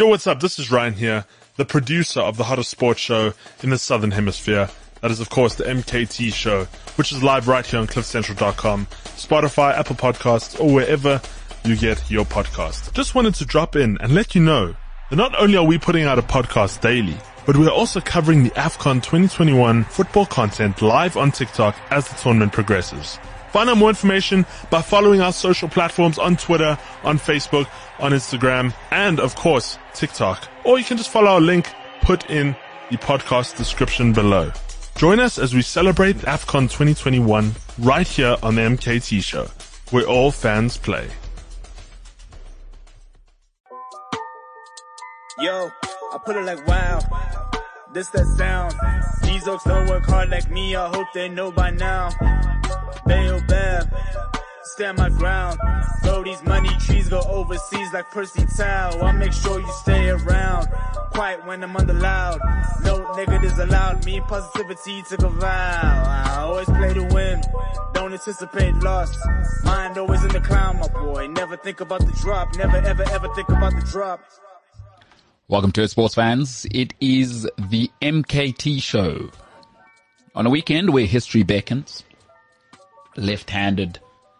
Yo, what's up? This is Ryan here, the producer of the hottest sports show in the Southern Hemisphere. That is, of course, the MKT show, which is live right here on cliffcentral.com, Spotify, Apple Podcasts, or wherever you get your podcast. Just wanted to drop in and let you know that not only are we putting out a podcast daily, but we're also covering the AFCON 2021 football content live on TikTok as the tournament progresses. Find out more information by following our social platforms on Twitter, on Facebook, on Instagram, and of course, TikTok. Or you can just follow our link put in the podcast description below. Join us as we celebrate AFCON 2021 right here on the MKT show, where all fans play. Yo, I put it like wow. This that sound. These oaks don't work hard like me. I hope they know by now. Bayo Bab, stand my ground. Though these money trees go overseas like Percy Tau. I make sure you stay around. Quiet when I'm under loud. No negatives allowed. Me positivity took a vow. I always play to win. Don't anticipate loss. Mind always in the clown, my boy. Never think about the drop. Never ever ever think about the drop. Welcome to it, sports fans. It is the MKT show. On a weekend where history beckons, left-handed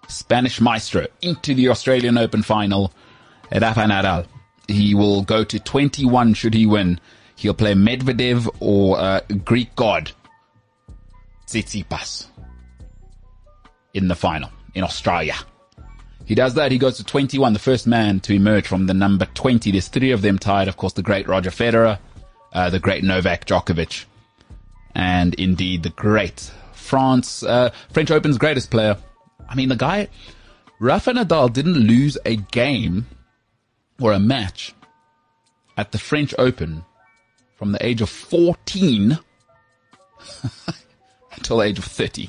Spanish maestro into the Australian Open final, Rafa Nadal. He will go to 21 should he win. He'll play Medvedev or uh, Greek god Tsitsipas in the final in Australia. He does that. He goes to 21, the first man to emerge from the number 20. There's three of them tied. Of course, the great Roger Federer, uh, the great Novak Djokovic, and indeed the great France, uh, French Open's greatest player. I mean, the guy, Rafa Nadal didn't lose a game or a match at the French Open from the age of 14 until the age of 30.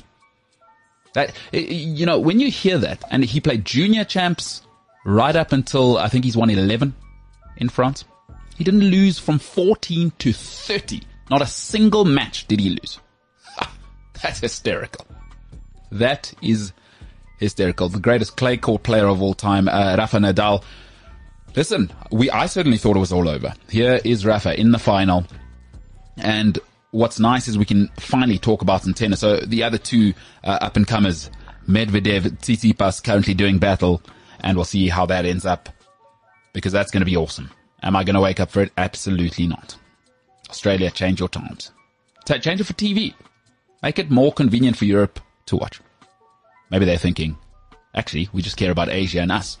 That you know, when you hear that, and he played junior champs right up until I think he's won 11 in France. He didn't lose from 14 to 30. Not a single match did he lose. That's hysterical. That is hysterical. The greatest clay court player of all time, uh, Rafa Nadal. Listen, we I certainly thought it was all over. Here is Rafa in the final, and what's nice is we can finally talk about some tennis. So the other two uh, up and comers, Medvedev, Tsitsipas, currently doing battle, and we'll see how that ends up because that's going to be awesome. Am I going to wake up for it? Absolutely not. Australia, change your times. Change it for TV. Make it more convenient for Europe to watch. Maybe they're thinking, actually, we just care about Asia and us.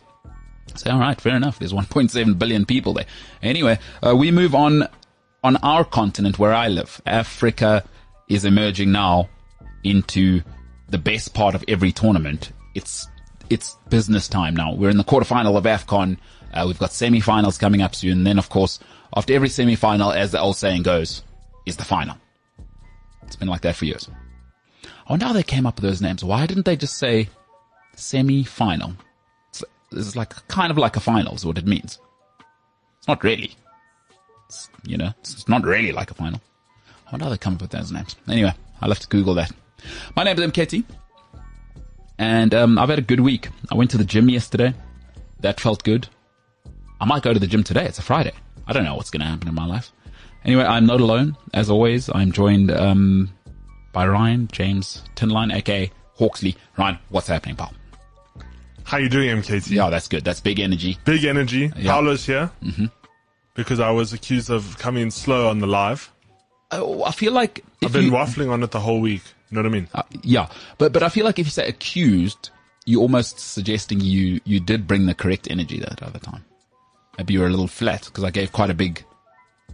Say, all right, fair enough. There's 1.7 billion people there. Anyway, uh, we move on on our continent where I live, Africa is emerging now into the best part of every tournament. It's it's business time now. We're in the quarterfinal of AFCON. Uh, we've got semi-finals coming up soon. And then, of course, after every semi-final, as the old saying goes, is the final. It's been like that for years. I wonder how they came up with those names. Why didn't they just say semi-final? It's, it's like kind of like a final is what it means. It's not really. It's, you know, it's not really like a final. I wonder how they come up with those names. Anyway, I'll have to Google that. My name is MKT. And um, I've had a good week. I went to the gym yesterday. That felt good. I might go to the gym today. It's a Friday. I don't know what's going to happen in my life. Anyway, I'm not alone. As always, I'm joined um, by Ryan James Tinline, aka Hawksley. Ryan, what's happening, pal? How you doing, MKT? Yeah, that's good. That's big energy. Big energy. Yeah. Paolo's here. Mm-hmm. Because I was accused of coming slow on the live. Oh, I feel like I've been you, waffling on it the whole week. You know what I mean? Uh, yeah, but but I feel like if you say accused, you're almost suggesting you you did bring the correct energy that other time. Maybe you were a little flat because I gave quite a big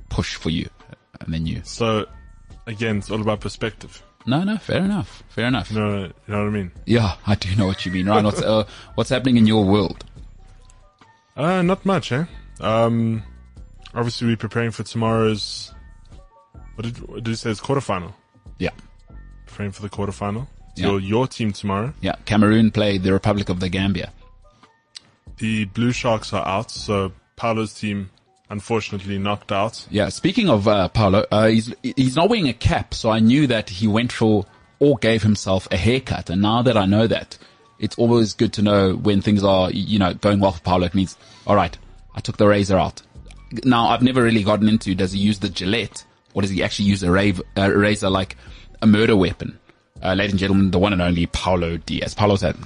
push for you, and then you. So, again, it's all about perspective. No, no, fair enough, fair enough. You know, you know what I mean? Yeah, I do know what you mean. Right, what's uh, what's happening in your world? Uh, not much, eh? Um, obviously we're preparing for tomorrow's. What did, what did you say? It's quarterfinal. Yeah, Preparing for the quarterfinal. It's Yeah. Your your team tomorrow. yeah. Cameroon play the Republic of the Gambia. The Blue Sharks are out, so Paolo's team unfortunately knocked out. Yeah. Speaking of uh, Paulo, uh, he's he's not wearing a cap, so I knew that he went for or gave himself a haircut. And now that I know that, it's always good to know when things are you know going well for Paulo. It means all right, I took the razor out. now I've never really gotten into. Does he use the Gillette or does he actually use a rave, a razor like a murder weapon? Uh, ladies and gentlemen, the one and only Paulo Diaz. Paulo said,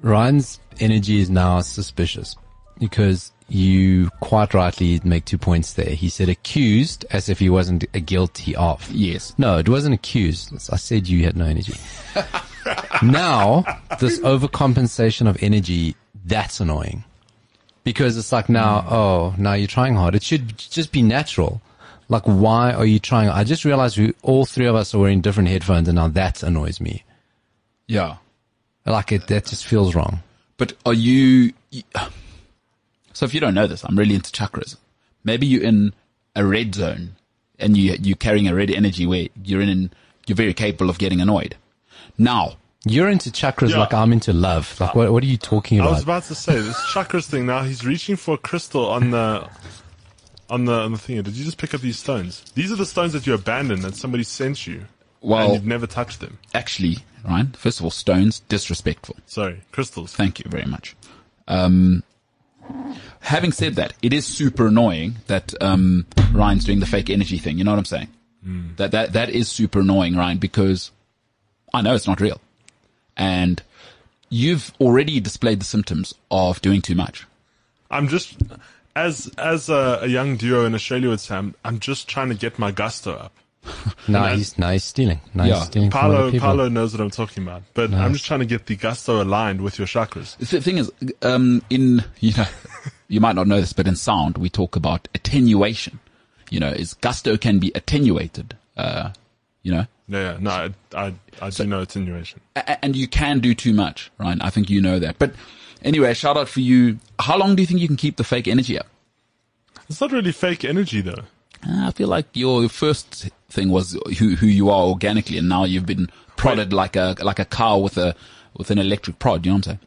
Ryan's energy is now suspicious because you quite rightly make two points there. He said accused as if he wasn't a guilty of. Yes. No, it wasn't accused. I said you had no energy. now, this overcompensation of energy, that's annoying. Because it's like now, mm. oh, now you're trying hard. It should just be natural. Like, why are you trying? I just realized we, all three of us are wearing different headphones and now that annoys me. yeah. Like it, that just feels wrong. But are you, so if you don't know this, I'm really into chakras. Maybe you're in a red zone and you, you're carrying a red energy where you're in, you're very capable of getting annoyed. Now, You're into chakras Yeah. like I'm into love. Like, what, what are you talking about? I was about to say this chakras thing. Now he's reaching for a crystal on the on the on the thing. Did you just pick up these stones? These are the stones that you abandoned that somebody sent you, and you've never touched them. actually, Ryan, first of all, stones, disrespectful. Sorry, crystals. Thank you very much. Um, having said that, it is super annoying that um, Ryan's doing the fake energy thing. You know what I'm saying? That that that is super annoying, Ryan, because I know it's not real, and you've already displayed the symptoms of doing too much. I'm just as as a, a young duo in Australia with say. I'm, I'm just trying to get my gusto up. No, and- he's, no, he's stealing. No, he's Yeah. stealing Paolo. Paolo knows what I'm talking about, but I'm just trying to get the gusto aligned with your chakras. The thing is, um, in you know, you might not know this, but in sound we talk about attenuation. You know, is gusto can be attenuated. Uh, you know, Yeah, yeah. No, I I, I do know attenuation. And you can do too much, Ryan. I think you know that. But anyway, shout out for you. How long do you think you can keep the fake energy up? It's not really fake energy though. Uh, I feel like your first thing was who who you are organically, and now you've been prodded like a like a cow with a with an electric prod. You know what I'm saying?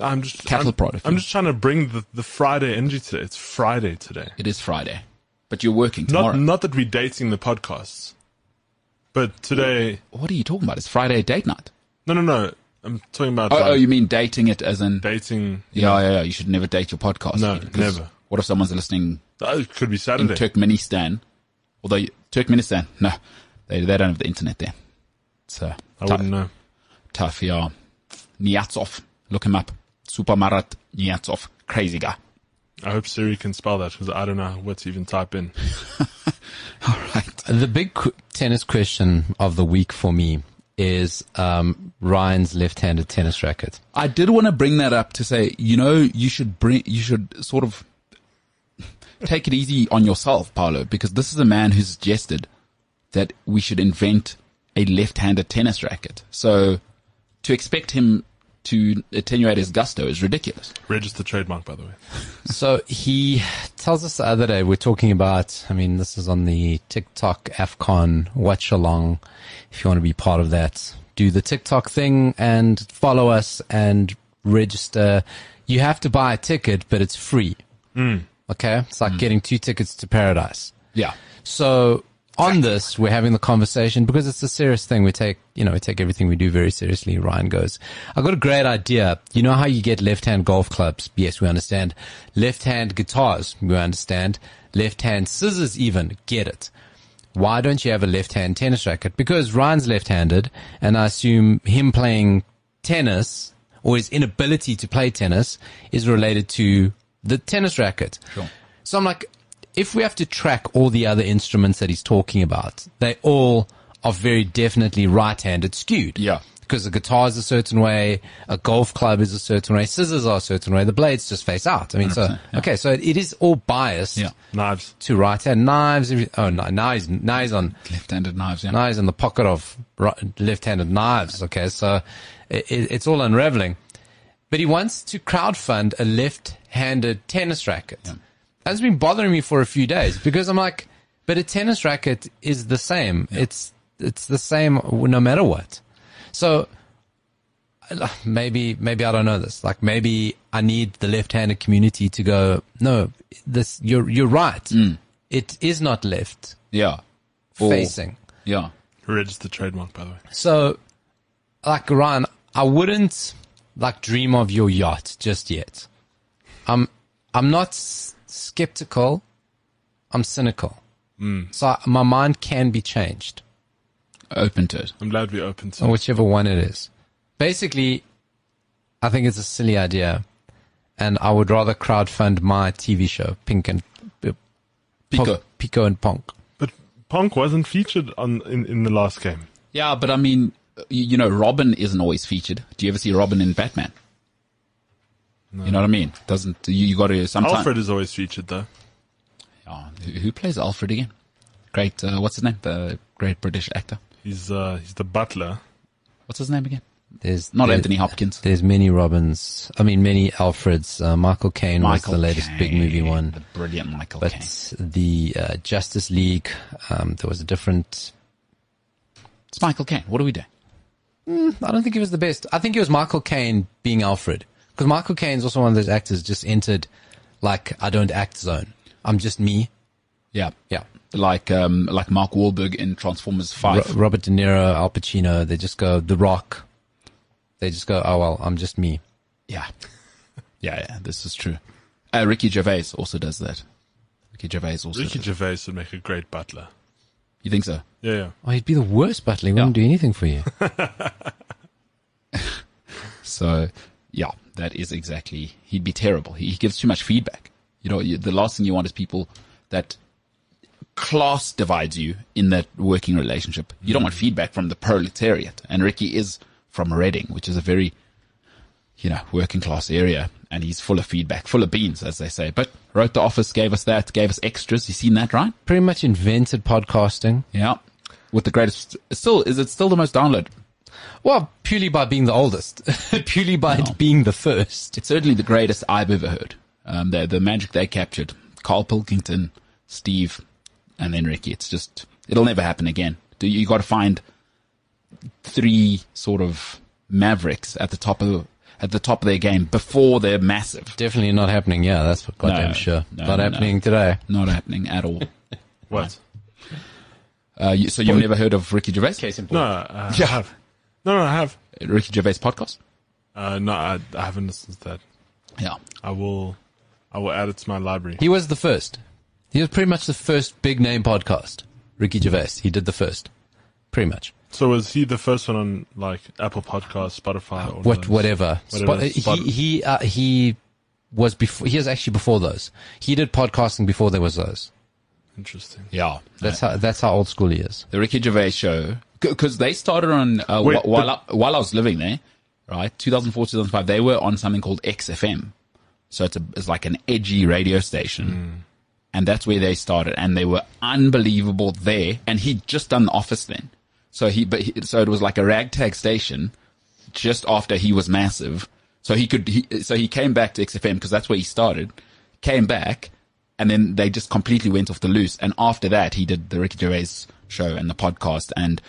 I'm just Cattle I'm, prod, I'm just trying to bring the, the Friday energy today. It's Friday today. It is Friday, but you're working Not tomorrow. not that we're dating the podcasts, but today. what are you talking about? It's Friday date night. No, no, no. I'm talking about Oh, like, oh you mean dating it as in? dating. Yeah, yeah, yeah. You should never date your podcast. No, never. What if someone's listening Oh, it could be in Saturday. Turkmenistan? Although you- Turkmenistan, no, they they don't have the internet there. So I tough, wouldn't know. tough. Yeah, Niyazov, look him up. Saparmurat Niyazov, crazy guy. I hope Siri can spell that because I don't know what to even type in. All right. The big qu- tennis question of the week for me is um, Ryan's left-handed tennis racket. I did want to bring that up to say, you know, you should bring, you should sort of take it easy on yourself, Paolo, because this is a man who suggested that we should invent a left-handed tennis racket. So to expect him to attenuate his gusto is ridiculous. Register trademark, by the way. So he tells us the other day, we're talking about, I mean, this is on the TikTok AFCON watch along. If you want to be part of that, do the TikTok thing and follow us and register. You have to buy a ticket, but it's free. Hmm. Okay. It's like hmm. getting two tickets to paradise. Yeah. So on this, we're having the conversation because it's a serious thing. We take, you know, we take everything we do very seriously. Ryan goes, I got a great idea. You know how you get left hand golf clubs? Yes, we understand. Left hand guitars? We understand. Left hand scissors even? Get it. Why don't you have a left hand tennis racket? Because Ryan's left handed and I assume him playing tennis or his inability to play tennis is related to the tennis racket. Sure. So I'm like, if we have to track all the other instruments that he's talking about, they all are very definitely right-handed skewed. Yeah. Because the guitar is a certain way, a golf club is a certain way, scissors are a certain way, the blades just face out. I mean, so, yeah. okay, so it is all biased Yeah. Knives. to right-hand knives. Every, oh, no, now he's, now he's on, Left-handed knives. Yeah. now he's in the pocket of right, left-handed knives. Okay, so it, it, it's all unraveling. But he wants to crowdfund a left-handed tennis racket. That's been bothering me for a few days because I'm like, but a tennis racket is the same. It's it's the same no matter what. So maybe maybe I don't know this. Like maybe I need the left-handed community to go. No, this you're you're right. Mm. It is not left Yeah. Or- facing. Yeah. Register trademark, by the way. So, like Ryan, I wouldn't like dream of your yacht just yet. I'm I'm not s- skeptical I'm cynical. So I- my mind can be changed, Open to it. I'm glad we're open to or whichever one it is. Basically, I think it's a silly idea, and I would rather crowdfund my TV show, Pink and uh, Pico. Punk- Pico and Punk. But Punk wasn't featured on in, in the last game. Yeah, but I mean, you, you know, Robin isn't always featured. Do you ever see Robin in Batman? You know what I mean? Doesn't you, you got to sometimes? Alfred is always featured though. Oh, who, who plays Alfred again? Great. Uh, what's his name? The great British actor. He's uh he's the butler. What's his name again? There's Not there- Anthony Hopkins. There's many Robins. I mean, many Alfreds. Uh, Michael Caine was the latest big Caine, movie The one. brilliant Michael But Caine. the uh, Justice League, um, there was a different. It's Michael Caine. What do we do? I don't think he was the best. I think it was Michael Caine being Alfred. Because Michael Caine's also one of those actors just entered like I don't act zone. I'm just me. Yeah, Yeah. like um, like Mark Wahlberg in Transformers Ro- Five. Robert De Niro, Al Pacino, they just go The Rock. They just go, oh well, I'm just me. yeah, yeah, yeah. This is true. Uh, Ricky Gervais also does that. Ricky Gervais also. Ricky does- Gervais would make a great butler. you think so? Yeah, yeah. Oh, he'd be the worst butler. He wouldn't Yeah. do anything for you. So, yeah, that is exactly. He'd be terrible. He, he gives too much feedback. You know, you, the last thing you want is people that class divides you in that working relationship. You don't want feedback from the proletariat. And Ricky is from Reading, which is a very, you know, working class area. And he's full of feedback, full of beans, as they say. But wrote the office, gave us that, gave us extras. You seen that, right? Pretty much invented podcasting. Yeah. With the greatest, still, is it still the most downloaded? Well, purely by being the oldest. purely by No. being the first. It's certainly the greatest I've ever heard. Um, the, the magic they captured. Carl Pilkington, Steve, and then Ricky. It's just, it'll never happen again. Do You got to find three sort of mavericks at the top of, at the top of their game before they're massive. Definitely not happening. Yeah, that's for goddamn No, sure. no, not no. happening today. Not happening at all. What? Uh, you, so you've never heard of Ricky Gervais? Case in point. No, uh, Yeah. No, no, I have. Ricky Gervais podcast? Uh, no, I, I haven't listened to that. Yeah. I will, I will add it to my library. He was the first. He was pretty much the first big name podcast. Ricky Gervais. He did the first. Pretty much. So was he the first one on like Apple Podcasts, Spotify, or What, whatever. Whatever. Spot- he, he, uh, he was before, he was actually before those. He did podcasting before there was those. Interesting. Yeah. That's how, that's how old school he is. the Ricky Gervais show because they started on uh, Wait, wh- while but- I, while I was living there, right? 2004, 2005. They were on something called XFM, so it's a it's like an edgy radio station, and that's where they started, and they were unbelievable there. And he'd just done The Office then, so he but he, so it was like a ragtag station just after he was massive. So he could, he, so he came back to XFM because that's where he started, came back, and then they just completely went off the loose. And after that, he did the Ricky Gervais show and the podcast and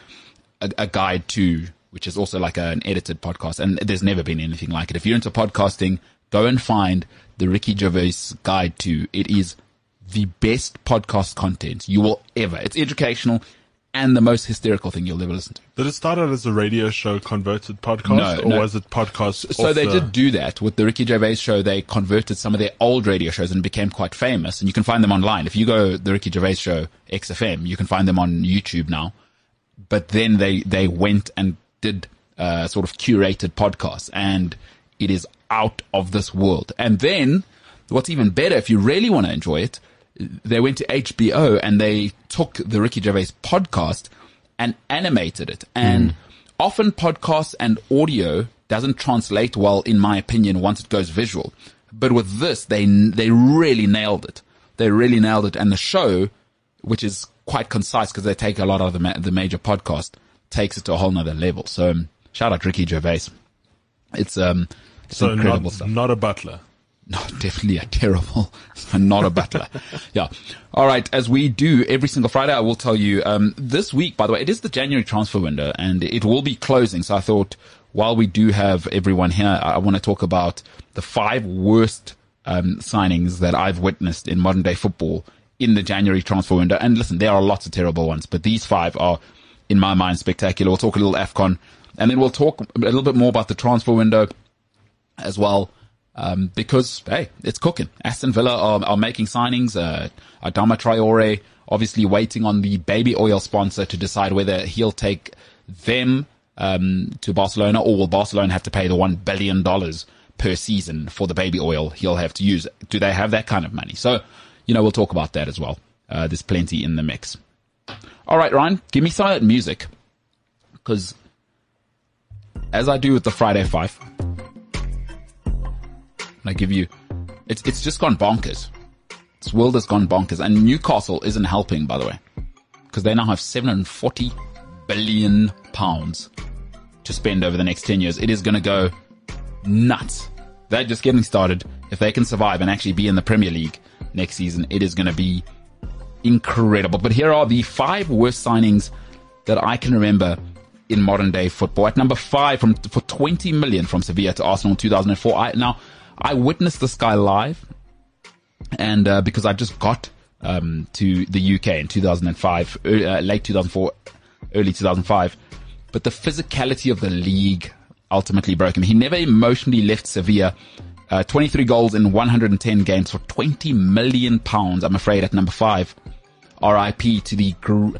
a, a guide to, which is also like a, an edited podcast. And there's never been anything like it. If you're into podcasting, go and find the Ricky Gervais guide to. It is the best podcast content you will ever. It's educational and the most hysterical thing you'll ever listen to. Did it start out as a radio show converted podcast, No, or no. was it podcast? So they the- did do that with the Ricky Gervais show. They converted some of their old radio shows and became quite famous. And you can find them online. If you go the Ricky Gervais show XFM, you can find them on YouTube now. But then they they went and did uh, sort of curated podcasts, and it is out of this world. And then what's even better, if you really want to enjoy it, they went to HBO and they took the Ricky Gervais podcast and animated it. And often podcasts and audio doesn't translate well, in my opinion, once it goes visual. But with this, they, they really nailed it. They really nailed it. And the show, which is quite concise because they take a lot of the, ma- the major podcast, takes it to a whole nother level. So um, shout out Ricky Gervais. It's, um, it's So incredible not, stuff. not a butler. No, definitely a terrible, not a butler. yeah. All right. As we do every single Friday, I will tell you, um, this week, by the way, it is the January transfer window and it will be closing. So I thought while we do have everyone here, I want to talk about the five worst, um, signings that I've witnessed in modern day football in the January transfer window. And listen, there are lots of terrible ones, but these five are, in my mind, spectacular. We'll talk a little AFCON and then we'll talk a little bit more about the transfer window as well. Um, because, hey, it's cooking. Aston Villa are, are making signings. Uh, Adama Traore obviously waiting on the baby oil sponsor to decide whether he'll take them, um, to Barcelona or will Barcelona have to pay the one billion dollars per season for the baby oil he'll have to use? Do they have that kind of money? So, you know, we'll talk about that as well. Uh, there's plenty in the mix. All right, Ryan, give me some of that music. Cause as I do with the Friday Five, I give you, it's, it's just gone bonkers. This world has gone bonkers and Newcastle isn't helping, by the way, because they now have 740 billion pounds to spend over the next 10 years. It is going to go nuts. They're just getting started. If they can survive and actually be in the Premier League next season, it is going to be incredible. But here are the five worst signings that I can remember in modern day football. At number five, from for 20 million from Sevilla to Arsenal in 2004. I, now, I witnessed this guy live, and uh, because I just got um, to the UK in 2005, uh, late 2004, early 2005, but the physicality of the league ultimately broke him. He never emotionally left Sevilla. Uh, 23 goals in 110 games for 20 million pounds. I'm afraid at number five. RIP to the gr-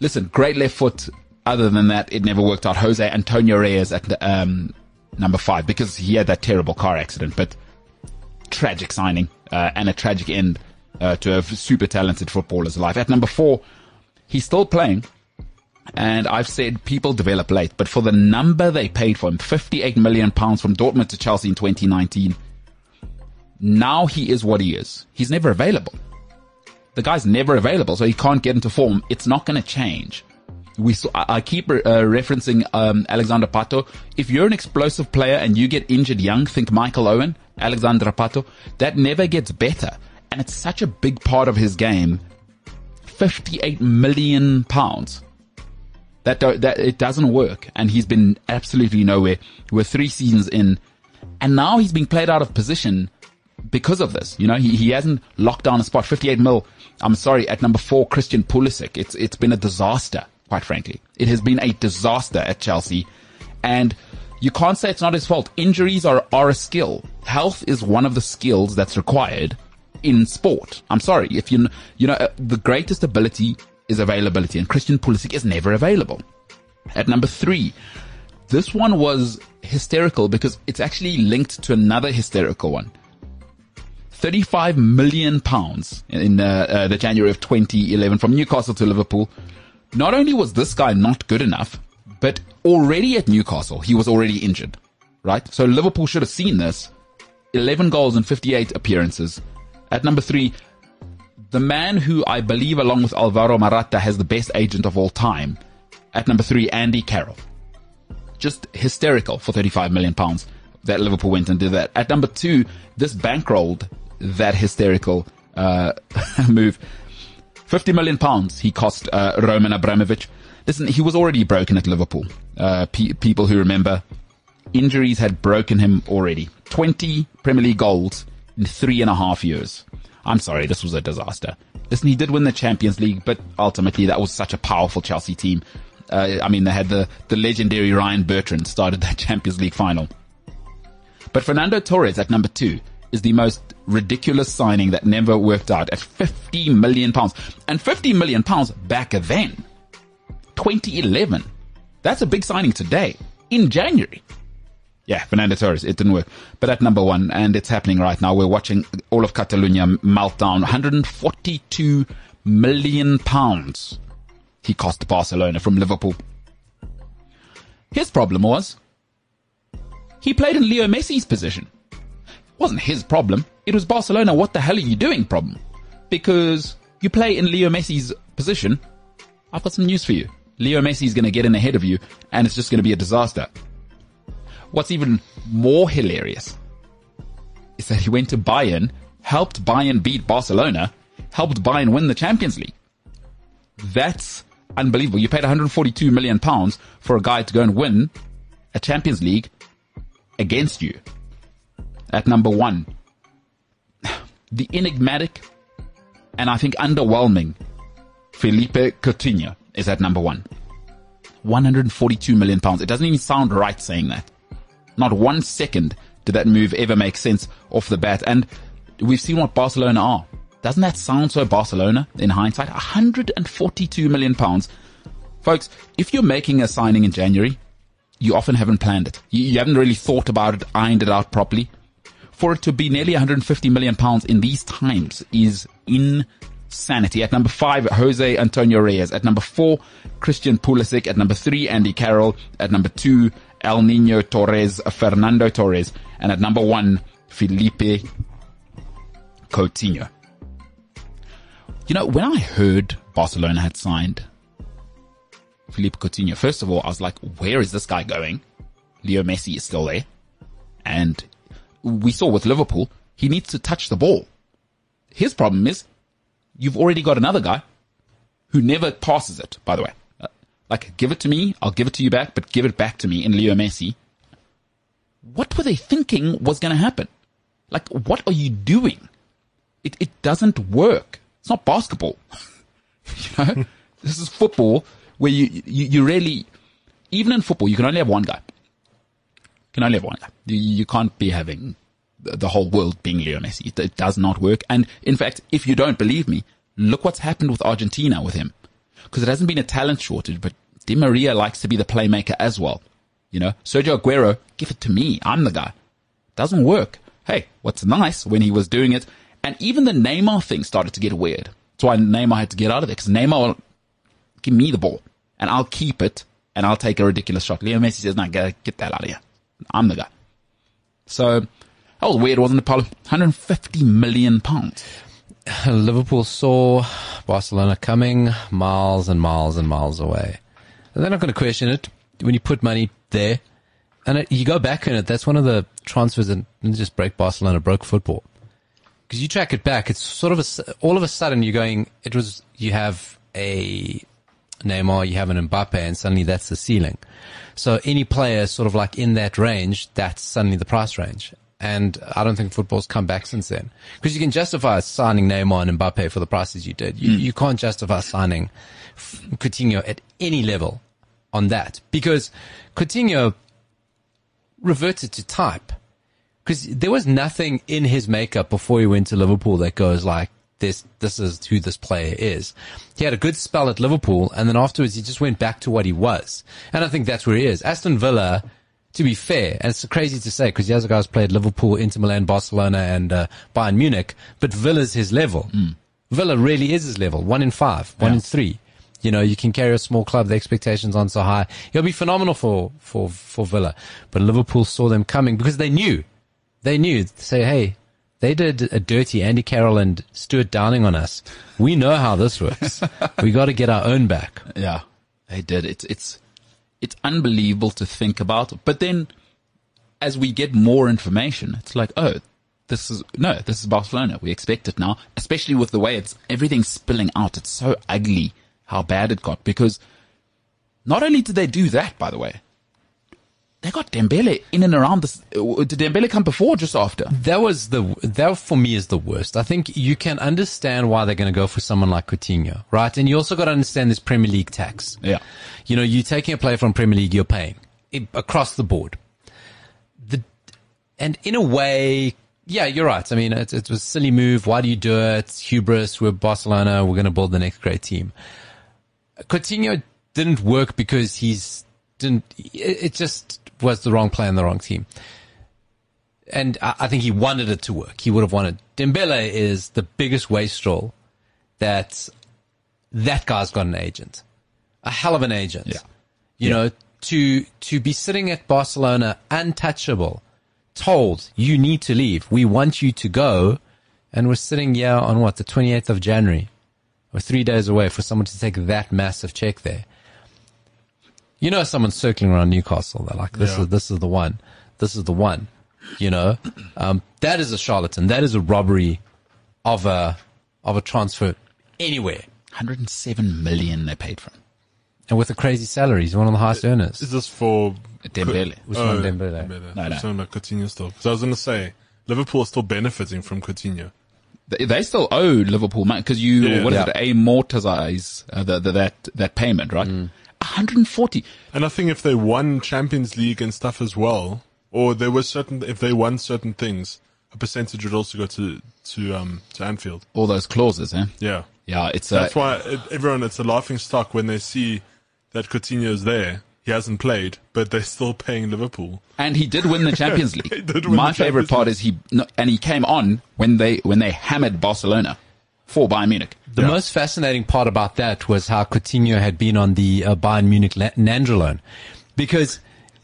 listen, great left foot. Other than that, it never worked out. Jose Antonio Reyes at um, number five because he had that terrible car accident, but tragic signing uh, and a tragic end uh, to a super talented footballer's life. At number four, he's still playing. And I've said people develop late, but for the number they paid for him, 58 million pounds from Dortmund to Chelsea in 2019, now he is what he is. He's never available. The guy's never available, so he can't get into form. It's not going to change. We saw, I keep uh, referencing um, Alexander Pato. If you're an explosive player and you get injured young, think Michael Owen, Alexander Pato. That never gets better, and it's such a big part of his game. 58 million pounds. That, do, that it doesn't work, and he's been absolutely nowhere. We're three seasons in, and now he's being played out of position because of this. You know, he, he hasn't locked down a spot. 58 mil. I'm sorry, at number four, Christian Pulisic. It's it's been a disaster, quite frankly. It has been a disaster at Chelsea, and you can't say it's not his fault. Injuries are are a skill. Health is one of the skills that's required in sport. I'm sorry if you you know uh, the greatest ability is availability, and Christian Pulisic is never available. At number three, this one was hysterical because it's actually linked to another hysterical one. 35 million pounds in uh, uh, the January of 2011 from Newcastle to Liverpool. Not only was this guy not good enough, but already at Newcastle, he was already injured, right? So Liverpool should have seen this. 11 goals and 58 appearances. At number three, the man who I believe along with Alvaro Morata has the best agent of all time. At number three, Andy Carroll. Just hysterical for 35 million pounds that Liverpool went and did that. At number two, this bankrolled that hysterical uh, move. 50 million pounds he cost uh, Roman Abramovich. Listen, he was already broken at Liverpool. Uh, pe- people who remember, injuries had broken him already. 20 Premier League goals in three and a half years. I'm sorry, this was a disaster. Listen, he did win the Champions League, but ultimately that was such a powerful Chelsea team. Uh, I mean, they had the, the legendary Ryan Bertrand started that Champions League final. But Fernando Torres at number two is the most ridiculous signing that never worked out at 50 million pounds. And 50 million pounds back then, 2011. That's a big signing today in January. Yeah, Fernando Torres, it didn't work. But at number one, and it's happening right now, we're watching all of Catalonia meltdown. 142 million pounds he cost Barcelona from Liverpool. His problem was he played in Leo Messi's position. Wasn't his problem. It was Barcelona. What the hell are you doing? Problem. Because you play in Leo Messi's position. I've got some news for you. Leo Messi is going to get in ahead of you and it's just going to be a disaster. What's even more hilarious is that he went to Bayern, helped Bayern beat Barcelona, helped Bayern win the Champions League. That's unbelievable. You paid 142 million pounds for a guy to go and win a Champions League against you. At number one, the enigmatic and I think underwhelming Philippe Coutinho is at number one. 142 million pounds. It doesn't even sound right saying that. Not one second did that move ever make sense off the bat? And we've seen what Barcelona are. Doesn't that sound so Barcelona in hindsight? 142 million pounds. Folks, if you're making a signing in January, you often haven't planned it. You, you haven't really thought about it, ironed it out properly. For it to be nearly 150 million pounds in these times is insanity. At number five, Jose Antonio Reyes. At number four, Christian Pulisic. At number three, Andy Carroll. At number two, El Nino Torres, Fernando Torres. And at number one, Philippe Coutinho. You know, when I heard Barcelona had signed Philippe Coutinho, first of all, I was like, where is this guy going? Leo Messi is still there. And we saw with Liverpool, he needs to touch the ball. His problem is, you've already got another guy who never passes it, by the way. Uh, Like, give it to me, I'll give it to you back, but give it back to me in Leo Messi. What were they thinking was going to happen? Like, what are you doing? It, it doesn't work. It's not basketball. you know, this is football where you, you, you really, even in football, you can only have one guy. Can only have one. You, you can't be having the whole world being Leo Messi. It, it does not work. And in fact, if you don't believe me, look what's happened with Argentina with him. Because it hasn't been a talent shortage, but Di Maria likes to be the playmaker as well. You know, Sergio Aguero, give it to me. I'm the guy. Doesn't work. Hey, what's nice when he was doing it, and even the Neymar thing started to get weird. That's why Neymar had to get out of there because Neymar will give me the ball and I'll keep it and I'll take a ridiculous shot. Leo Messi says, "No, get, get that out of here. I'm the guy." So that was weird, wasn't it, Paulo? 150 million pounds. Liverpool saw Barcelona coming miles and miles and miles away. And they're not going to question it when you put money there. And it, you go back in it, that's one of the transfers that just break Barcelona, broke football. Because you track it back, it's sort of a, all of a sudden you're going, it was, you have a Neymar, you have an Mbappe, and suddenly that's the ceiling. So any player sort of like in that range, that's suddenly the price range. And I don't think football's come back since then. Because you can justify signing Neymar and Mbappe for the prices you did. You, hmm. you can't justify signing Coutinho at any level on that. Because Coutinho reverted to type. Because there was nothing in his makeup before he went to Liverpool that goes like, this, this is who this player is. He had a good spell at Liverpool and then afterwards he just went back to what he was. And I think that's where he is. Aston Villa, to be fair, and it's crazy to say because the other guys played Liverpool, Inter Milan, Barcelona and uh, Bayern Munich, but Villa's his level. Villa really is his level. One in five, one in three. You know, you can carry a small club, the expectations aren't so high. He'll be phenomenal for, for, for Villa. But Liverpool saw them coming because they knew. They knew. Say, hey, they did a dirty Andy Carroll and Stuart Downing on us. We know how this works. we got to get our own back. Yeah, they did. It's it's it's unbelievable to think about. But then, as we get more information, it's like, oh, this is no, this is Barcelona. We expect it now, especially with the way it's everything's spilling out. It's so ugly how bad it got because not only did they do that, by the way, they got Dembele in and around this. uh, Did Dembele come before or just after? That was the, that for me is the worst. I think you can understand why they're going to go for someone like Coutinho, right? And you also got to understand this Premier League tax. Yeah. You know, you're taking a player from Premier League, you're paying it, across the board. The, and in a way, yeah, you're right. I mean, it, it was a silly move. Why do you do it? Hubris. We're Barcelona. We're going to build the next great team. Coutinho didn't work because he's didn't, it, it just was the wrong player and the wrong team. And I, I think he wanted it to work. He would have wanted. Dembele is the biggest wastrel that that guy's got an agent, a hell of an agent. Yeah. You know, to, to be sitting at Barcelona untouchable, told you need to leave. We want you to go. And we're sitting here on what, the 28th of January. We're three days away for someone to take that massive check there. You know, someone's circling around Newcastle. They're like, this Yeah. is, this is the one. This is the one. You know, um, that is a charlatan. That is a robbery of a, of a transfer anywhere. 107 million they paid for him. And with a crazy salary. He's one of the highest earners. Is this for Dembele. Ousmane Dembele. Dembele. No, no. So like Coutinho still. So I was going to say, Liverpool are still benefiting from Coutinho. They, they still owe Liverpool money because you Yeah. what is Yeah. it amortize uh, the, the, that that payment right? 140. And I think if they won Champions League and stuff as well, or there was certain if they won certain things, a percentage would also go to to um to Anfield. All those clauses, eh? Yeah, Yeah, it's uh, that's why it, everyone it's a laughing stock when they see that Coutinho's there. He hasn't played, but they're still paying Liverpool. and he did win the Champions League. My favorite Champions part is he and he came on when they when they hammered Barcelona for Bayern Munich. The Yeah. most fascinating part about that was how Coutinho had been on the uh, Bayern Munich Nandrolone Because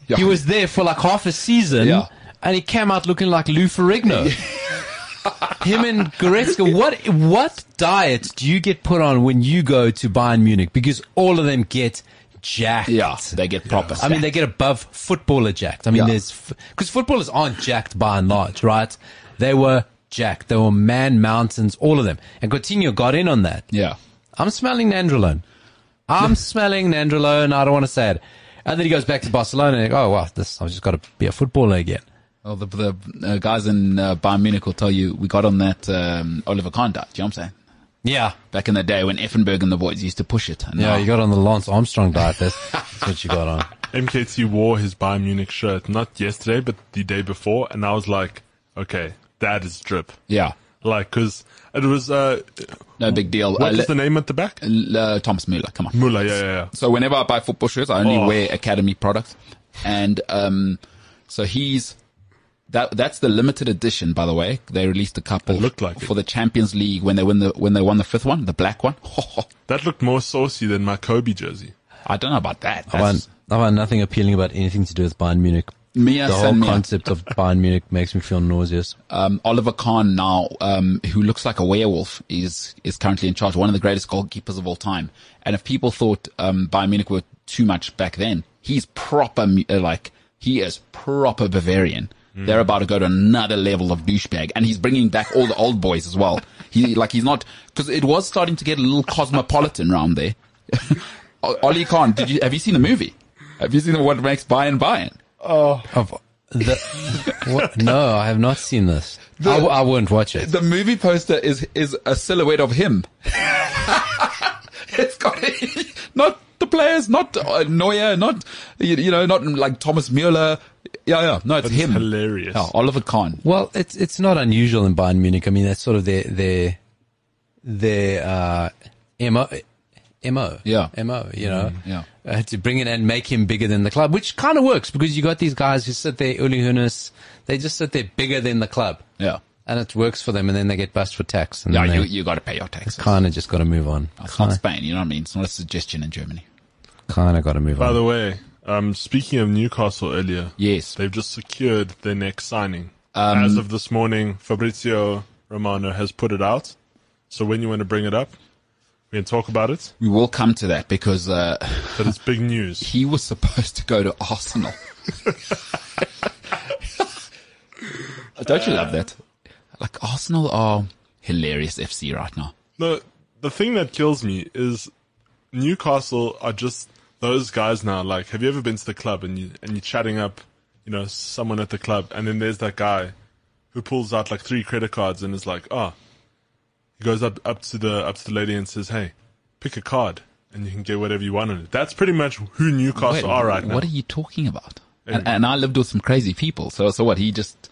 Yeah. he was there for like half a season Yeah. and he came out looking like Lou Ferrigno. Him and Goretzka, what, what diet do you get put on when you go to Bayern Munich? Because all of them get jacked. Yeah, they get proper. I mean, they get above footballer jacked. I mean, Yeah. there's, because footballers aren't jacked by and large, right? They were jacked. There were man mountains, all of them. And Coutinho got in on that. yeah. I'm smelling Nandrolone. I'm smelling Nandrolone. I don't want to say it. And then he goes back to Barcelona and, oh, wow, this, I've just got to be a footballer again. Well, the, the uh, guys in uh, Bayern Munich will tell you we got on that um, Oliver Kahn diet. Do you know what I'm saying? Yeah. Back in the day when Effenberg and the boys used to push it. And Yeah, now- you got on the Lance Armstrong diet. That's, that's what you got on. MKT wore his Bayern Munich shirt not yesterday, but the day before, and I was like, okay, that is drip. yeah, Like, cause it was uh, no big deal. what Uh, the name at the back? uh, Thomas Muller, come on. Muller. Yeah, yeah, yeah. So whenever I buy football shirts, I only Oh. wear Academy products, and um, so he's that. That's the limited edition, by the way. They released a couple It looked like for it. the Champions League when they win the when they won the fifth one, the black one. That looked more saucy than my Kobe jersey. I don't know about that. I That's, find, I find nothing appealing about anything to do with Bayern Munich. Mia The whole Mia. concept of Bayern Munich makes me feel nauseous. um, Oliver Kahn now, um, who looks like a werewolf, is is currently in charge. One of the greatest goalkeepers of all time. And if people thought um, Bayern Munich were too much back then, he's proper uh, like he is proper Bavarian. They're about to go to another level of douchebag, and he's bringing back all the old boys as well. He like he's not because it was starting to get a little cosmopolitan around there. O- Oli Kahn, did you have you seen the movie? Have you seen what makes Bayern Bayern? Of the, what? No, I have not seen this. I wouldn't watch it. the movie poster is is a silhouette of him. it's got not the players, not uh, Neuer, not you, you know, not like Thomas Mueller. Yeah, yeah, no, it's That's him. hilarious. Yeah, Oliver Kahn. Well, it's it's not unusual in Bayern Munich. I mean, that's sort of their their their uh, mo mo Yeah. mo. You know, yeah. Uh, to bring it and make him bigger than the club, which kind of works because you got these guys who sit there, Uli Hoeneß, they just sit there bigger than the club, Yeah, and it works for them, and then they get bust for tax, and yeah, then you you got to pay your taxes. kind of just got to move on. It's not Spain, you know what I mean? It's not a suggestion in Germany. Kind of got to move By on. By the way, um, speaking of Newcastle earlier, Yes. they've just secured their next signing. Um, As of this morning, Fabrizio Romano has put it out. So when you want to bring it up, we can talk about it. We will come to that because uh, But it's big news. he was supposed to go to Arsenal. Don't you love that? Like Arsenal are hilarious FC right now. The the thing that kills me is Newcastle are just those guys now. Like, have you ever been to the club and you and you're chatting up, you know, someone at the club, and then there's that guy who pulls out like three credit cards and is like, oh, he goes up up to the up to the lady and says, hey, pick a card and you can get whatever you want on it. That's pretty much who Newcastle Wait, are right now. What are you talking about? And, and I lived with some crazy people. So, so what? He just,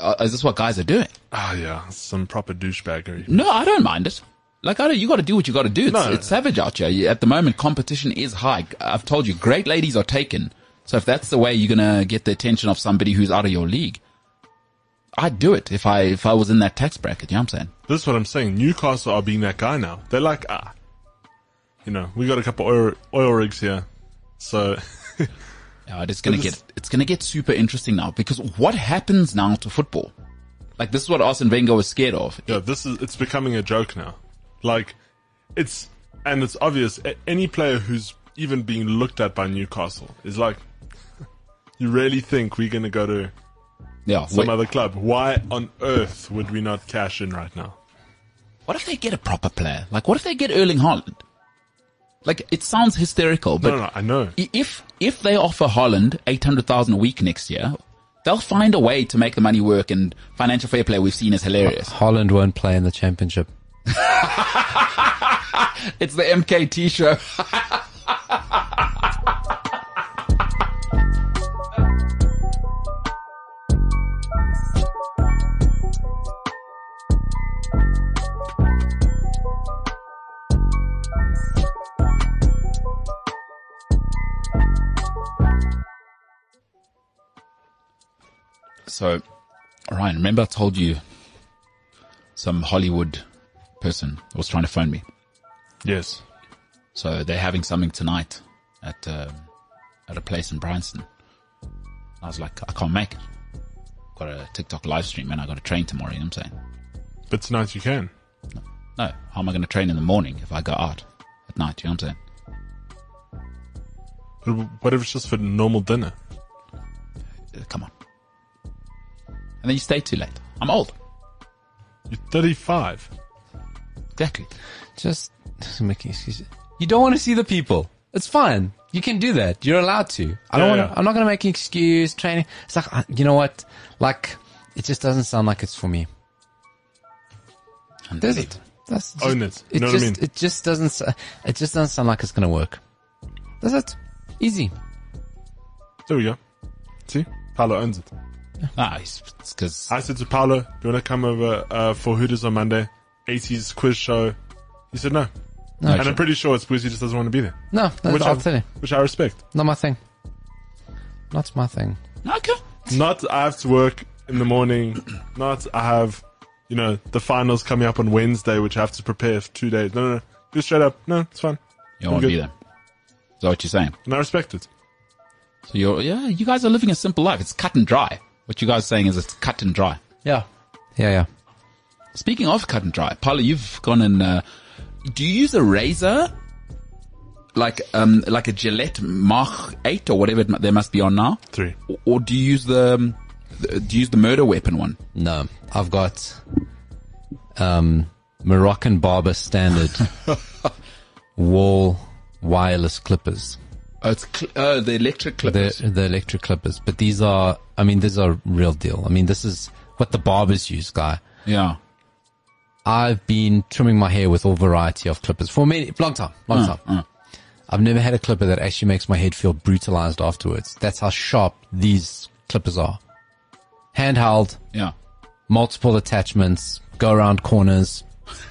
uh, is this what guys are doing? Ah, yeah, some proper douchebaggery. No, I don't mind it. Like, I don't, you got to do what you got to do. It's, No. it's savage out here. You- At the moment, competition is high. I've told you, great ladies are taken. So if that's the way you're gonna get the attention of somebody who's out of your league, I'd do it if I if I was in that tax bracket. You know what I'm saying? This is what I'm saying. Newcastle are being that guy now. They're like, ah, you know, we got a couple oil, oil rigs here, so Yeah, it's gonna get it's gonna get super interesting now because what happens now to football? Like this is what Arsene Wenger was scared of. yeah, this is it's becoming a joke now. Like, it's and it's obvious. Any player who's even being looked at by Newcastle is like, you really think we're gonna go to Yeah. some wait, other club? Why on earth would we not cash in right now? what if they get a proper player? Like what if they get Erling Haaland? Like it sounds hysterical, but No, no, no I know. if if they offer Haaland eight hundred thousand a week next year, they'll find a way to make the money work. And financial fair play we've seen is hilarious. Haaland won't play in the championship. It's the MKT show. So, Ryan, remember I told you some Hollywood person was trying to phone me. Yes. So they're having something tonight at um, at a place in Bryanston. I was like, I can't make it. Got a TikTok live stream and I got to train tomorrow. You know what I'm saying? But tonight you can. No, how am I going to train in the morning if I go out at night? You know what I'm saying? But what if it's just for normal dinner? Uh, Come on. And then you stay too late. I'm old. You're 35. Exactly. Just making excuses. You don't want to see the people. It's fine. You can do that. You're allowed to. I don't Yeah, want yeah. to, I'm not going to make an excuse. Training. It's like, uh, you know what? Like, it just doesn't sound like it's for me. And Does it? That's just, Own it. You know what I mean? It just doesn't, it just doesn't sound like it's going to work. That's it. Easy. There we go. See? Paolo owns it. Ah, it's because I said to Paolo, do you want to come over uh, for Hooters on Monday? 80s quiz show. He said no. No, and I'm pretty sure it's because he just doesn't want to be there. no, no Which I'll I, tell you. which I respect. Not my thing. Not my thing. okay. Not I have to work in the morning. Not I have, you know, the finals coming up on Wednesday, which I have to prepare for two days. No, no, no. Just straight up. No, it's fine. You I'm won't be there. Is that what you're saying? And I respect it. So you're, yeah, you guys are living a simple life. It's cut and dry. What you guys are saying is it's cut and dry. Yeah. Yeah, yeah. Speaking of cut and dry, Paula, you've gone and, uh, do you use a razor? Like, um, like a Gillette Mach 8 or whatever it, there must be on now? Three. Or, or do you use the, um, the, do you use the murder weapon one? No, I've got um, Moroccan barber standard Wahl wireless clippers. Oh, it's, cl- oh, the electric clippers. The the electric clippers, but these are, I mean, these are real deal. I mean, this is what the barbers use, guy. yeah. I've been trimming my hair with all variety of clippers for many long time, long time. I've never had a clipper that actually makes my head feel brutalized afterwards. That's how sharp these clippers are. Handheld, Yeah. multiple attachments, go around corners.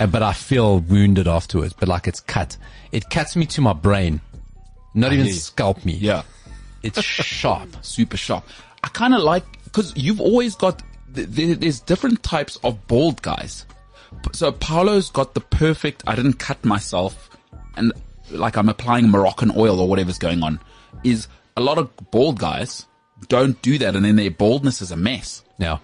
Uh, but I feel wounded afterwards, but like it's cut. It cuts me to my brain. Not even hear scalp me. Yeah. It's sharp. super sharp. I kind of like because you've always got th- th- there's different types of bald guys. So Paolo's got the perfect. I didn't cut myself, and like I'm applying Moroccan oil or whatever's going on. Is a lot of bald guys don't do that, and then their baldness is a mess. Yeah.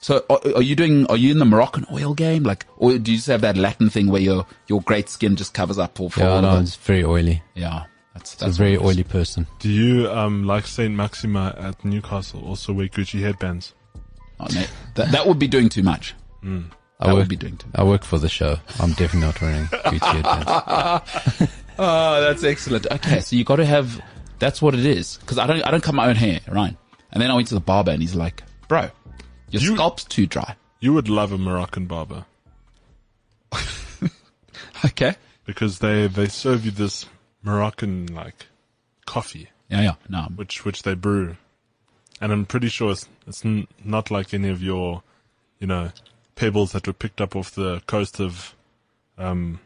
So are, are you doing? Are you in the Moroccan oil game? Like, or do you just have that Latin thing where your your great skin just covers up all for Yeah, all no, it's very oily. Yeah, that's It's a very what it is. oily person. Do you, um, like Saint-Maximin at Newcastle, also wear Gucci headbands? Oh, no, that that would be doing too much. I That work, would be doing too much. I work for the show. I'm definitely not wearing Gucci headbands. Oh, that's excellent. Okay, so you got to have. That's what it is. Because I don't, I don't cut my own hair, right? And then I went to the barber, and he's like, "Bro, your You- scalp's too dry." You would love a Moroccan barber Okay. because they, they serve you this Moroccan, like, coffee, Yeah, yeah. No, which, which they brew. And I'm pretty sure it's, it's n- not like any of your, you know, pebbles that were picked up off the coast of, um,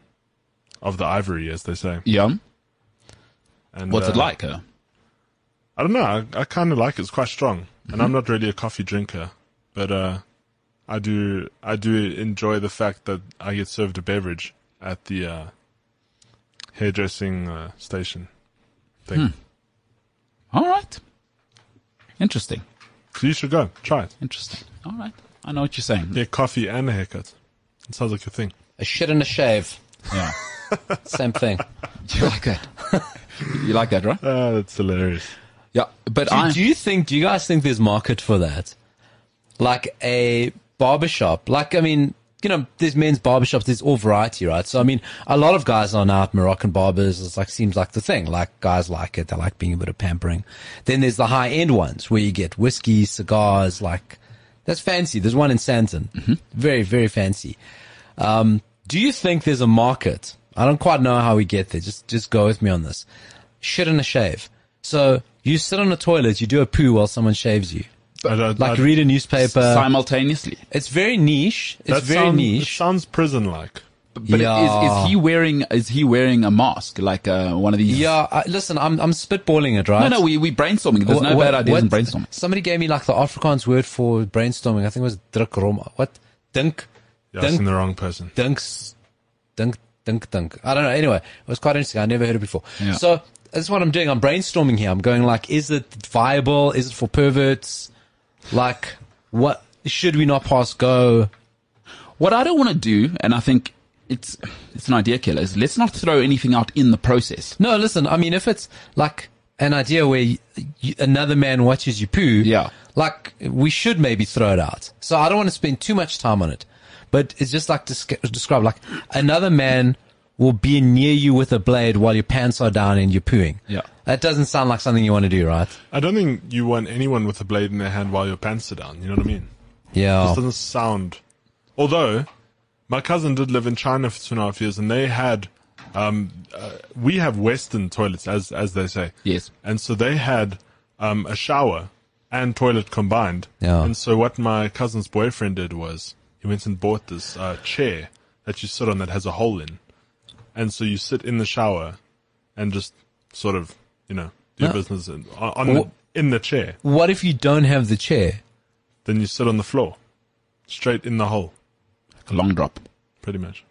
of the ivory, as they say. yeah. And, What's it uh, like? Uh, I don't know. I, I kind of like it. It's quite strong, and I'm not really a coffee drinker, but uh, I do I do enjoy the fact that I get served a beverage at the uh, hairdressing uh, station thing. all right. Interesting. So you should go try it. Interesting. All right. I know what you're saying. Get coffee and a haircut. It sounds like a thing. A shit and a shave. Yeah. Same thing. you like that? you like that, right? Ah, that's hilarious. Yeah. But Do, I. do you think, do you guys think there's market for that? Like a barbershop? Like, I mean, you know, there's men's barbershops, there's all variety, right? So, I mean, a lot of guys are now Moroccan barbers. It's like, seems like the thing. Like, guys like it. They like being a bit of pampering. Then there's the high end ones where you get whiskey, cigars, like, that's fancy. There's one in Sandton. Very, very fancy. Um, do you think there's a market? I don't quite know how we get there. Just, just go with me on this. Shit and a shave. So you sit on a toilet, you do a poo while someone shaves you. I don't- Like I- read a newspaper. simultaneously. It's very niche. It's that very sound- It sounds prison like. But Yeah. is, is he wearing is he wearing a mask like uh, one of these? Yeah, I, listen, I'm I'm spitballing it, right? No, no, we we brainstorming. There's no What- bad ideas what- in brainstorming. Somebody gave me like the Afrikaans word for brainstorming. I think it was drukrom. What? Dink, You're dink, asking the wrong person. dinks, dink, dink, dink. I don't know. Anyway, it was quite interesting. I never heard it before. Yeah. So that's what I'm doing. I'm brainstorming here. I'm going like, is it viable? Is it for perverts? Like, what should we not pass go? What I don't want to do, and I think it's it's an idea killer, is let's not throw anything out in the process. No, listen. I mean, if it's like an idea where you, another man watches you poo, Yeah. like we should maybe throw it out. So I don't want to spend too much time on it, but it's just like to describe like another man will be near you with a blade while your pants are down and you're pooing. Yeah. that doesn't sound like something you want to do, right? I don't think you want anyone with a blade in their hand while your pants are down. You know what I mean? Yeah, This doesn't sound. Although, my cousin did live in China for two and a half years, and they had. Um, uh, we have Western toilets, as as they say. Yes. And so they had um, a shower and toilet combined. Yeah. And so what my cousin's boyfriend did was he went and bought this uh, chair that you sit on that has a hole in, and so you sit in the shower, and just sort of you know do your Yeah. business in, on, on the, in the chair. What if you don't have the chair? Then you sit on the floor, straight in the hole, like A long drop. pretty much.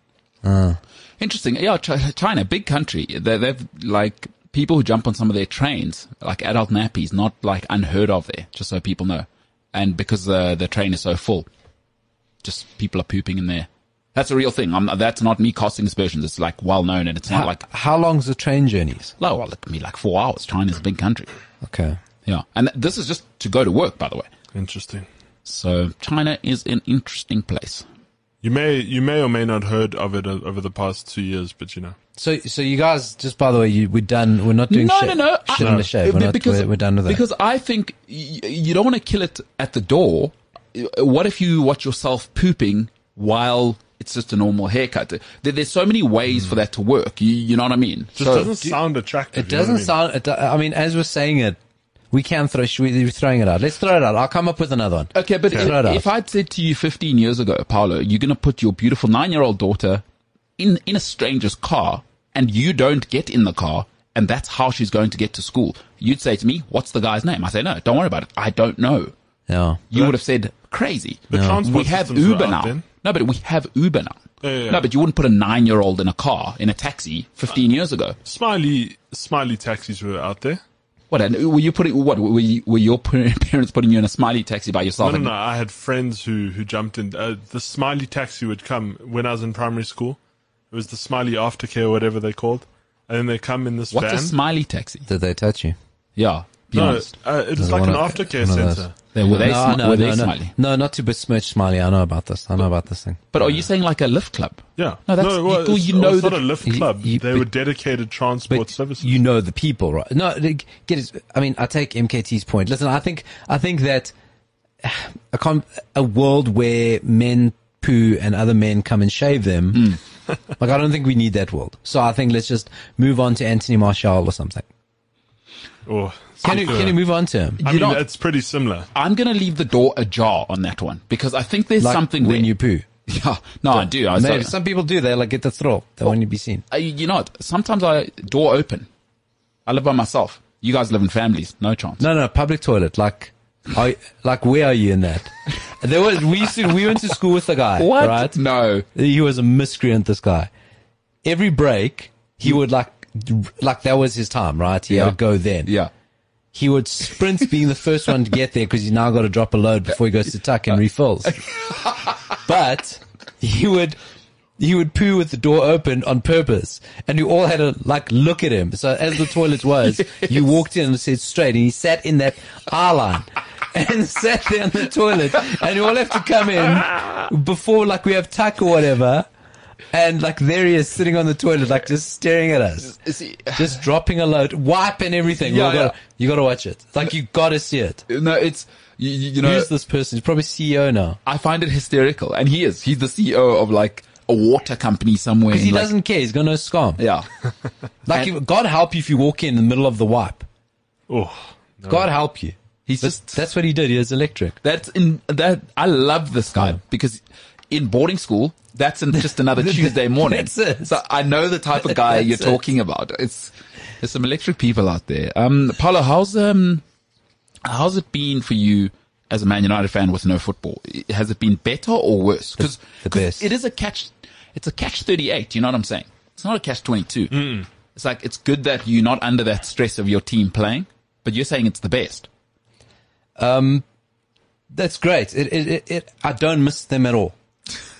Ah. Interesting. Yeah, China, big country. They, they've like people who jump on some of their trains, like adult nappies, not like unheard of there, just so people know. And because the the train is so full, just people are pooping in there. That's a real thing. I'm, that's not me casting aspersions. It's like well known, and it's not like how long's the train journeys? oh, well, it can be like four hours. China's a big country. Okay. Yeah, and th- this is just to go to work, by the way. Interesting. So China is an interesting place. You may you may or may not heard of it uh, over the past two years, but you know. So, so you guys, just by the way, you, we're done. We're not doing no, shit, no, no, shit I- on the shave. We're, Be- not, we're, we're done with that. Because I think y- you don't want to kill it at the door. What if you watch yourself pooping while it's just a normal haircut? There, there's so many ways for that to work. You, you know what I mean? Just So- doesn't sound attractive. It you know what I doesn't mean? sound. It, I mean, as we're saying it, we can throw. should we- We're throwing it out. Let's throw it out. I'll come up with another one. Okay, but Throw it if, if I'd said to you 15 years ago, Paolo, you're going to put your beautiful nine-year-old daughter in, in a stranger's car and you don't get in the car and that's how she's going to get to school, you'd say to me, what's the guy's name? I say, no, don't worry about it. I don't know. Yeah. You would have said, crazy. The transport we have Uber now. then. No, but we have Uber now. Yeah, yeah, yeah. No, but you wouldn't put a nine-year-old in a car, in a taxi 15 years ago. Smiley smiley taxis were out there. What, and were you putting, what, were, you, were your parents putting you in a smiley taxi by No, yourself? no, no. I had friends who who jumped in. Uh, the smiley taxi would come when I was in primary school. It was the smiley aftercare, whatever they called, and then they come in this What's van. a smiley taxi? Did they touch you? Yeah, be no, honest. uh, it was like an aftercare one of those. center. They, were they, no, smi- no, were no, they no. smiley? No, not to besmirch Smiley. I know about this. I know about this thing. But are you saying like a lift club? Yeah. No, that's- well, you- it's, you know it's not a lift club. you- they but- were dedicated transport But services. you know the people, right? No, like, get it. I mean, I take MKT's point. Listen, I think I think that a com- a world where men poo and other men come and shave them. Hmm. like, I don't think we need that world. So I think let's just move on to Anthony Martial or something. Or Can you can you move on to him? I You mean, know- it's pretty similar. I'm going to leave the door ajar on that one because I think there's Like something when there. you poo. Yeah, no, I do. I Maybe so, some people do. They like get the thrill. They want you to be seen. uh, you know what? Sometimes I door open. I live by myself. You guys live in families. No chance. No, no, public toilet. Like, are, like where are you in that? There was we used to, we went to school with a guy. What? Right? No. He was a miscreant. This guy. Every break, he would like, like that was his time, right? He Yeah. would go then. Yeah. He would sprint, being the first one to get there because he's now got to drop a load before he goes to tuck and refills. But he would. He would poo with the door open on purpose, and you all had to like look at him. So as the toilet was, you walked in and said straight, and he sat in that eye line and sat there on the toilet, and you all have to come in before like we have tuck or whatever, and like there he is sitting on the toilet, like just staring at us, See, just dropping a load, wiping everything. Yeah, you, gotta, yeah. you gotta watch it. Like you gotta see it. no, it's you, you know. Who's this person? He's probably CEO now. I find it hysterical, and he is. He's the CEO of like a water company somewhere. Because he like- doesn't care. He's got no scam. Yeah. Like, And- God help you if you walk in the middle of the wipe. Oh, God help you. He's But just that's what he did. He was electric. That's in that. I love this guy because in boarding school, that's an, just another Tuesday morning. That's it. So I know the type of guy you're it. talking about. It's there's some electric people out there. Um, Paulo, how's um, how's it been for you as a Man United fan with no football? Has it been better or worse? Because the best. it is a catch. It's a catch thirty eight. You know what I'm saying? It's not a catch twenty two. It's like it's good that you're not under that stress of your team playing, but you're saying it's the best. Um, That's great. It, it, it, it, I don't miss them at all.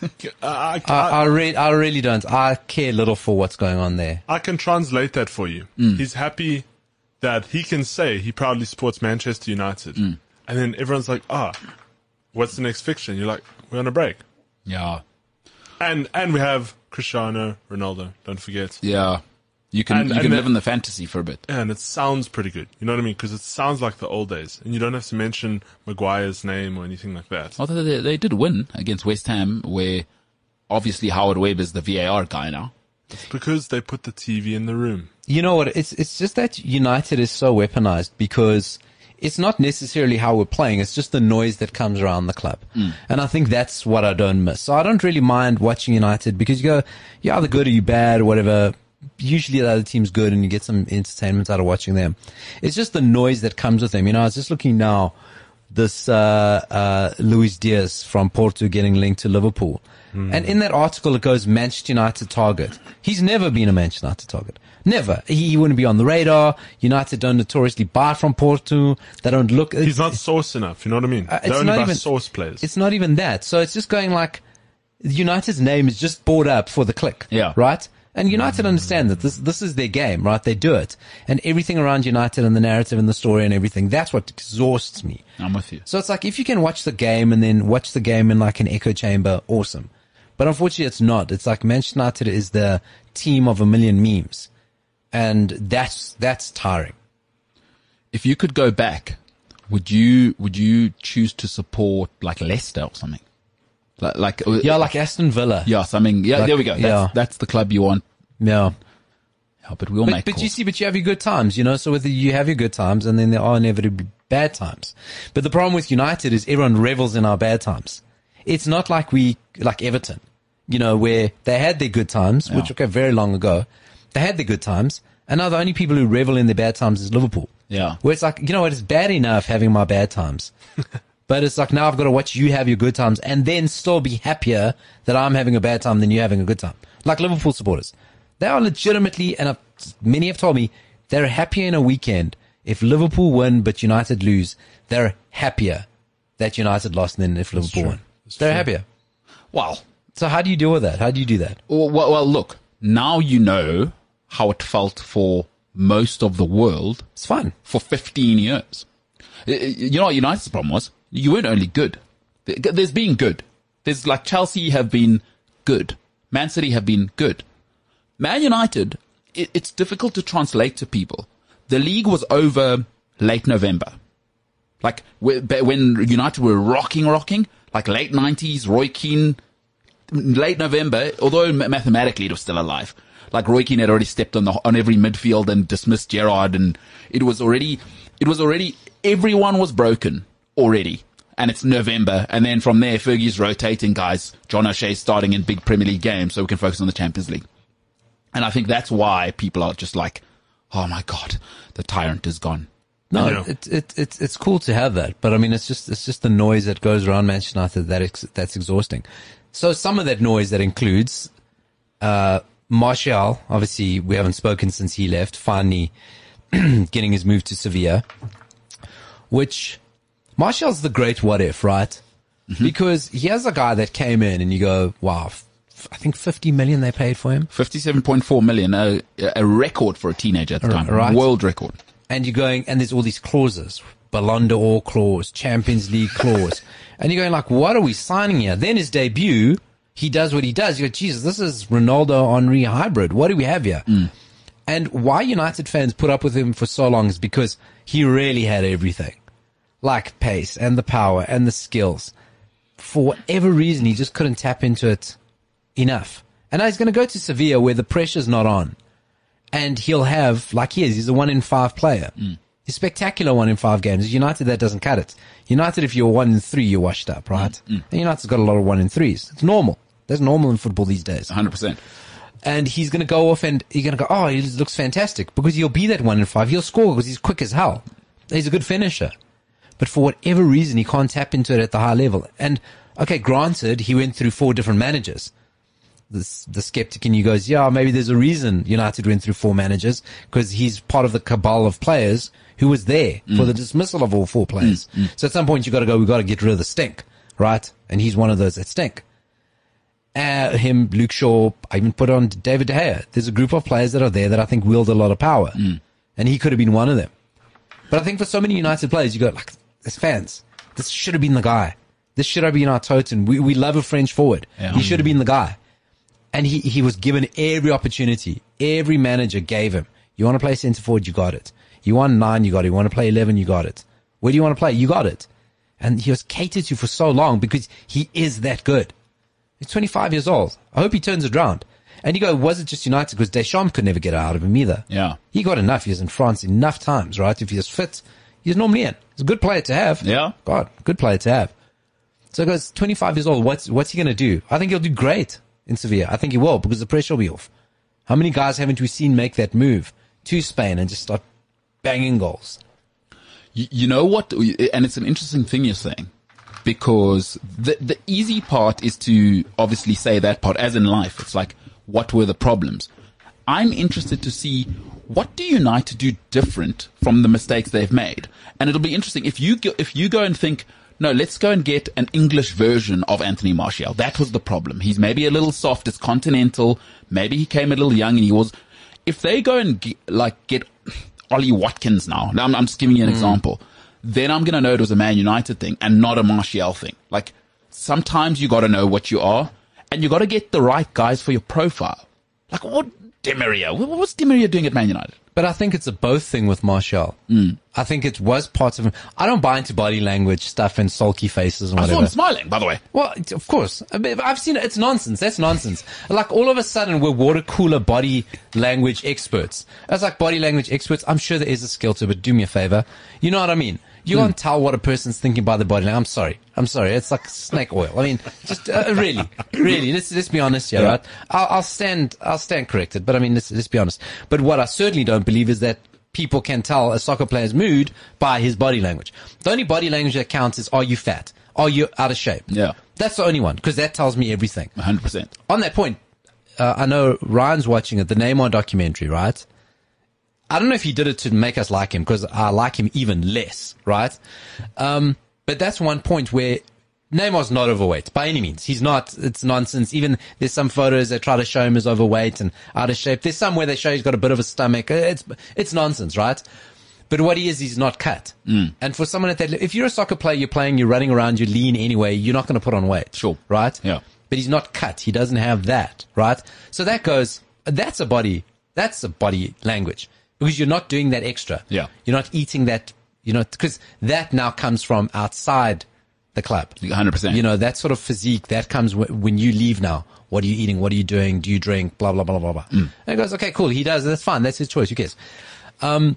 I, I, I, I, re- I really don't. I care little for what's going on there. I can translate that for you. He's happy that he can say he proudly supports Manchester United. And then everyone's like, ah, what's the next fixture? And you're like, we're on a break. Yeah, And and we have Cristiano Ronaldo, don't forget. yeah. You can And- you and can the- live in the fantasy for a bit. And it sounds pretty good. You know what I mean? Because it sounds like the old days. And you don't have to mention Maguire's name or anything like that. Although they, they did win against West Ham, where obviously Howard Webb is the VAR guy now. It's because they put the TV in the room. You know what? It's it's just that United is so weaponized because it's not necessarily how we're playing. It's just the noise that comes around the club, hmm. and I think that's what I don't miss. So I don't really mind watching United because you go, you're either good or you're bad or whatever. Usually the other team's good and you get some entertainment out of watching them. It's just the noise that comes with them. You know, I was just looking now, this uh, uh, Luis Diaz from Porto getting linked to Liverpool. And in that article, it goes Manchester United target. He's never been a Manchester United target. Never. He, he wouldn't be on the radar. United don't notoriously buy from Porto. They don't look. He's not source enough. You know what I mean? Uh, they it's only not buy even- source players. It's not even that. So it's just going like United's name is just bought up for the click. Yeah. Right? And United understand that this this is their game, right? They do it. And everything around United and the narrative and the story and everything, that's what exhausts me. I'm with you. So it's like if you can watch the game and then watch the game in like an echo chamber, awesome. But unfortunately it's not. It's like Manchester United is the team of a million memes. And that's that's tiring. If you could go back, would you would you choose to support like Leicester or something? Like, like uh, Yeah, like Aston Villa. yeah, something. Yeah, Like, there we go. That's, yeah. that's the club you want. Yeah. Yeah, but we'll But, make but you see, but you have your good times, you know. So whether you have your good times, and then there are inevitably bad times. But the problem with United is everyone revels in our bad times. It's not like we like Everton, you know, where they had their good times, which Yeah. okay, very long ago. They had their good times, and now the only people who revel in their bad times is Liverpool. Yeah. where it's like you know what, it's bad enough having my bad times. But it's like now I've got to watch you have your good times and then still be happier that I'm having a bad time than you having a good time. Like Liverpool supporters. They are legitimately, and I've, many have told me, they're happier in a weekend if Liverpool win but United lose. They're happier that United lost than if Liverpool true. won. That's They're true. happier. Well, So how do you deal with that? How do you do that? well, well, well, look. Now you know how it felt for most of the world It's fun. for 15 years. You know what United's problem was? You weren't only good. There's been good. There's like Chelsea have been good. Man City have been good. Man United, it, it's difficult to translate to people. The league was over late November. Like when United were rocking, rocking, like late 90s, Roy Keane, late November, although mathematically it was still alive. Like Roy Keane had already stepped on the, on every midfield and dismissed Gerrard and it was already, it was already, everyone was broken already. And it's November. And then from there, Fergie's rotating guys. John O'Shea's starting in big Premier League games so we can focus on the Champions League. And I think that's why people are just like, oh my God, the tyrant is gone. No, Yeah. it, it, it's it's cool to have that, but I mean, it's just it's just the noise that goes around Manchester United that ex, that's exhausting. So some of that noise that includes uh, Martial. Obviously, we haven't spoken since he left. Finally, getting his move to Sevilla, which Martial's the great what if, right? Mm-hmm. Because here's a guy that came in and you go, wow, f- I think 50 million they paid for him. 57.4 million, a, a record for a teenager at the time. Right. World record. and you're going, and there's all these clauses, Ballon d'Or clause, Champions League clause, and you're going like, what are we signing here? Then his debut, he does what he does. You go, Jesus, this is Ronaldo Henri hybrid. What do we have here? Mm. And why United fans put up with him for so long is because he really had everything, like pace and the power and the skills. For whatever reason, he just couldn't tap into it enough. And now he's going to go to Sevilla where the pressure's not on and he'll have like he is. He's a one in five player. His spectacular one in five games. United, that doesn't cut it. United, if you're one in three, you're washed up, right? And United's got a lot of one in threes. It's normal. That's normal in football these days. 100%. And he's going to go off and you're going to go, oh, he looks fantastic because he'll be that one in five. He'll score because he's quick as hell. He's a good finisher. But for whatever reason, he can't tap into it at the high level. And okay, granted, he went through four different managers. The, the skeptic in you goes, yeah, maybe there's a reason United went through four managers because he's part of the cabal of players who was there mm. for the dismissal of all four players. Mm, mm. So at some point you got to go, we got to get rid of the stink, right? And he's one of those that stink. Uh, him, Luke Shaw, I even put on David De Gea. There's a group of players that are there that I think wield a lot of power. And he could have been one of them. But I think for so many United players, you go, like, as fans, this should have been the guy. This should have been our totem. We, we love a French forward. Yeah. He should have been the guy. And he, he was given every opportunity. Every manager gave him. You want to play centre forward? You got it. You want nine? You got it. You want to play 11? You got it. Where do you want to play? You got it. And he was catered to for so long because he is that good. He's 25 years old. I hope he turns it around. And you go, was it just United? Because Deschamps could never get out of him either. Yeah. He got enough. He was in France enough times, right? If he was fit, he's normally in. He's a good player to have. Yeah. God, good player to have. So he goes, 25 years old. What's, what's he going to do? I think he'll do great in Sevilla. I think he will because the pressure will be off. How many guys haven't we seen make that move to Spain and just start banging goals? You, you know what? And it's an interesting thing you're saying because the the easy part is to obviously say that part as in life. It's like, what were the problems? I'm interested to see what do United do different from the mistakes they've made. And it'll be interesting if you go, if you go and think, no, let's go and get an English version of Anthony Martial. That was the problem. He's maybe a little soft. It's continental. Maybe he came a little young and he was, if they go and get, like get Ollie Watkins now, now I'm, I'm just giving you an hmm. example, then I'm going to know it was a Man United thing and not a Martial thing. Like sometimes you got to know what you are and you got to get the right guys for your profile. Like what Di Maria? What- What's Di Maria doing at Man United? But I think it's a both thing with Martial. Mm. I think it was part of him. I don't buy into body language stuff and sulky faces and I saw whatever. him smiling, by the way. Well, of course. I mean, I've seen it. It's nonsense. That's nonsense. Like all of a sudden we're water cooler body language experts. As like body language experts, I'm sure there is a skill to it, but do me a favor. You know what I mean? You can't tell what a person's thinking by the body language. I'm sorry. I'm sorry. It's like snake oil. I mean, just uh, really, really. Let's let's be honest here, Yeah. right? I'll, I'll stand. I'll stand corrected. But I mean, let's let's be honest. But what I certainly don't believe is that people can tell a soccer player's mood by his body language. The only body language that counts is are you fat? Are you out of shape? Yeah. That's the only one because that tells me everything. 100%. On that point, uh, I know Ryan's watching it, the Neymar documentary, right? I don't know if he did it to make us like him because I like him even less, right? Um, but that's one point where Neymar's not overweight by any means. He's not. It's nonsense. Even there's some photos that try to show him as overweight and out of shape. There's some where they show he's got a bit of a stomach. It's it's nonsense, right? But what he is, he's not cut. Mm. And for someone at that, if you're a soccer player, you're playing, you're running around, you're lean anyway, you're not going to put on weight. Sure. Right? Yeah. But he's not cut. He doesn't have that. Right? So that goes, that's a body, that's a body language because you're not doing that extra. Yeah. You're not eating that, you know, because that now comes from outside the club. 100%. You know, that sort of physique that comes w- when you leave now. What are you eating? What are you doing? Do you drink? Blah, blah, blah, blah, blah. And it goes, okay, cool. He does. That's fine. That's his choice. Who cares? Um,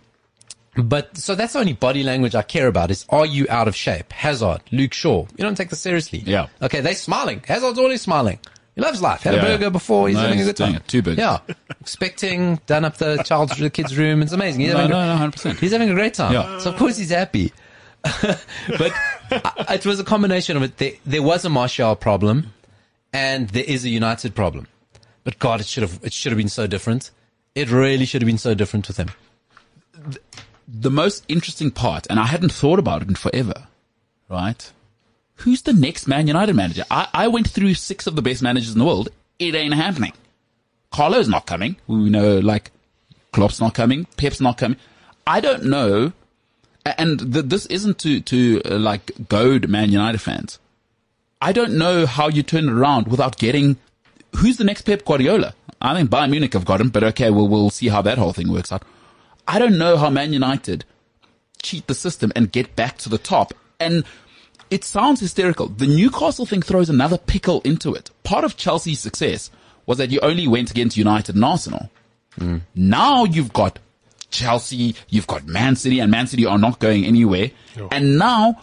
but so that's the only body language I care about is are you out of shape? Hazard, Luke Shaw. You don't take this seriously. Yeah. Okay, they're smiling. Hazard's always smiling. He loves life. Had Yeah. a burger before. He's No, having a good time. Two burgers. Yeah. Expecting, done up the child's the kid's room. It's amazing. He's No, having, no, a- no, 100%. He's having a great time. Yeah. So of course he's happy. but I- it was a combination of it. There, there was a Martial problem and there is a United problem. But God, it should have, it should have been so different. It really should have been so different with him. the most interesting part, and I hadn't thought about it in forever, right? Who's the next Man United manager? I, I went through six of the best managers in the world. It ain't happening. Carlo's not coming. We know, like, Klopp's not coming. Pep's not coming. I don't know. And th- this isn't to, to, uh, like, goad Man United fans. I don't know how you turn it around without getting, who's the next Pep Guardiola? I think Bayern Munich have got him, but okay, we'll, we'll see how that whole thing works out. I don't know how Man United cheat the system and get back to the top. And it sounds hysterical. The Newcastle thing throws another pickle into it. Part of Chelsea's success was that you only went against United and Arsenal. Mm. Now you've got Chelsea, you've got Man City, and Man City are not going anywhere. And now,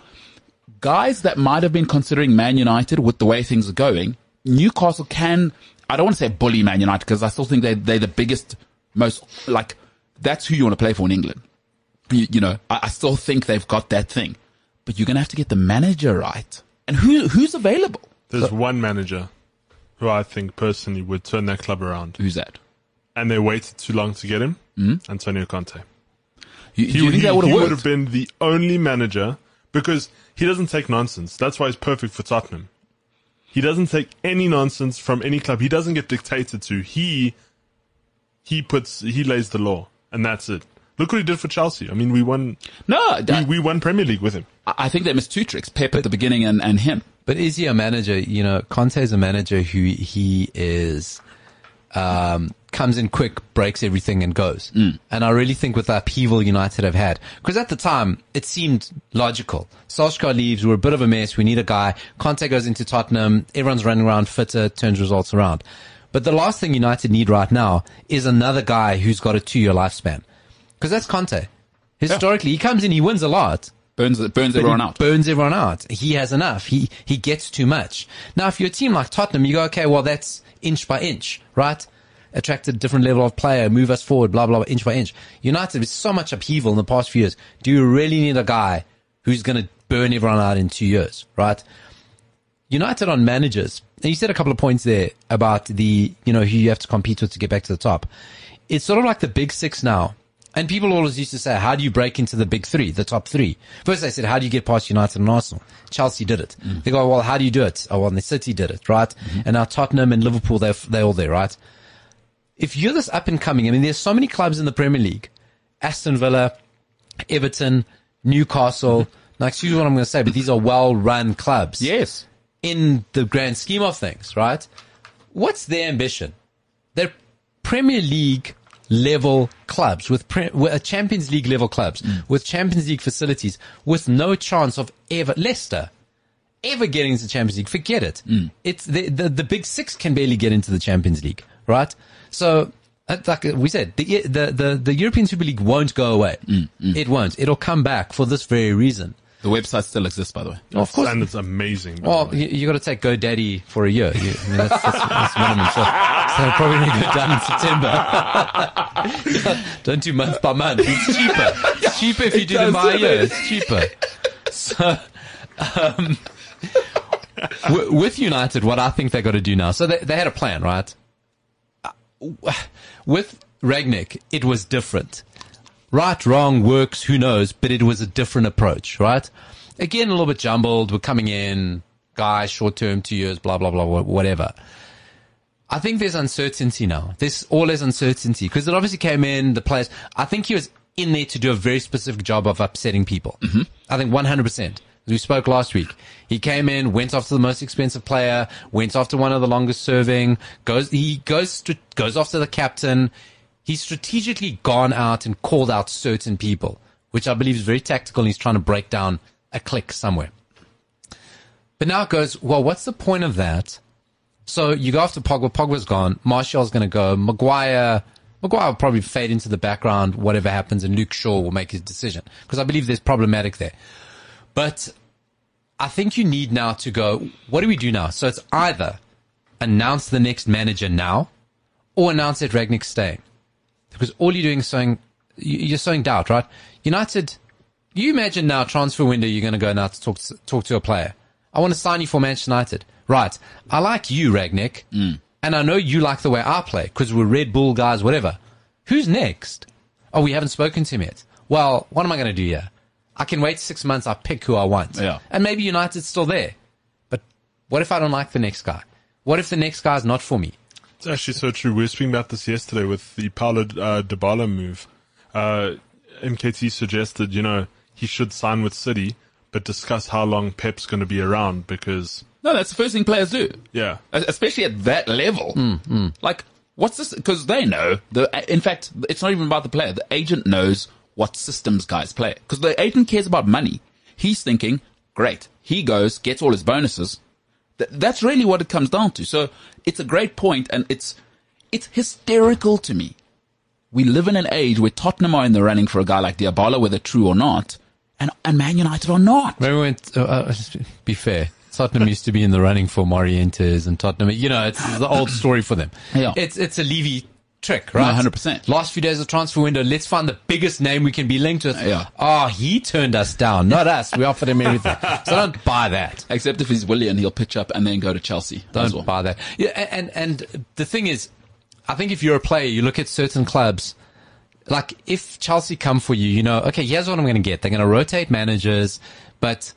guys that might have been considering Man United with the way things are going, Newcastle can, I don't want to say bully Man United because I still think they, they're the biggest, most, like, that's who you want to play for in England. You, you know, I, I still think they've got that thing, but you're going to have to get the manager right. And who, who's available? There's one manager who I think personally would turn that club around, Who's that? and they waited too long to get him. Hmm? Antonio Conte. You, He, do you think he- that would he have would have been the only manager because he doesn't take nonsense. That's why he's perfect for Tottenham. He doesn't take any nonsense from any club. He doesn't get dictated to. He he puts he lays the law, and that's it. Look what he did for Chelsea. I mean, we won no, we, that- we won Premier League with him. I I think they missed two tricks, Pep at the beginning and, and him. But is he a manager? You know, Conte is a manager who he is, um, comes in quick, breaks everything and goes. And I really think with the upheaval United have had, because at the time it seemed logical. Solskjaer leaves, we're a bit of a mess, we need a guy. Conte goes into Tottenham, everyone's running around fitter, turns results around. But the last thing United need right now is another guy who's got a two year lifespan. Because that's Conte. Historically, he comes in, he wins a lot. Burns, burns everyone out. Burns everyone out. He has enough. He he gets too much. Now, if you're a team like Tottenham, you go, okay, well, that's inch by inch, right? Attract a different level of player, move us forward, blah blah, blah inch by inch. United with so much upheaval in the past few years. Do you really need a guy who's going to burn everyone out in two years, right? United on managers. And you said a couple of points there about the, you know, who you have to compete with to get back to the top. It's sort of like the big six now. And people always used to say, how do you break into the big three, the top three? First they said, how do you get past United and Arsenal? Chelsea did it. Mm. They go, well, how do you do it? Oh, well, the City did it, right? Mm-hmm. And now Tottenham and Liverpool, they're, they're all there, right? If you're this up and coming, I mean, there's so many clubs in the Premier League. Aston Villa, Everton, Newcastle. Mm-hmm. Now, excuse what I'm going to say, but these are well-run clubs yes. in the grand scheme of things, right? What's their ambition? They're Premier League level clubs with, pre- with uh, Champions League level clubs with Champions League facilities with no chance of ever Leicester ever getting into the Champions League. Forget it. It's the, the the big six can barely get into the Champions League, right? So. uh, Like we said, the, the the the European Super League won't go away. It won't. It'll come back for this very reason. The website still exists, by the way. Of course, and it's amazing. well, you, you got to take GoDaddy for a year. You, I mean, that's, that's, that's minimum. So, so probably going to go down in September. Don't do month by month. It's cheaper. It's cheaper if you do them by year. It's cheaper. So, um, w- with United, what I think they got to do now. So they, they had a plan, right? Uh, With Rangnick, it was different right, wrong, works, who knows, but it was a different approach, right? Again, a little bit jumbled. We're coming in, guys, short term, two years, blah, blah, blah, whatever. I think there's uncertainty now. There's always uncertainty because it obviously came in, the players, I think he was in there to do a very specific job of upsetting people. Mm-hmm. I think 100%. As we spoke last week, he came in, went after the most expensive player, went after one of the longest serving, goes, he goes, goes after the captain. He's strategically gone out and called out certain people, which I believe is very tactical. And he's trying to break down a click somewhere. But now it goes, well, what's the point of that? So you go after Pogba. Pogba's gone. Martial's going to go. Maguire, Maguire will probably fade into the background, whatever happens, and Luke Shaw will make his decision. Because I believe there's problematic there. But I think you need now to go, what do we do now? So it's either announce the next manager now or announce that Rangnick's staying. Because all you're doing is sowing, you- you're sowing doubt, right? United, you imagine now transfer window, you're going to go now to talk, to talk to a player. I want to sign you for Manchester United. Right. I like you, Rangnick. Mm. And I know you like the way I play because we're Red Bull guys, whatever. Who's next? Oh, we haven't spoken to him yet. Well, what am I going to do here? I can wait six months. I pick who I want. Yeah. And maybe United's still there. But what if I don't like the next guy? What if the next guy's not for me? It's actually so true. We were speaking about this yesterday with the Paulo uh, Dybala move. Uh, MKT suggested, you know, he should sign with City, but discuss how long Pep's going to be around because, No, that's the first thing players do. yeah, especially at that level. Hmm, Like, what's this? Because they know. The in fact, it's not even about the player. The agent knows what systems guys play. Because the agent cares about money. He's thinking, great. He goes, gets all his bonuses. Th- that's really what it comes down to. So it's a great point, and it's it's hysterical to me we live in an age where Tottenham are in the running for a guy like Dybala, whether true or not, and, and Man United are not. Remember when, uh, uh, be fair, Tottenham used to be in the running for Morientes and Tottenham. You know, it's the old story for them. Yeah. It's, it's a Levy trick, right? 100%. Last few days of transfer window, let's find the biggest name we can be linked with. Yeah. Oh, he turned us down, not us. We offered him everything. so don't buy that. Except if he's Willian, he'll pitch up and then go to Chelsea. Don't well. buy that. Yeah, and, and the thing is, I think if you're a player, you look at certain clubs, like if Chelsea come for you, you know, okay, here's what I'm going to get. They're going to rotate managers, but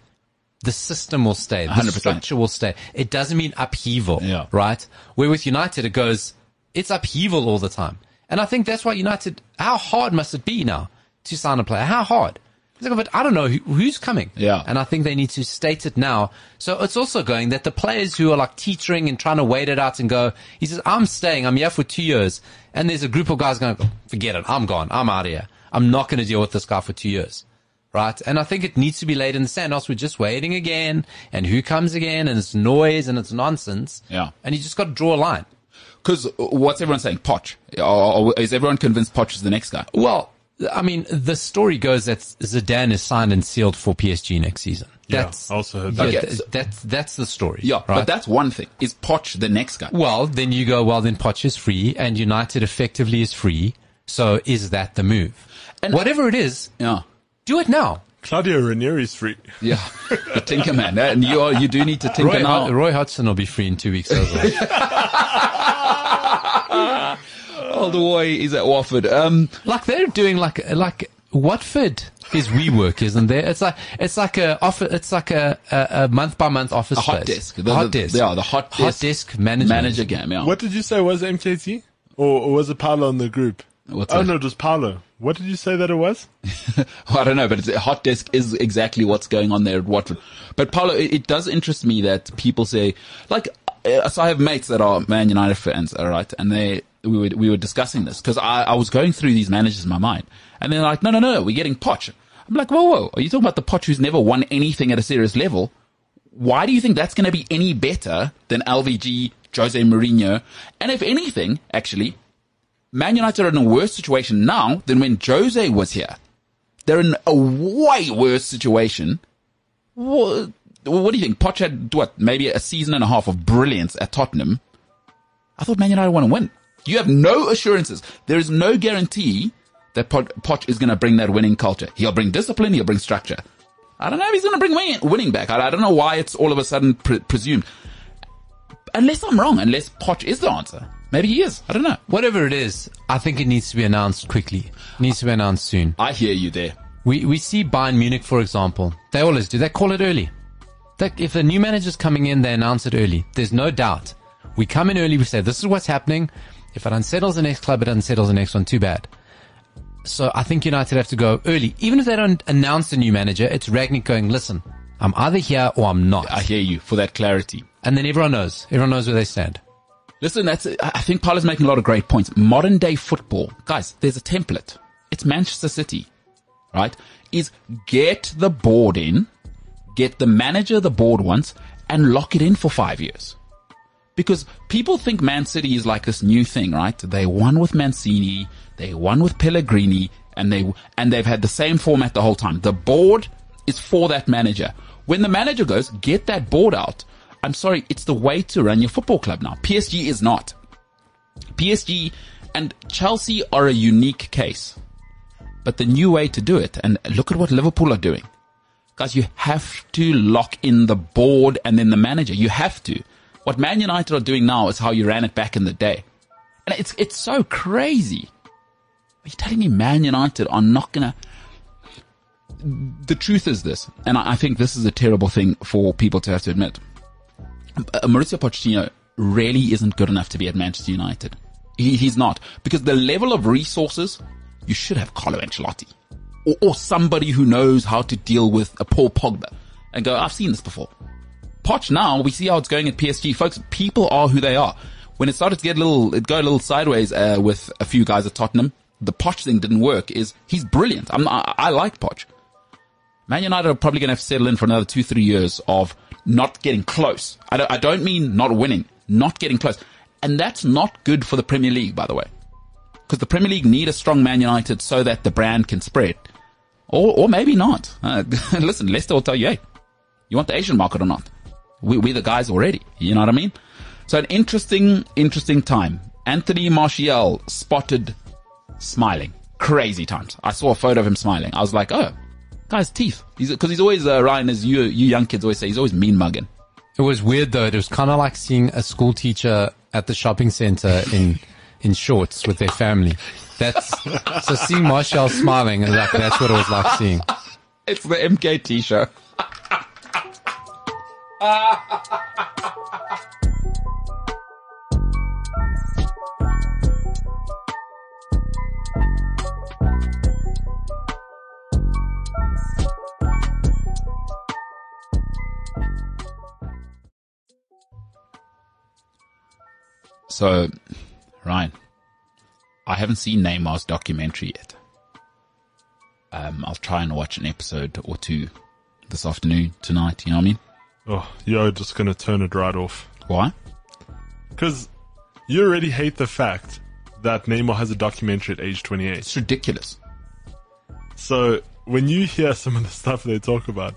the system will stay. The 100%. structure will stay. It doesn't mean upheaval, Yeah. right? Where with United, it goes, it's upheaval all the time. And I think that's why United, how hard must it be now to sign a player? How hard? Like, but I don't know who, who's coming. Yeah. And I think they need to state it now. So it's also going that the players who are like teetering and trying to wait it out and go, he says, I'm staying. I'm here for two years. And there's a group of guys going, forget it. I'm gone. I'm out of here. I'm not going to deal with this guy for two years. Right. And I think it needs to be laid in the sand. Else we're just waiting again. And who comes again? And it's noise and it's nonsense. Yeah. And you just got to draw a line. Because what's everyone saying? Poch. Or, or is everyone convinced Poch is the next guy? Well, I mean, the story goes that Zidane is signed and sealed for PSG next season. Yeah, That's, I also heard yeah, that. Okay, so- that's, that's the story. Yeah, right? but that's one thing. Is Poch the next guy? Well, then you go, well, then Poch is free and United effectively is free. So is that the move? And- Whatever it is, Yeah. do it now. Claudio Ranieri's free. Yeah. the Tinker Man. And you are, you do need to tinker Roy, now. Roy Hodgson will be free in two weeks as well. All the way he's at Watford. Um, like they're doing like, like Watford is WeWork, isn't there? It's like, it's like a office, it's like a, a, a month by month office A hot space. desk. The- hot the- desk. yeah, the hot hot desk desk management. manager game. Yeah. What did you say was MKT? Or, or was it Paolo in the group? What's oh that? no, it was Paolo. What did you say that it was? I don't know, but it's, a hot desk is exactly what's going on there at Watford. But Paulo, it, it does interest me that people say, like, Uh, so I have mates that are Man United fans, all right, and they we were we were discussing this because I, I was going through these managers in my mind, and they're like, no, no, no, we're getting Poch. I'm like, whoa, whoa, are you talking about the Poch who's never won anything at a serious level? Why do you think that's going to be any better than LVG, Jose Mourinho, and if anything, actually, Man United are in a worse situation now than when Jose was here. They're in a way worse situation. What, what do you think? Poch had, what, maybe a season and a half of brilliance at Tottenham. I thought Man United want to win. You have no assurances. There is no guarantee that Poch, is going to bring that winning culture. He'll bring discipline. He'll bring structure. I don't know if he's going to bring winning back. I, I don't know why it's all of a sudden pre- presumed. Unless I'm wrong, unless Poch is the answer. Maybe he is. I don't know. Whatever it is, I think it needs to be announced quickly. It needs to be announced soon. I hear you there. We we see Bayern Munich, for example. They always do. They call it early. They, if a new manager's coming in, they announce it early. There's no doubt. We come in early. We say this is what's happening. If it unsettles the next club, it unsettles the next one. Too bad. So I think United have to go early. Even if they don't announce a new manager, it's Rangnick going, listen, I'm either here or I'm not. I hear you for that clarity. And then everyone knows. Everyone knows where they stand. Listen, that's, I think Paula's making a lot of great points. Modern day football, guys, there's a template. It's Manchester City, right? Is get the board in, get the manager the board wants, and lock it in for five years. Because people think Man City is like this new thing, right? They won with Mancini, they won with Pellegrini, and they, and they've had the same format the whole time. The board is for that manager. When the manager goes, get that board out. I'm sorry, it's the way to run your football club now. PSG is not. PSG and Chelsea are a unique case. But the new way to do it, and look at what Liverpool are doing. Guys, you have to lock in the board and then the manager. You have to. What Man United are doing now is how you ran it back in the day. And it's, it's so crazy. Are you telling me Man United are not gonna, the truth is this, and I think this is a terrible thing for people to have to admit. Mauricio Pochettino really isn't good enough to be at Manchester United. He, he's not. Because the level of resources, you should have Carlo Ancelotti. Or, or somebody who knows how to deal with a Paul Pogba. And go, I've seen this before. Poch now, we see how it's going at PSG. Folks, people are who they are. When it started to get a little, it go a little sideways, uh, with a few guys at Tottenham, the Poch thing didn't work is he's brilliant. I'm, I, I like Poch. Man United are probably going to have to settle in for another two, three years of not getting close. I don't, I don't mean not winning, not getting close. And that's not good for the Premier League, by the way. because the Premier League need a strong Man United so that the brand can spread. Or, or maybe not. Uh, listen, Leicester will tell you, hey, you want the Asian market or not? We, we're the guys already. You know what I mean? So an interesting, interesting time. Anthony Martial spotted smiling. Crazy times. I saw a photo of him smiling. I was like, oh, guy's teeth. He's, cause he's always, uh, Ryan, as you, you young kids always say, he's always mean mugging. It was weird though. It was kind of like seeing a school teacher at the shopping center in, in shorts with their family. That's, so seeing Marshall smiling, and like, that's what it was like seeing. It's the MKT show. So, Ryan, I haven't seen Neymar's documentary yet. Um, I'll try and watch an episode or two this afternoon, tonight, you know what I mean? Oh, you're just gonna turn it right off. Why? Because you already hate the fact that Neymar has a documentary at age 28. It's ridiculous. So when you hear some of the stuff they talk about,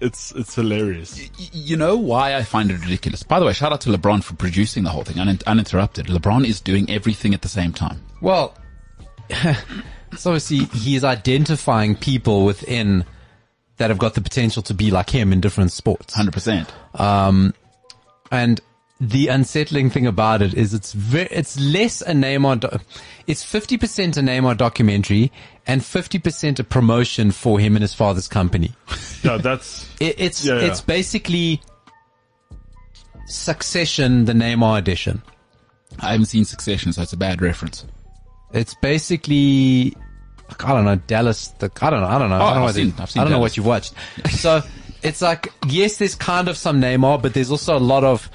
it's it's hilarious. Y- you know why I find it ridiculous? By the way, shout out to LeBron for producing the whole thing un- uninterrupted. LeBron is doing everything at the same time. Well, so obviously he is identifying people within that have got the potential to be like him in different sports. 100%. Um, and the unsettling thing about it is it's very, it's less a Neymar, do- it's 50% a Neymar documentary and 50% a promotion for him and his father's company. Yeah, that's It, it's, Yeah, yeah. it's basically Succession, the Neymar edition. I haven't seen Succession, so it's a bad reference. It's basically, like, I don't know, Dallas. The, I don't know. I don't know. Oh, I don't know, Oh, I've what seen- they- I've seen I don't know what you've watched. So it's like, yes, there's kind of some Neymar, but there's also a lot of,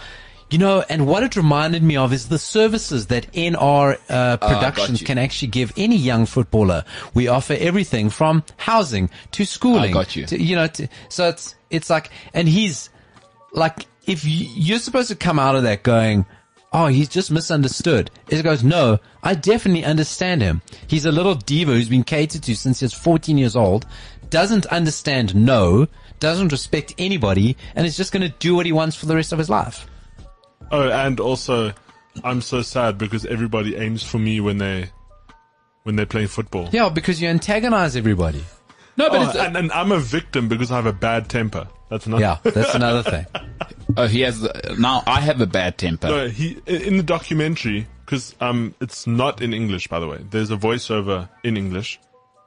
you know, and what it reminded me of is the services that NR uh, Productions you. can actually give any young footballer. We offer everything from housing to schooling. I got you. To, you know, to, so it's it's like, and he's like, if you, you're supposed to come out of that going, oh, he's just misunderstood. It goes, no, I definitely understand him. He's a little diva who's been catered to since he's 14 years old, doesn't understand no, doesn't respect anybody, and is just going to do what he wants for the rest of his life. Oh, and also I'm so sad because everybody aims for me when they when they're playing football. Yeah, because you antagonize everybody. No, but Oh, it's, and, and I'm a victim because I have a bad temper. That's another. Yeah, that's another thing. oh, he has, now I have a bad temper. No, he in the documentary because um it's not in English by the way. There's a voiceover in English,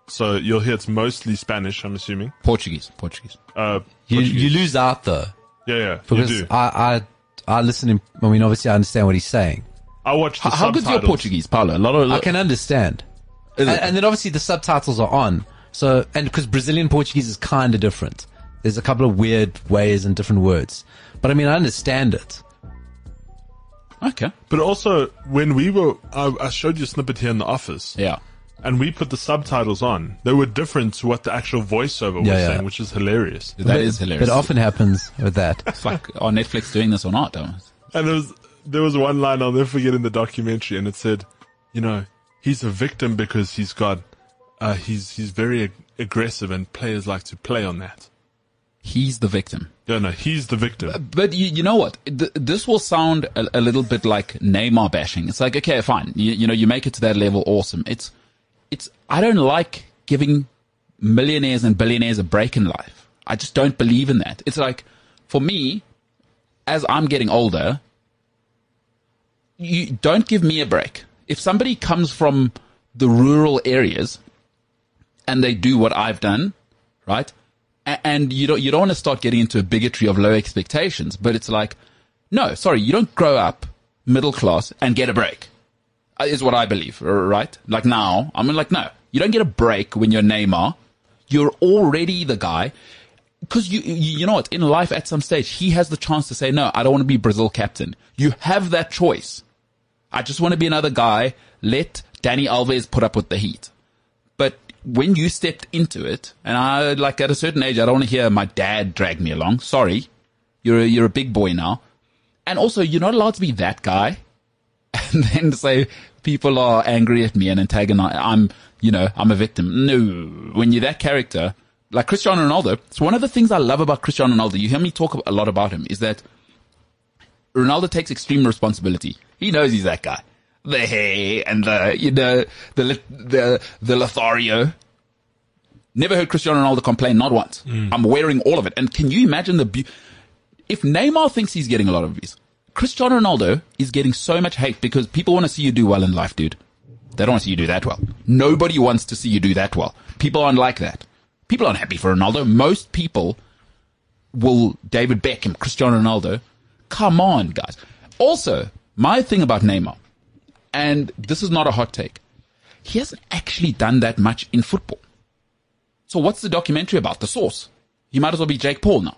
so you'll hear it's mostly Spanish. I'm assuming. Portuguese, Portuguese. Uh, You, Portuguese. you lose out though. Yeah, yeah, you Because do. I, I, I listen in, I mean, obviously I understand what he's saying. I watch. the How, how good's your. Portuguese, Paulo? A lot of, I can understand. Is And, and then obviously the subtitles are on. So, and because Brazilian Portuguese is kind of different. There's a couple of weird ways and different words. But I mean, I understand it. okay. But also, when we were, I, I showed you a snippet here in the office, Yeah. And we put the subtitles on. They were different to what the actual voiceover was Yeah, yeah. saying, which is hilarious. That is hilarious. It often happens with that. It's like, are Netflix doing this or not? Though? And there was there was one line I'll never forget in the documentary, and it said, you know, he's a victim because he's got, uh, he's he's very ag- aggressive, and players like to play on that. He's the victim. No, no, he's the victim. But you, you know what? Th- this will sound a, a little bit like Neymar bashing. It's like, okay, fine. You, you know, you make it to that level. Awesome. It's, it's, I don't like giving millionaires and billionaires a break in life. I just don't believe in that. It's like, for me, as I'm getting older, you don't give me a break. If somebody comes from the rural areas and they do what I've done, right? And you don't, you don't want to start getting into a bigotry of low expectations, but it's like, no, sorry, you don't grow up middle class and get a break. Uh, Is what I believe, right? Like now, I'm like, no, you don't get a break when you're Neymar. You're already the guy. Cause you, you, you know what? In life at some stage, he has the chance to say, no, I don't want to be Brazil captain. You have that choice. I just want to be another guy. Let Dani Alves put up with the heat. But when you stepped into it, and I like at a certain age, I don't want to hear my dad drag me along. Sorry, you're a, you're a big boy now, and also you're not allowed to be that guy, and then say people are angry at me and antagonize. I'm, you know, I'm a victim. No, when you're that character, like Cristiano Ronaldo, it's one of the things I love about Cristiano Ronaldo. You hear me talk a lot about him is that Ronaldo takes extreme responsibility. He knows he's that guy. The hair and the, you know, the, the, the Lothario. Never heard Cristiano Ronaldo complain, not once. Mm. I'm wearing all of it. And can you imagine the, bu- if Neymar thinks he's getting a lot of abuse, Cristiano Ronaldo is getting so much hate because people want to see you do well in life, dude. They don't want to see you do that well. Nobody wants to see you do that well. People aren't like that. People aren't happy for Ronaldo. Most people will David Beckham, Cristiano Ronaldo. Come on, guys. Also, my thing about Neymar, and this is not a hot take, he hasn't actually done that much in football. So what's the documentary about? The source. He might as well be Jake Paul now.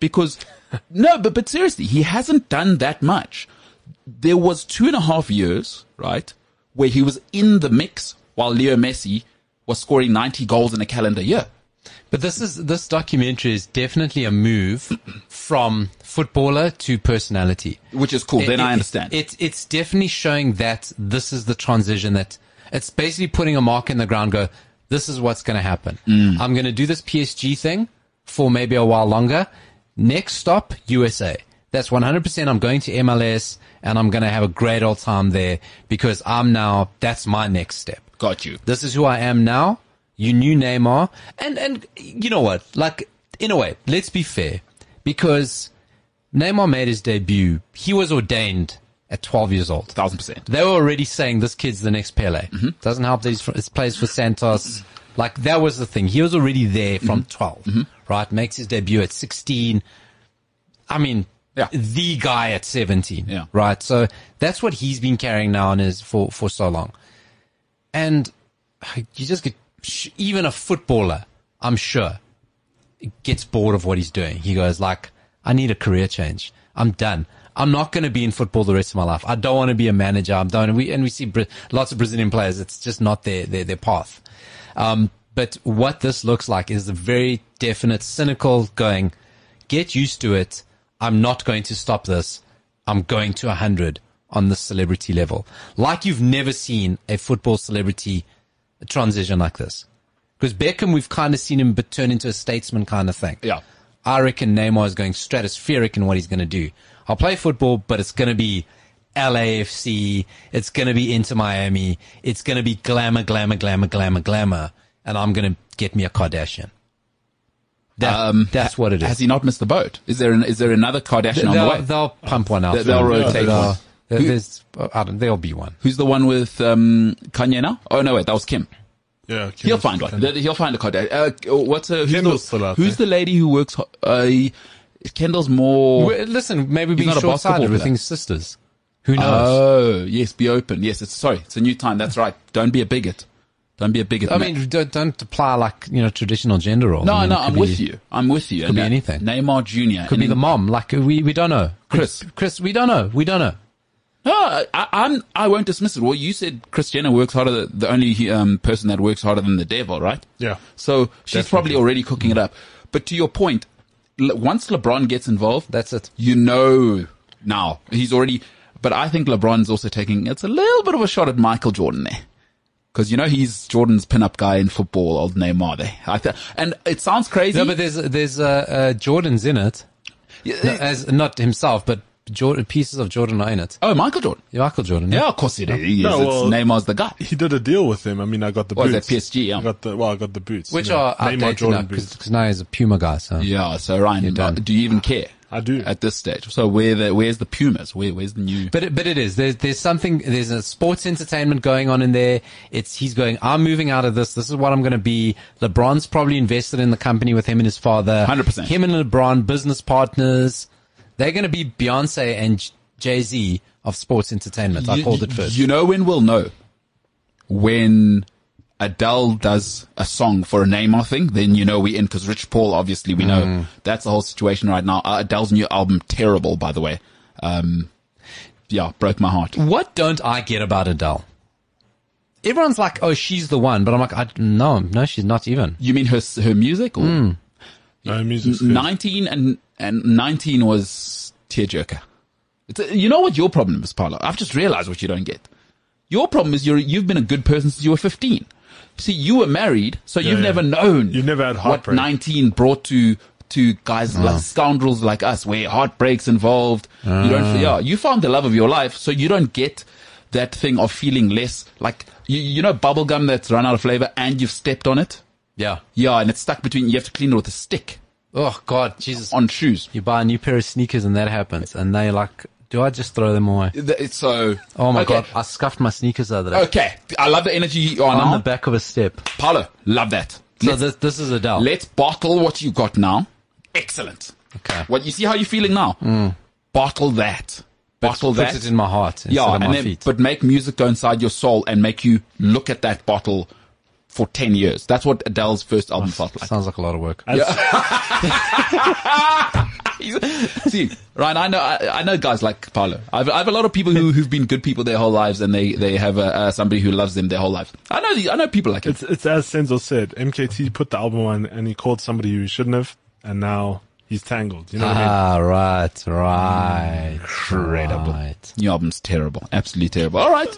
Because, no, but, but seriously, he hasn't done that much. There was two and a half years, right, where he was in the mix while Leo Messi was scoring 90 goals in a calendar year. But this is this documentary is definitely a move from footballer to personality. Which is cool. Then I understand. It's it's definitely showing that this is the transition that it's basically putting a mark in the ground. Go, this is what's going to happen. Mm. I'm going to do this PSG thing for maybe a while longer. Next stop, USA. That's 100%. I'm going to MLS and I'm going to have a great old time there because I'm now, that's my next step. Got you. This is who I am now. You knew Neymar. And, and you know what? Like, in a way, let's be fair because Neymar made his debut. He was ordained at 12 years old. Thousand percent. They were already saying this kid's the next Pele. Mm-hmm. Doesn't help that he's, he plays for Santos. Like that was the thing. He was already there from mm-hmm. 12, mm-hmm. right? Makes his debut at 16. I mean, Yeah. the guy at 17, Yeah. right? So that's what he's been carrying now and is for, for so long. And you just get, even a footballer, I'm sure, gets bored of what he's doing. He goes like, I need a career change. I'm done. I'm not going to be in football the rest of my life. I don't want to be a manager. I'm done. And we, and we see Bra- lots of Brazilian players. It's just not their, their, their path. Um, but what this looks like is a very definite cynical going, get used to it. I'm not going to stop this. I'm going to 100 on the celebrity level. Like you've never seen a football celebrity transition like this. Because Beckham, we've kind of seen him but turn into a statesman kind of thing. Yeah. I reckon Neymar is going stratospheric in what he's going to do. I'll play football, but it's going to be LAFC. It's going to be Inter Miami. It's going to be glamour, glamour, glamour, glamour, glamour. And I'm going to get me a Kardashian. That, Um, that's what it is. Has he not missed the boat? Is there an, is there another Kardashian on the they'll, way? they'll pump one out. They- they'll rotate They'll- one. there- Who- There's, I don't, there'll be one. Who's the one with um, Kanye now? Oh no, wait, that was Kim. Yeah, He'll find one. Th- He'll find a Kardashian. Uh, what's a, who's, Kendall's the, still out who's there. the lady who works? Uh, Kendall's more. Well, Listen, maybe being not a short-sighted with player. his sisters. Who knows? Oh, yes, be open. Yes, it's sorry, it's a new time. That's right. Don't be a bigot. Don't be a bigot. I Ma- mean, don't, don't apply like, you know, traditional gender roles. no, I mean, no, I'm could with you. I'm with you. Could be And, uh, anything. Neymar Jr. Could be the mom. Like, we, we don't know. Chris. Chris, we don't know. We don't know. No, I, I'm. I won't dismiss it. Well, you said Kris Jenner works harder. Than, the only um, person that works harder than the devil, right? Yeah. So she's Definitely. probably already cooking it up. But to your point, once LeBron gets involved, That's it. you know now he's already. But I think LeBron's also taking it's a little bit of a shot at Michael Jordan there. Because you know he's Jordan's pinup guy in football, old Neymar there. I th- and it sounds crazy. No, but there's, there's, uh, uh, Jordan's in it. Yeah, No, as, not himself, but Jordan, pieces of Jordan are in it. oh, Michael Jordan. Yeah, Michael Jordan. Yeah, of course it is. He is. No, It's well- Neymar's the guy. He did a deal with him. I mean, I got the What was boots. that, PSG, yeah. I got the well, I got the boots. Which you know, are Neymar Jordan now, boots. because now he's a Puma guy, so. Yeah. So Ryan, You're do you even care? I do. at this stage. So where the where's the Pumas? Where where's the new? But it, but it is. There's there's something. There's a sports entertainment going on in there. It's he's going. I'm moving out of this. This is what I'm going to be. LeBron's probably invested in the company with him and his father. 100%. Him and LeBron business partners. They're going to be Beyonce and Jay Z of sports entertainment. I You- called it first. You know when we'll know when Adele does a song for a Neymar thing, then you know we in because Rich Paul obviously we Mm. know that's the whole situation right now. Uh, Adele's new album, terrible by the way. Um, yeah, broke my heart. what don't I get about Adele? Everyone's like, oh, she's the one, but I'm like, I, no, no, she's not even. You mean her her music or Mm. No, music's good. nineteen and and nineteen was tearjerker. It's a, you know what your problem is, Paolo? I've just realized what you don't get. Your problem is you're, you've been a good person since you were 15. See, you were married, so you've yeah. never known. You've never had heartbreak. what heartbreak. 19 brought to, to guys like scoundrels like us, where heartbreak's involved. You don't, ah. yeah, you found the love of your life, so you don't get that thing of feeling less like, you, you know, bubble gum that's run out of flavor and you've stepped on it. Yeah. Yeah, and it's stuck between, you have to clean it with a stick Oh God, Jesus. on shoes. You buy a new pair of sneakers and that happens, and they like, do I just throw them away? Th- It's so. Oh my Okay. God, I scuffed my sneakers the other day Okay. I love the energy you are on now. the back of a step. Paulo, love that. So Let's, this this is Adele. let's bottle what you got now. Excellent. Okay. What you see how you're feeling now? Hmm. Bottle that. Bottle Put that. it in my heart instead yeah, and then, feet. but make music go inside your soul and make you look at that bottle for 10 years. That's what Adele's first album felt like. Sounds like a lot of work. Yeah. See, Ryan, I know, I, I know guys like Paolo. I've, I have a lot of people who, who've been good people their whole lives and they, they have uh, uh, somebody who loves them their whole life. I know, the, I know people like him. It's it's as Senzo said. MKT put the album on and he called somebody who shouldn't have, and now he's tangled. You know what I mean? Ah, right, right. Incredible. Right. New album's terrible. Absolutely terrible. All right.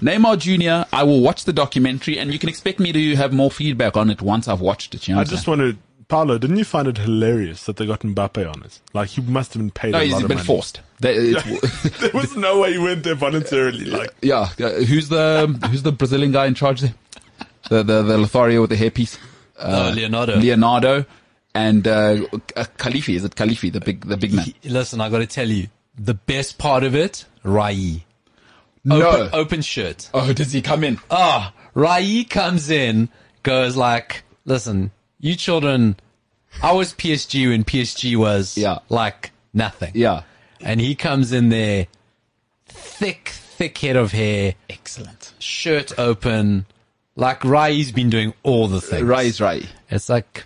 Neymar Jr., I will watch the documentary and you can expect me to have more feedback on it once I've watched it. You know I just want to, Paolo, didn't you find it hilarious that they got Mbappe on it? Like he must have been paid No, a he's lot of been money. forced. They- it's- there was no way he went there voluntarily. Like yeah. uh, Who's the, who's the Brazilian guy in charge there? The, the, the Lothario with the hairpiece? Oh, Leonardo. Leonardo and, uh, uh, Khalifi. Is it Khalifi? The big, the big man. He- Listen, I got to tell you, the best part of it, Rai. No. Open, open shirt. Oh, does he come in? Ah, Rai comes in, goes like, listen, you children, I was PSG when PSG was Yeah. like nothing. Yeah. And he comes in there, thick, thick head of hair, Excellent. shirt open, like Rai's been doing all the things. Rai is Rai. It's like,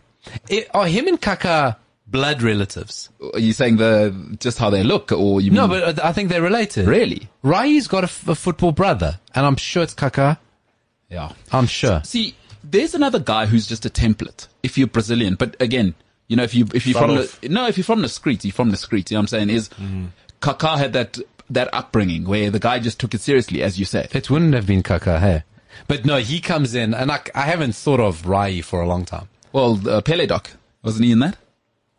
it, are him and Kaka blood relatives? Are you saying the, just how they look or you No, mean? but uh, I think they're related. Really? Rai's got a, f- a football brother, and I'm sure it's Kaka. Yeah. I'm sure. See, there's another guy who's just a template. If you're Brazilian, but again, you know, if you if you're from off. the no, if you're from the streets, you're from the streets. You know what I'm saying? Is Kaká had that that upbringing where the guy just took it seriously, as you said. It wouldn't have been Kaka, hey? But no, he comes in, and I, I haven't thought of Rai for a long time. Well, uh, Pele doc wasn't he in that?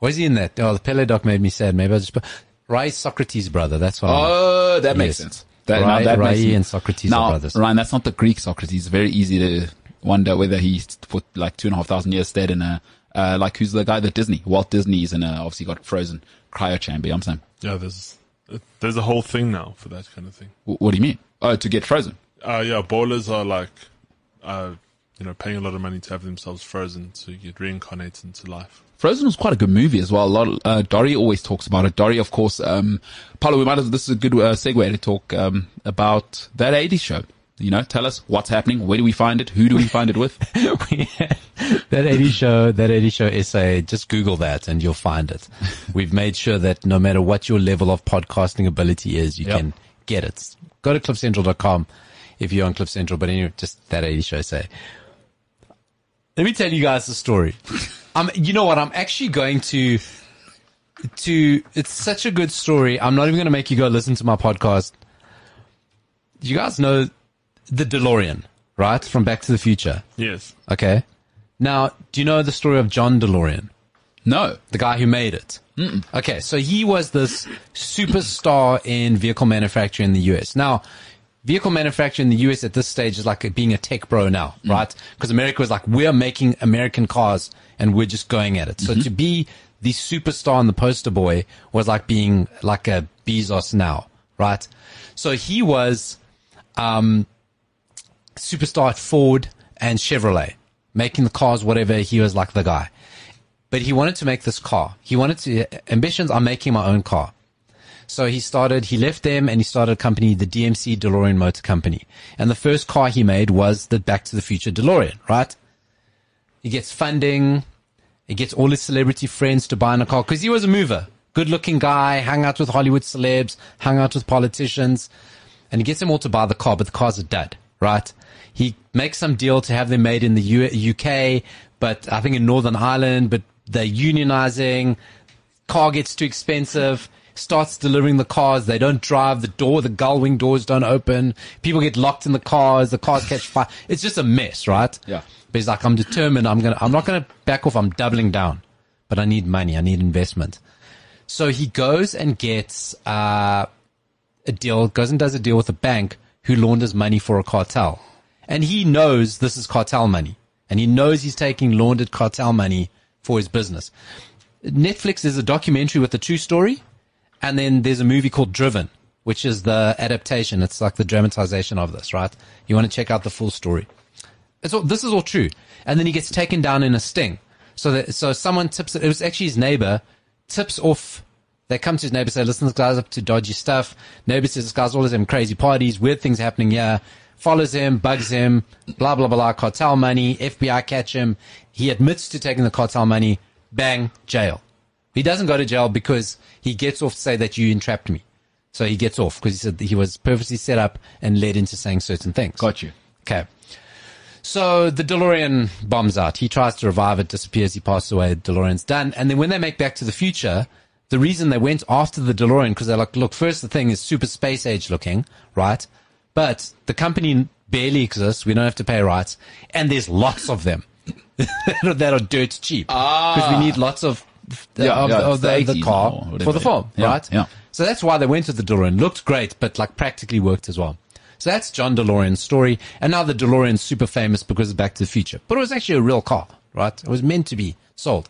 Was he in that? Oh, the Pele doc made me sad. Maybe I just put Rai's Socrates' brother. That's what. I'm- Oh, that makes Yes. sense. That, Rai- now that Rai makes and Socrates are now, brothers. Ryan, that's not the Greek Socrates. It's very easy to wonder whether he for like two and a half thousand years stayed in a uh, like who's the guy that Disney Walt Disney's in a obviously got frozen cryo chamber. You know what I'm saying. yeah, there's there's a whole thing now for that kind of thing. Wh- What do you mean? Oh, to get frozen. Uh, yeah, bowlers are like, uh, you know, paying a lot of money to have themselves frozen to get reincarnated into life. Frozen was quite a good movie as well. A lot. Of, uh, Dory always talks about it. Dory, of course. Um, Paulo, we might have. This is a good uh, segue to talk um, about that '80s show. You know, tell us what's happening. Where do we find it? Who do we find it with? that 80 show, that 80 show essay, just Google that and you'll find it. We've made sure that no matter what your level of podcasting ability is, you Yep. can get it. Go to cliffcentral.com if you're on Cliff Central, but anyway, just that 80 show essay. Let me tell you guys the story. Um, you know what? I'm actually going to, to, it's such a good story. I'm not even going to make you go listen to my podcast. You guys know the DeLorean, right? From Back to the Future. Yes. Okay. Now, do you know the story of John DeLorean? No. The guy who made it. Okay, so he was this superstar in vehicle manufacturing in the US. Now, vehicle manufacturing in the US at this stage is like being a tech bro now, right? Because America was like, we're making American cars and we're just going at it. So to be the superstar and the poster boy was like being like a Bezos now, right? So he was, um, superstar at Ford and Chevrolet, making the cars, whatever. He was like the guy. But he wanted to make this car. He wanted to, ambitions I'm making my own car. So he started, he left them and he started a company, the DMC DeLorean Motor Company. And the first car he made was the Back to the Future DeLorean, right? He gets funding. He gets all his celebrity friends to buy in a car because he was a mover. Good looking guy, hung out with Hollywood celebs, hung out with politicians, and he gets them all to buy the car, but the car's a dud, right? He makes some deal to have them made in the U- UK, but I think in Northern Ireland, but they're unionizing. Car gets too expensive. Starts delivering the cars. They don't drive. The door, the gull wing doors don't open. People get locked in the cars. The cars catch fire. It's just a mess, right? Yeah. But he's like, I'm determined. I'm gonna. I'm not gonna back off. I'm doubling down. But I need money. I need investment. So he goes and gets uh, a deal. Goes and does a deal with a bank who launders money for a cartel, and he knows this is cartel money, and he knows he's taking laundered cartel money for his business. Netflix is a documentary with a true story, and then there's a movie called Driven, which is the adaptation. It's like the dramatization of this, right? You want to check out the full story. All, this is all true. And then he gets taken down in a sting. So that, so someone tips it. It was actually his neighbor tips off. They come to his neighbor, say, listen, this guy's up to dodgy stuff. Neighbor says, this guy's always having crazy parties, weird things happening here. Follows him, bugs him, blah, blah, blah, cartel money. FBI catch him. He admits to taking the cartel money. Bang, jail. He doesn't go to jail because he gets off to say that you entrapped me. So he gets off because he said he was purposely set up and led into saying certain things. Got you. Okay. So the DeLorean bombs out. He tries to revive it, disappears. He passes away. DeLorean's done. And then when they make Back to the Future, the reason they went after the DeLorean because they're like, look, first the thing is super space age looking, right? But the company barely exists. We don't have to pay rights, and there's lots of them that are dirt cheap ah. because we need lots of the, Yeah, of, yeah, of the, the the car for the film, Yeah, right? yeah. So that's why they went to the DeLorean. Looked great, but like practically worked as well. So that's John DeLorean's story. And now the DeLorean's super famous because of Back to the Future. But it was actually a real car, right? It was meant to be sold.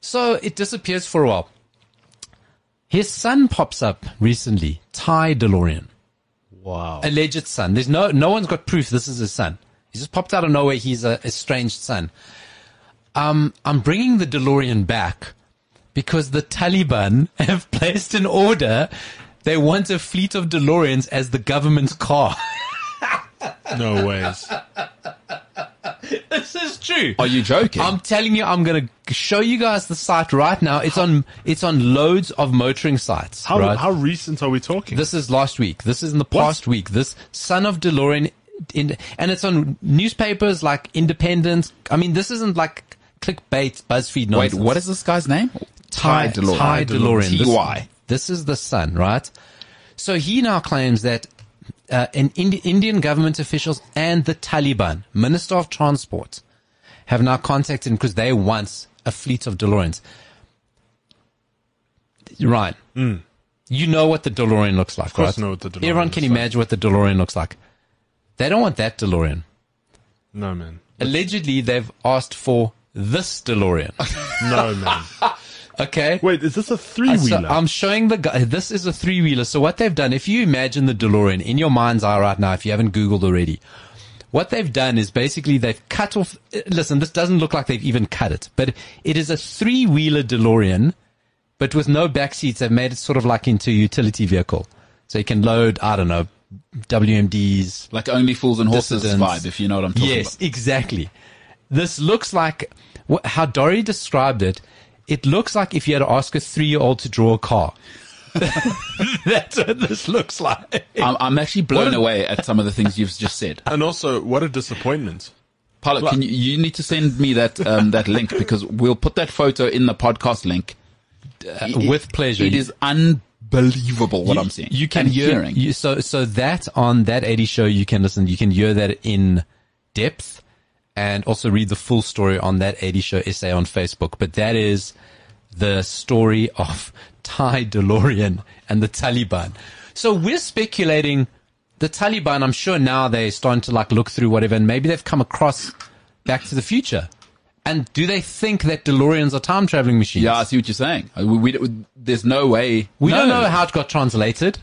So it disappears for a while. His son pops up recently, Ty DeLorean. Wow. Alleged son. There's no, no one's got proof this is his son. He just popped out of nowhere. He's a estranged son. Um, I'm bringing the DeLorean back because the Taliban have placed an order. They want a fleet of DeLoreans as the government's car. No ways. this is true. Are you joking? I'm telling you, I'm going to show you guys the site right now. It's on, it's on loads of motoring sites. How right? how recent are we talking? This is last week. This is in the past week. This son of DeLorean, in, and it's on newspapers like Independent. I mean, this isn't like clickbait, BuzzFeed nonsense. Wait, what is this guy's name? Ty DeLorean. Ty DeLorean. This- T.Y.. This, is the son, right? So he now claims that uh, an Indi- Indian government officials and the Taliban, Minister of Transport, have now contacted him because they want a fleet of DeLoreans. Ryan, you know what the DeLorean looks like, Hmm. course right? Know what the DeLorean Everyone can looks like. imagine what the DeLorean looks like. They don't want that DeLorean. no man. Allegedly, they've asked for this DeLorean. No man. Okay. Wait, is this a three So wheeler? I'm showing the guy. This is a three wheeler. So what they've done, if you imagine the DeLorean in your mind's eye right now, if you haven't Googled already, what they've done is basically they've cut off. uh, Listen, this doesn't look like they've even cut it, but it is a three wheeler DeLorean, but with no back seats. They've made it sort of like into a utility vehicle, so you can load. I don't know, WMDs, Like only fools and horses Dissidents. vibe, if you know what I'm talking yes, about. exactly. This looks like wh- how Dory described it. It looks like if you had to ask a three-year-old to draw a car. That's what this looks like. I'm, I'm actually blown a- away at some of the things you've just said. and also, what a disappointment. Paulo, can you, you need to send me that um, that link because we'll put that photo in the podcast link. It- with pleasure. It is unbelievable what you, I'm seeing. You can and hear, hearing. You, so so that on that 80 show you can listen. You can hear that in depth, and also read the full story on that 80 show essay on Facebook. But that is the story of Ty DeLorean and the Taliban. So we're speculating the Taliban. I'm sure now they're starting to like look through whatever, and maybe they've come across Back to the Future. And do they think that DeLoreans are time traveling machines? yeah, I see what you're saying. Uh, We, we, there's no way. We No. don't know how it got translated.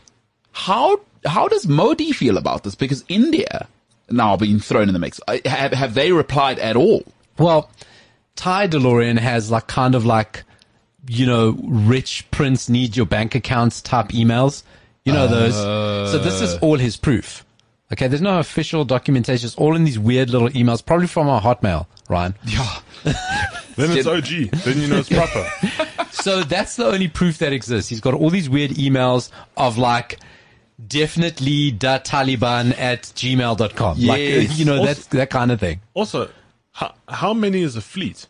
how how does Modi feel about this? Because India now being thrown in the mix. Have have they replied at all? Well, Ty DeLorean has like kind of like, you know, rich prince needs your bank accounts type emails. You know those. So this is uh. all his proof. Okay, there's no official documentation. It's all in these weird little emails, probably from our Hotmail, Ryan. Yeah. Then it's OG. Then you know it's proper. so that's the only proof that exists. He's got all these weird emails of like, definitely da Taliban at gmail.com. Like, uh, Yes. you know, Also- that's that kind of thing. Also, how, how many is a fleet?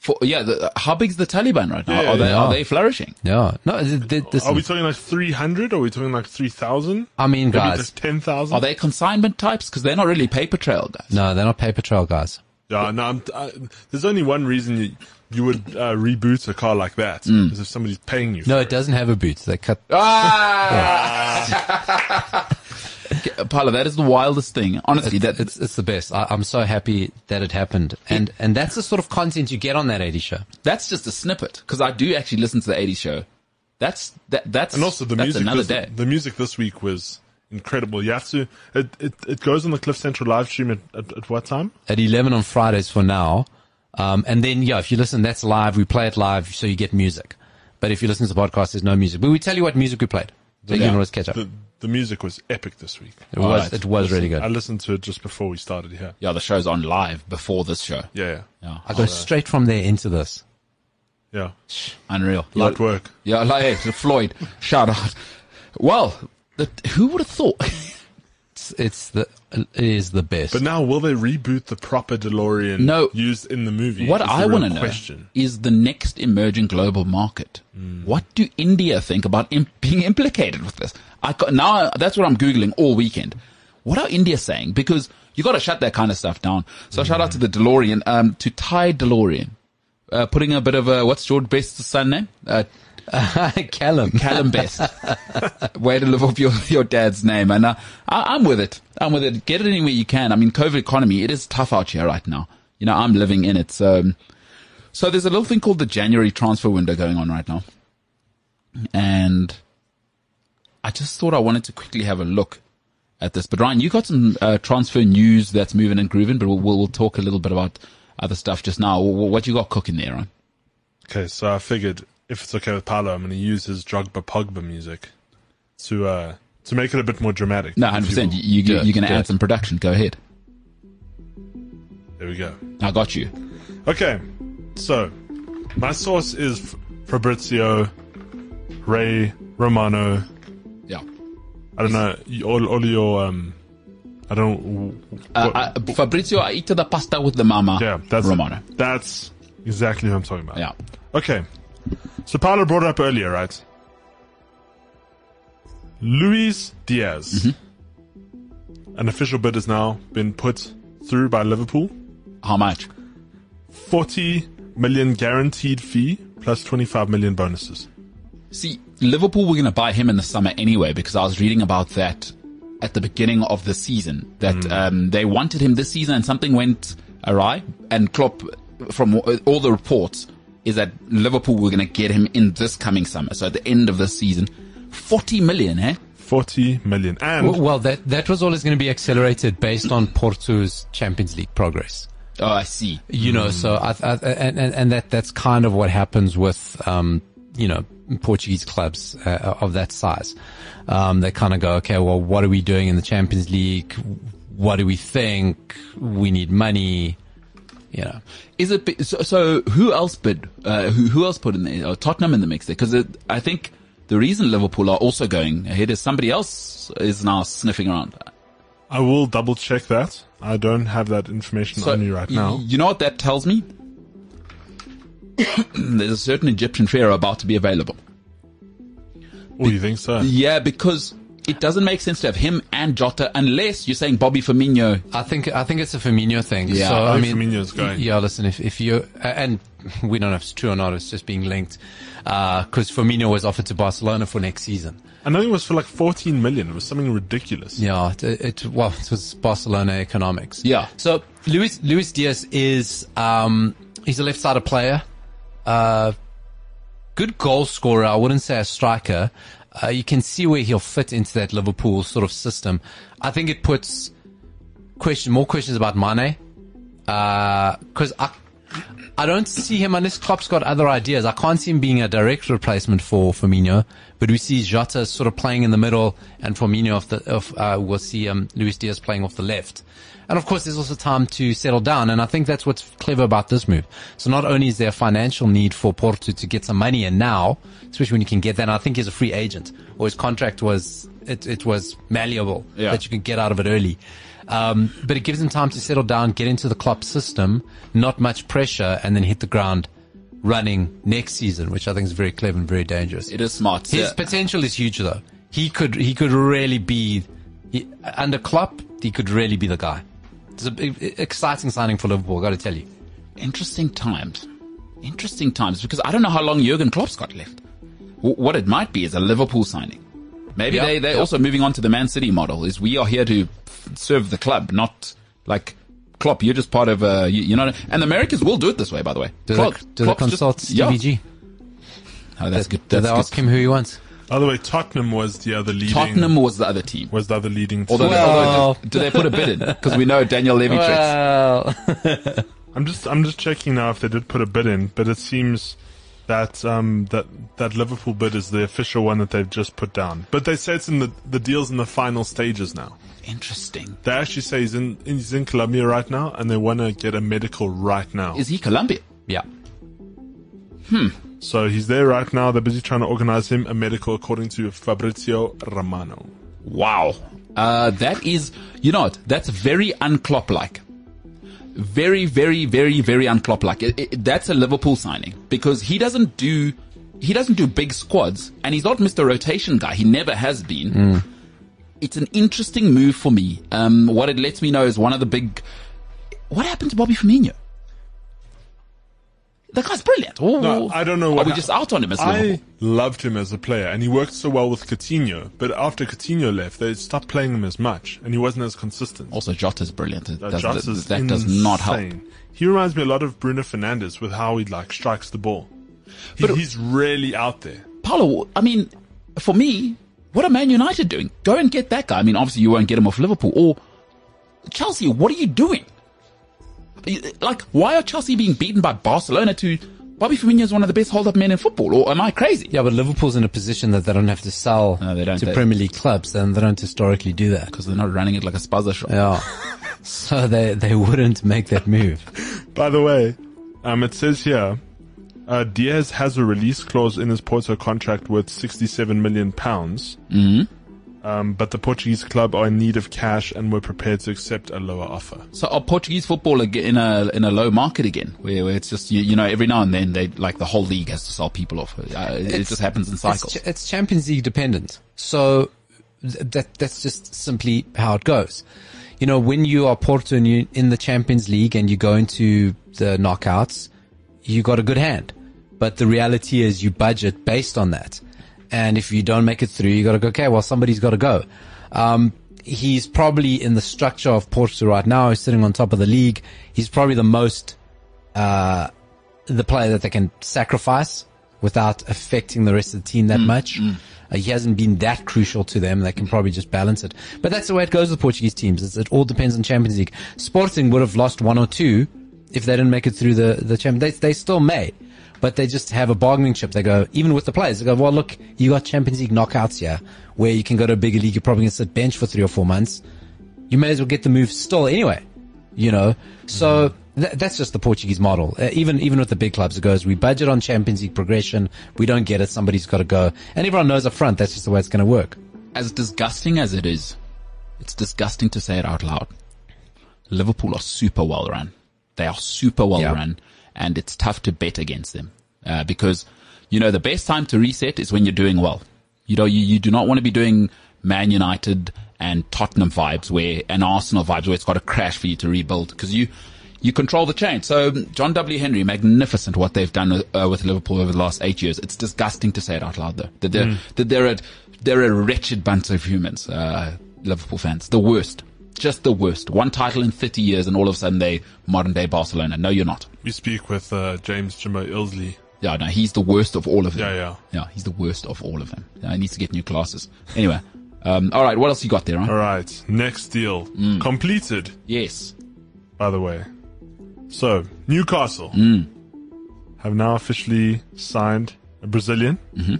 For, yeah, the, uh, how is the Taliban right now? Yeah, are they yeah. are they flourishing? Yeah. No, th- th- this, Are we talking like 300 or are we talking like 3,000? I mean, Maybe guys. 10,000? Are they consignment types? Because they're not really paper trail guys. No, they're not paper trail guys. Yeah, no, I'm, I, there's only one reason you, you would uh, reboot a car like that Mm. is if somebody's paying you. No, for it doesn't have a boot. They cut. Ah! Paula, that is the wildest thing. Honestly, that It's it's the best. I, I'm so happy that it happened, and and that's the sort of content you get on that 80 show. that's just a snippet. Because I do actually listen to the 80s show. That's that that's And also the music. another This, day. the music this week was incredible. You have to. It it, it goes on the Cliff Central live stream at, at, at what time? at 11 on Fridays for now. Um, and then, yeah, if you listen, that's live. We play it live, so you get music. But if you listen to the podcast, there's no music. But we tell you what music we played. So you Yeah. can always catch up. The the music was epic this week. It was, Alright. it was really good. I listened to it just before we started here. yeah, the show's on live before this show. Yeah, yeah, Yeah, I go straight from there into this. yeah. unreal. Light work. Yeah, like hey, to Floyd. Shout out. Well, the, who would have thought? It's, it's the, it is the best. But now, will they reboot the proper DeLorean No. used in the movie? What I want to know is the next emerging global market. What do India think about im- being implicated with this? I got, now that's what I'm googling all weekend. What are India saying? Because you got to shut that kind of stuff down. So shout out to the DeLorean, um, to Ty DeLorean, uh, putting a bit of a what's George Best's son name? Uh, Callum. Callum Best. Way to live off your, your dad's name. And uh, I, I'm with it. I'm with it. Get it anywhere you can. I mean, COVID economy, it is tough out here right now. You know, I'm living in it. So, um, so there's a little thing called the January transfer window going on right now. And I just thought I wanted to quickly have a look at this. But Ryan, you got some uh, transfer news that's moving and grooving, but we'll, we'll, we'll talk a little bit about other stuff just now. What you got cooking there, Ryan? Okay, so I figured if it's okay with Paolo, I'm going to use his Drogba Pogba music to uh to make it a bit more dramatic. No, 100%. will. You, you, Do it, you're going to add some production. Go ahead. There we go. I got you. Okay, so my source is Fabrizio Ray Romano. Yeah. I don't know all all your um. I don't. Uh, what- uh, Fabrizio, I eat the pasta with the mama. yeah, that's. Romano. That's exactly who I'm talking about. Yeah. Okay. So Paolo brought it up earlier, right? Luis Diaz. Mm-hmm. An official bid has now been put through by Liverpool. How much? 40 million guaranteed fee plus 25 million bonuses. See, Liverpool were going to buy him in the summer anyway because I was reading about that at the beginning of the season that um, they wanted him this season and something went awry. And Klopp, from all the reports, is that Liverpool were going to get him in this coming summer. So at the end of this season, 40 million, eh? 40 million. And Well, well, that, that was always going to be accelerated based on Porto's Champions League progress. Oh, I see. You know, so I, I, and, and, and that, that's kind of what happens with, um, you know, Portuguese clubs uh, of that size. Um, they kind of go, okay, well, what are we doing in the Champions League? What do we think? We need money. You know, Is it so? so who else bid? Uh, who, who else put in there? Uh, Tottenham in the mix there because I think the reason Liverpool are also going ahead is somebody else is now sniffing around. I will double check that. I don't have that information So on me right now. You know what that tells me? There's a certain Egyptian pharaoh about to be available. Oh, you think so? Yeah, because it doesn't make sense to have him and Jota unless you're saying Bobby Firmino. I think I think it's a Firmino thing. Yeah, so, I I, mean, Firmino's going. Yeah, listen, if if you and we don't know if it's true or not, it's just being linked because Firmino was offered to Barcelona for next season. I know it was for like 14 million. It was something ridiculous. Yeah, it, it well, it was Barcelona economics. Yeah. So Luis Luis Diaz is um he's a left-sided player, uh, good goal scorer. I wouldn't say a striker. Uh, you can see where he'll fit into that Liverpool sort of system. I think it puts question more questions about Mane because I I don't see him unless Klopp's got other ideas. I can't see him being a direct replacement for Firmino, but we see Jota sort of playing in the middle and Firmino off the, off, uh, we'll see, um, Luis Diaz playing off the left. And of course, there's also time to settle down. And I think that's what's clever about this move. So not only is there a financial need for Porto to get some money in now, especially when you can get that, and I think he's a free agent or his contract was, it, it was malleable Yeah. that you could get out of it early. Um, but it gives him time to settle down, get into the Klopp system, not much pressure, and then hit the ground running next season, which I think is very clever and very dangerous. It is smart. His Yeah. potential is huge, though. He could he could really be he, under Klopp. He could really be the guy. It's a big, exciting signing for Liverpool. Got to tell you. interesting times. Interesting times because I don't know how long Jurgen Klopp's got left. W- what it might be is a Liverpool signing. Maybe Yep, they, they're yep. also moving on to the Man City model is we are here to serve the club, not like Klopp, you're just part of, uh, you, you know, and the Americans will do it this way, by the way. Do Klopp- they, do they Klopp's just- consult yeah. G? Oh, that's good. Do they good. ask him who he wants? By the way, Tottenham was the other leading. Tottenham was the other team. was the other leading. Although, team. although Well- do, do they put a bid in? Because we know Daniel Levy tricks. Well, I'm just I'm just checking now if they did put a bid in, but it seems that um that that Liverpool bid is the official one that they've just put down. But they say it's in the the deal's in the final stages now. Interesting. They actually say he's in he's in Colombia right now, and they want to get a medical right now. Is he Colombian? yeah. So he's there right now. They're busy trying to organize him a medical, according to Fabrizio Romano. Wow. Uh, that is, you know what? That's very unclop like. Very, very, very, very unclop like. It, it, that's a Liverpool signing because he doesn't do, he doesn't do big squads and he's not Mr. Rotation guy. He never has been. It's an interesting move for me. Um, what it lets me know is one of the big, what happened to Bobby Firmino? The guy's brilliant. Or- No, I don't know Are what we hap- just out on him as I Liverpool? loved him as a player, and he worked so well with Coutinho. But after Coutinho left, they stopped playing him as much, and he wasn't as consistent. Also, Jota's brilliant. It Uh, does- Jota's that does not help. He reminds me a lot of Bruno Fernandes with how he like strikes the ball. He, But- he's really out there. Paulo, I mean, for me, what are Man United doing? Go and get that guy. I mean, obviously you won't get him off Liverpool or Chelsea. What are you doing? Like, why are Chelsea being beaten by Barcelona to Bobby Firmino is one of the best hold-up men in football? Or am I crazy? Yeah, but Liverpool's in a position that they don't have to sell No, they don't. to They- Premier League clubs, and they don't historically do that. Because they're not running it like a spaza shop. Yeah. so they, they wouldn't make that move. By the way, um, it says here, uh, Diaz has a release clause in his Porto contract worth 67 million pounds. Mm-hmm. Um, but the Portuguese club are in need of cash and were prepared to accept a lower offer. So are Portuguese football ag- in a in a low market again, where, where it's just you, you know every now and then they like the whole league has to sell people off. Uh, it just happens in It's, cycles. ch- it's Champions League dependent. So th- that that's just simply how it goes. You know, when you are Porto and you in the Champions League and you go into the knockouts, you got a good hand. But the reality is you budget based on that. And if you don't make it through, you got to go, okay, well, somebody's got to go. Um, he's probably in the structure of Porto right now. He's sitting on top of the league. He's probably the most uh, the player that they can sacrifice without affecting the rest of the team that much. Uh, he hasn't been that crucial to them. They can probably just balance it. But that's the way it goes with Portuguese teams. It's, it all depends on Champions League. Sporting would have lost one or two if they didn't make it through the, the champion. They, they still may, but they just have a bargaining chip. They go, even with the players, they go, well, look, you got Champions League knockouts here where you can go to a bigger league. You're probably going to sit bench for three or four months. You may as well get the move still anyway you know. So th- that's just the Portuguese model. Uh, even even with the big clubs, it goes: we budget on Champions League progression. We don't get it. Somebody's got to go, and everyone knows up front that's just the way it's going to work. as disgusting as it is, it's disgusting to say it out loud. Liverpool are super well run. They are super well Yeah. run, and it's tough to bet against them uh, because you know the best time to reset is when you're doing well. You know, you, you do not want to be doing Man United and Tottenham vibes where and Arsenal vibes where it's got to crash for you to rebuild because you you control the chain. So John W. Henry, magnificent what they've done with, uh, with Liverpool over the last eight years. It's disgusting to say it out loud though. That they're that they're a they're a wretched bunch of humans. Uh, Liverpool fans, the worst, just the worst. One title in thirty years, and all of a sudden they modern day Barcelona. No, you're not. We speak with uh, James Jimmo Ilsley. Yeah, no, he's the worst of all of them. Yeah, yeah. Yeah, he's the worst of all of them. Yeah, he needs to get new classes. Anyway, um, all right, what else you got there, right? All right, next deal completed. Yes. By the way, so Newcastle have now officially signed a Brazilian. Mm-hmm.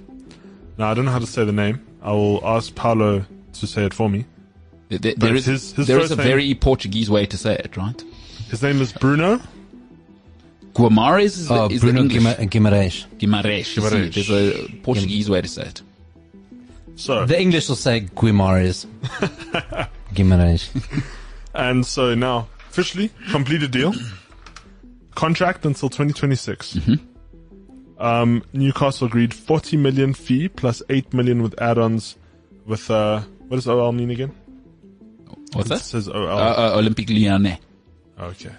Now I don't know how to say the name. I will ask Paulo to say it for me. There, there- there But is, his- his there is a name- very Portuguese way to say it, right? His name is Bruno. Guimarães is the, Oh, is Bruno the English. Guima- Guimarães. Guimarães. Guimarães. There's a Portuguese way to say it. So The English will say Guimarães. Guimarães. And so now, officially, completed deal. Contract until 2026. Um, Newcastle agreed 40 million fee plus 8 million with add-ons with, uh, what does OL mean again? What's It that? says OL. Uh, uh, Olympique Lyonnais. okay.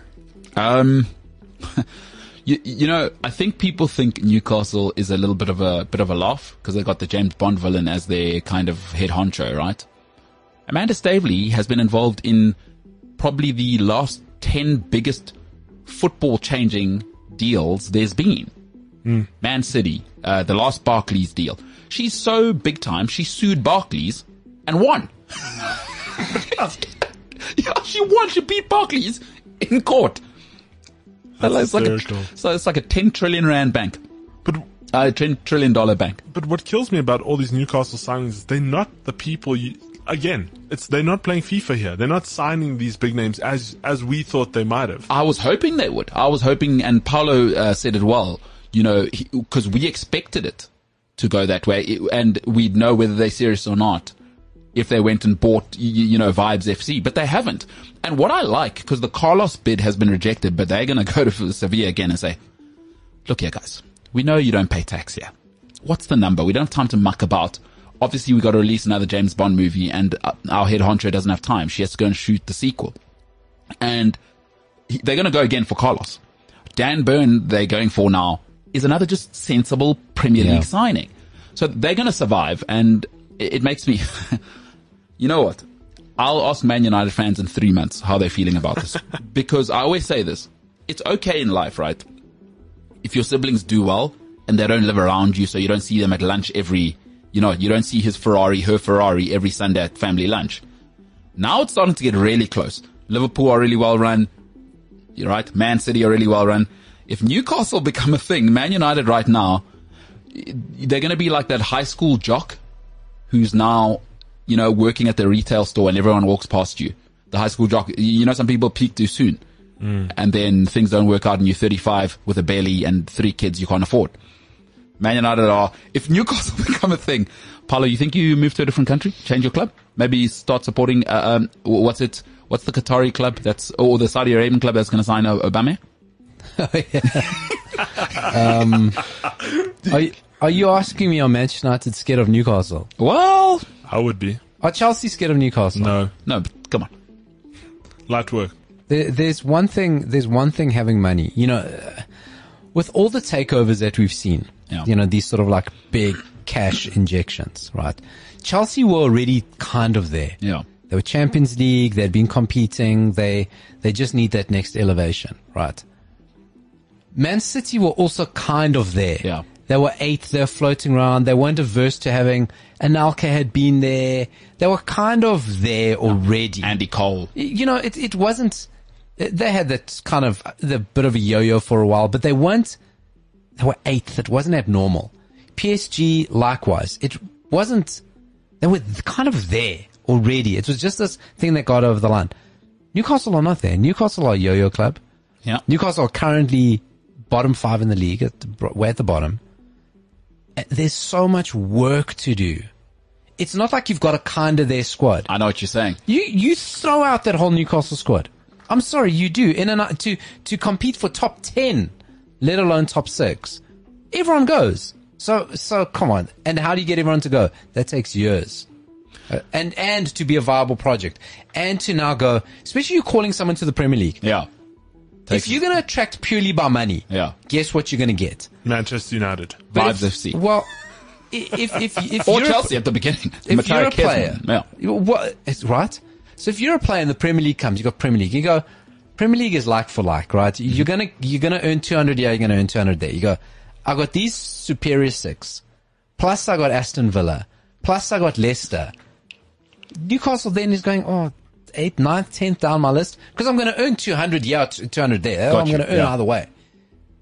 Um, you, you know, I think people think Newcastle is a little bit of a bit of a laugh because they got the James Bond villain as their kind of head honcho, right? Amanda Staveley has been involved in probably the last ten biggest football changing deals there's been. Man City, uh, the last Barclays deal. She's so big time. She sued Barclays and won. yeah, she won. She beat Barclays in court. So it's like a, so it's like a 10 trillion rand bank. But Uh, 10 trillion dollar bank. But what kills me about all these Newcastle signings is they're not the people you, again, it's, they're not playing FIFA here. They're not signing these big names as, as we thought they might have. I was hoping they would. I was hoping, and Paulo uh, said it well, you know, because we expected it to go that way, it- and we'd know whether they're serious or not if they went and bought, you, you know, Vibes FC, but they haven't. And what I like, because the Carlos bid has been rejected, but they're going to go to Sevilla again and say, look here, guys, we know you don't pay tax here. What's the number? We don't have time to muck about. Obviously, we got to release another James Bond movie, and uh, our head honcho doesn't have time. She has to go and shoot the sequel. And they're going to go again for Carlos. Dan Burn, they're going for now, is another just sensible Premier Yeah. League signing. So they're going to survive, and it, it makes me, you know what? I'll ask Man United fans in three months how they're feeling about this. because I always say this. It's okay in life, right? If your siblings do well and they don't live around you, so you don't see them at lunch every, you know, you don't see his Ferrari, her Ferrari every Sunday at family lunch. Now it's starting to get really close. Liverpool are really well run. You're right. Man City are really well run. If Newcastle become a thing, Man United right now, they're going to be like that high school jock who's now, you know, working at the retail store and everyone walks past you. The high school jock, you know, some people peak too soon. And then things don't work out and you're 35 with a belly and three kids you can't afford. Man United are, if Newcastle become a thing, Paulo, you think you move to a different country? Change your club? Maybe start supporting, uh, um, what's it, what's the Qatari club that's, or the Saudi Arabian club that's going to sign O- Obama? Are you, are you asking me are Manchester United scared of Newcastle? Well, I would be. Are Chelsea scared of Newcastle? No. no, but come on. Light work. There, there's one thing. There's one thing having money. You know, uh, with all the takeovers that we've seen, Yeah. you know, these sort of like big cash injections, right? Chelsea were already kind of there. Yeah. They were Champions League. They'd been competing. They they just need that next elevation, right? Man City were also kind of there. Yeah. They were eighth. They're floating around. They weren't averse to having Anelka had been there. They were kind of there already. Andy Cole. you know, it it wasn't. They had that kind of the bit of a yo-yo for a while, but they weren't. They were eighth. It wasn't abnormal. PSG likewise. It wasn't. They were kind of there already. It was just this thing that got over the line. Newcastle are not there. Newcastle are a yo-yo club. Yeah. Newcastle are currently bottom five in the league. At the, way at the bottom. There's so much work to do. It's not like you've got a kind of their squad. I know what you're saying. You you throw out that whole Newcastle squad. I'm sorry, you do. In and to to compete for top ten, let alone top six, everyone goes. So so come on. And how do you get everyone to go? That takes years. Uh, and and to be a viable project, and to now go, especially you calling someone to the Premier League. Yeah. If you're going to attract purely by money, Yeah. guess what you're going to get? Manchester United. But Vibes if- FC. Well, i- if if if Or you're a- Chelsea at the beginning. if Matteo you're a player, Kezman. Yeah. you- what, it's right? So if you're a player and the Premier League comes, you've got Premier League. You go, Premier League is like for like, right? Mm-hmm. You're gonna you're gonna earn 200 here, you're gonna earn 200 there. You go, I got these superior six, plus I got Aston Villa, plus I got Leicester. Newcastle then is going, oh, eighth, ninth, tenth down my list because I'm going to earn 200 here, 200 there. I'm going to earn yeah. either way.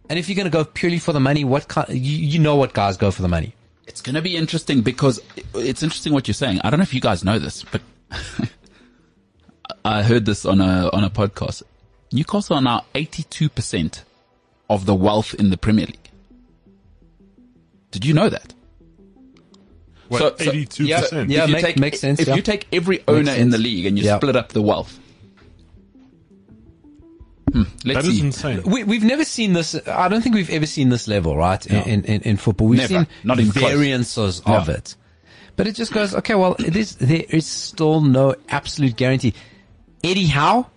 And if you're going to go purely for the money, what kind, you, you know what guys go for the money. It's going to be interesting because it's interesting what you're saying. I don't know if you guys know this, but I heard this on a on a podcast. Newcastle are now 82% of the wealth in the Premier League. Did you know that? What, So- so- 82%? yeah, If you make- makes sense, If yeah. you take every owner in the league and you Yeah. split up the wealth, hmm. Let's That is see. insane. We, we've never seen this. I don't think we've ever seen this level, right? in In, in, in football, we've Never. seen Not even close. variances of Yeah. it, but it just goes okay. Well, it is. There is still no absolute guarantee. Eddie Howe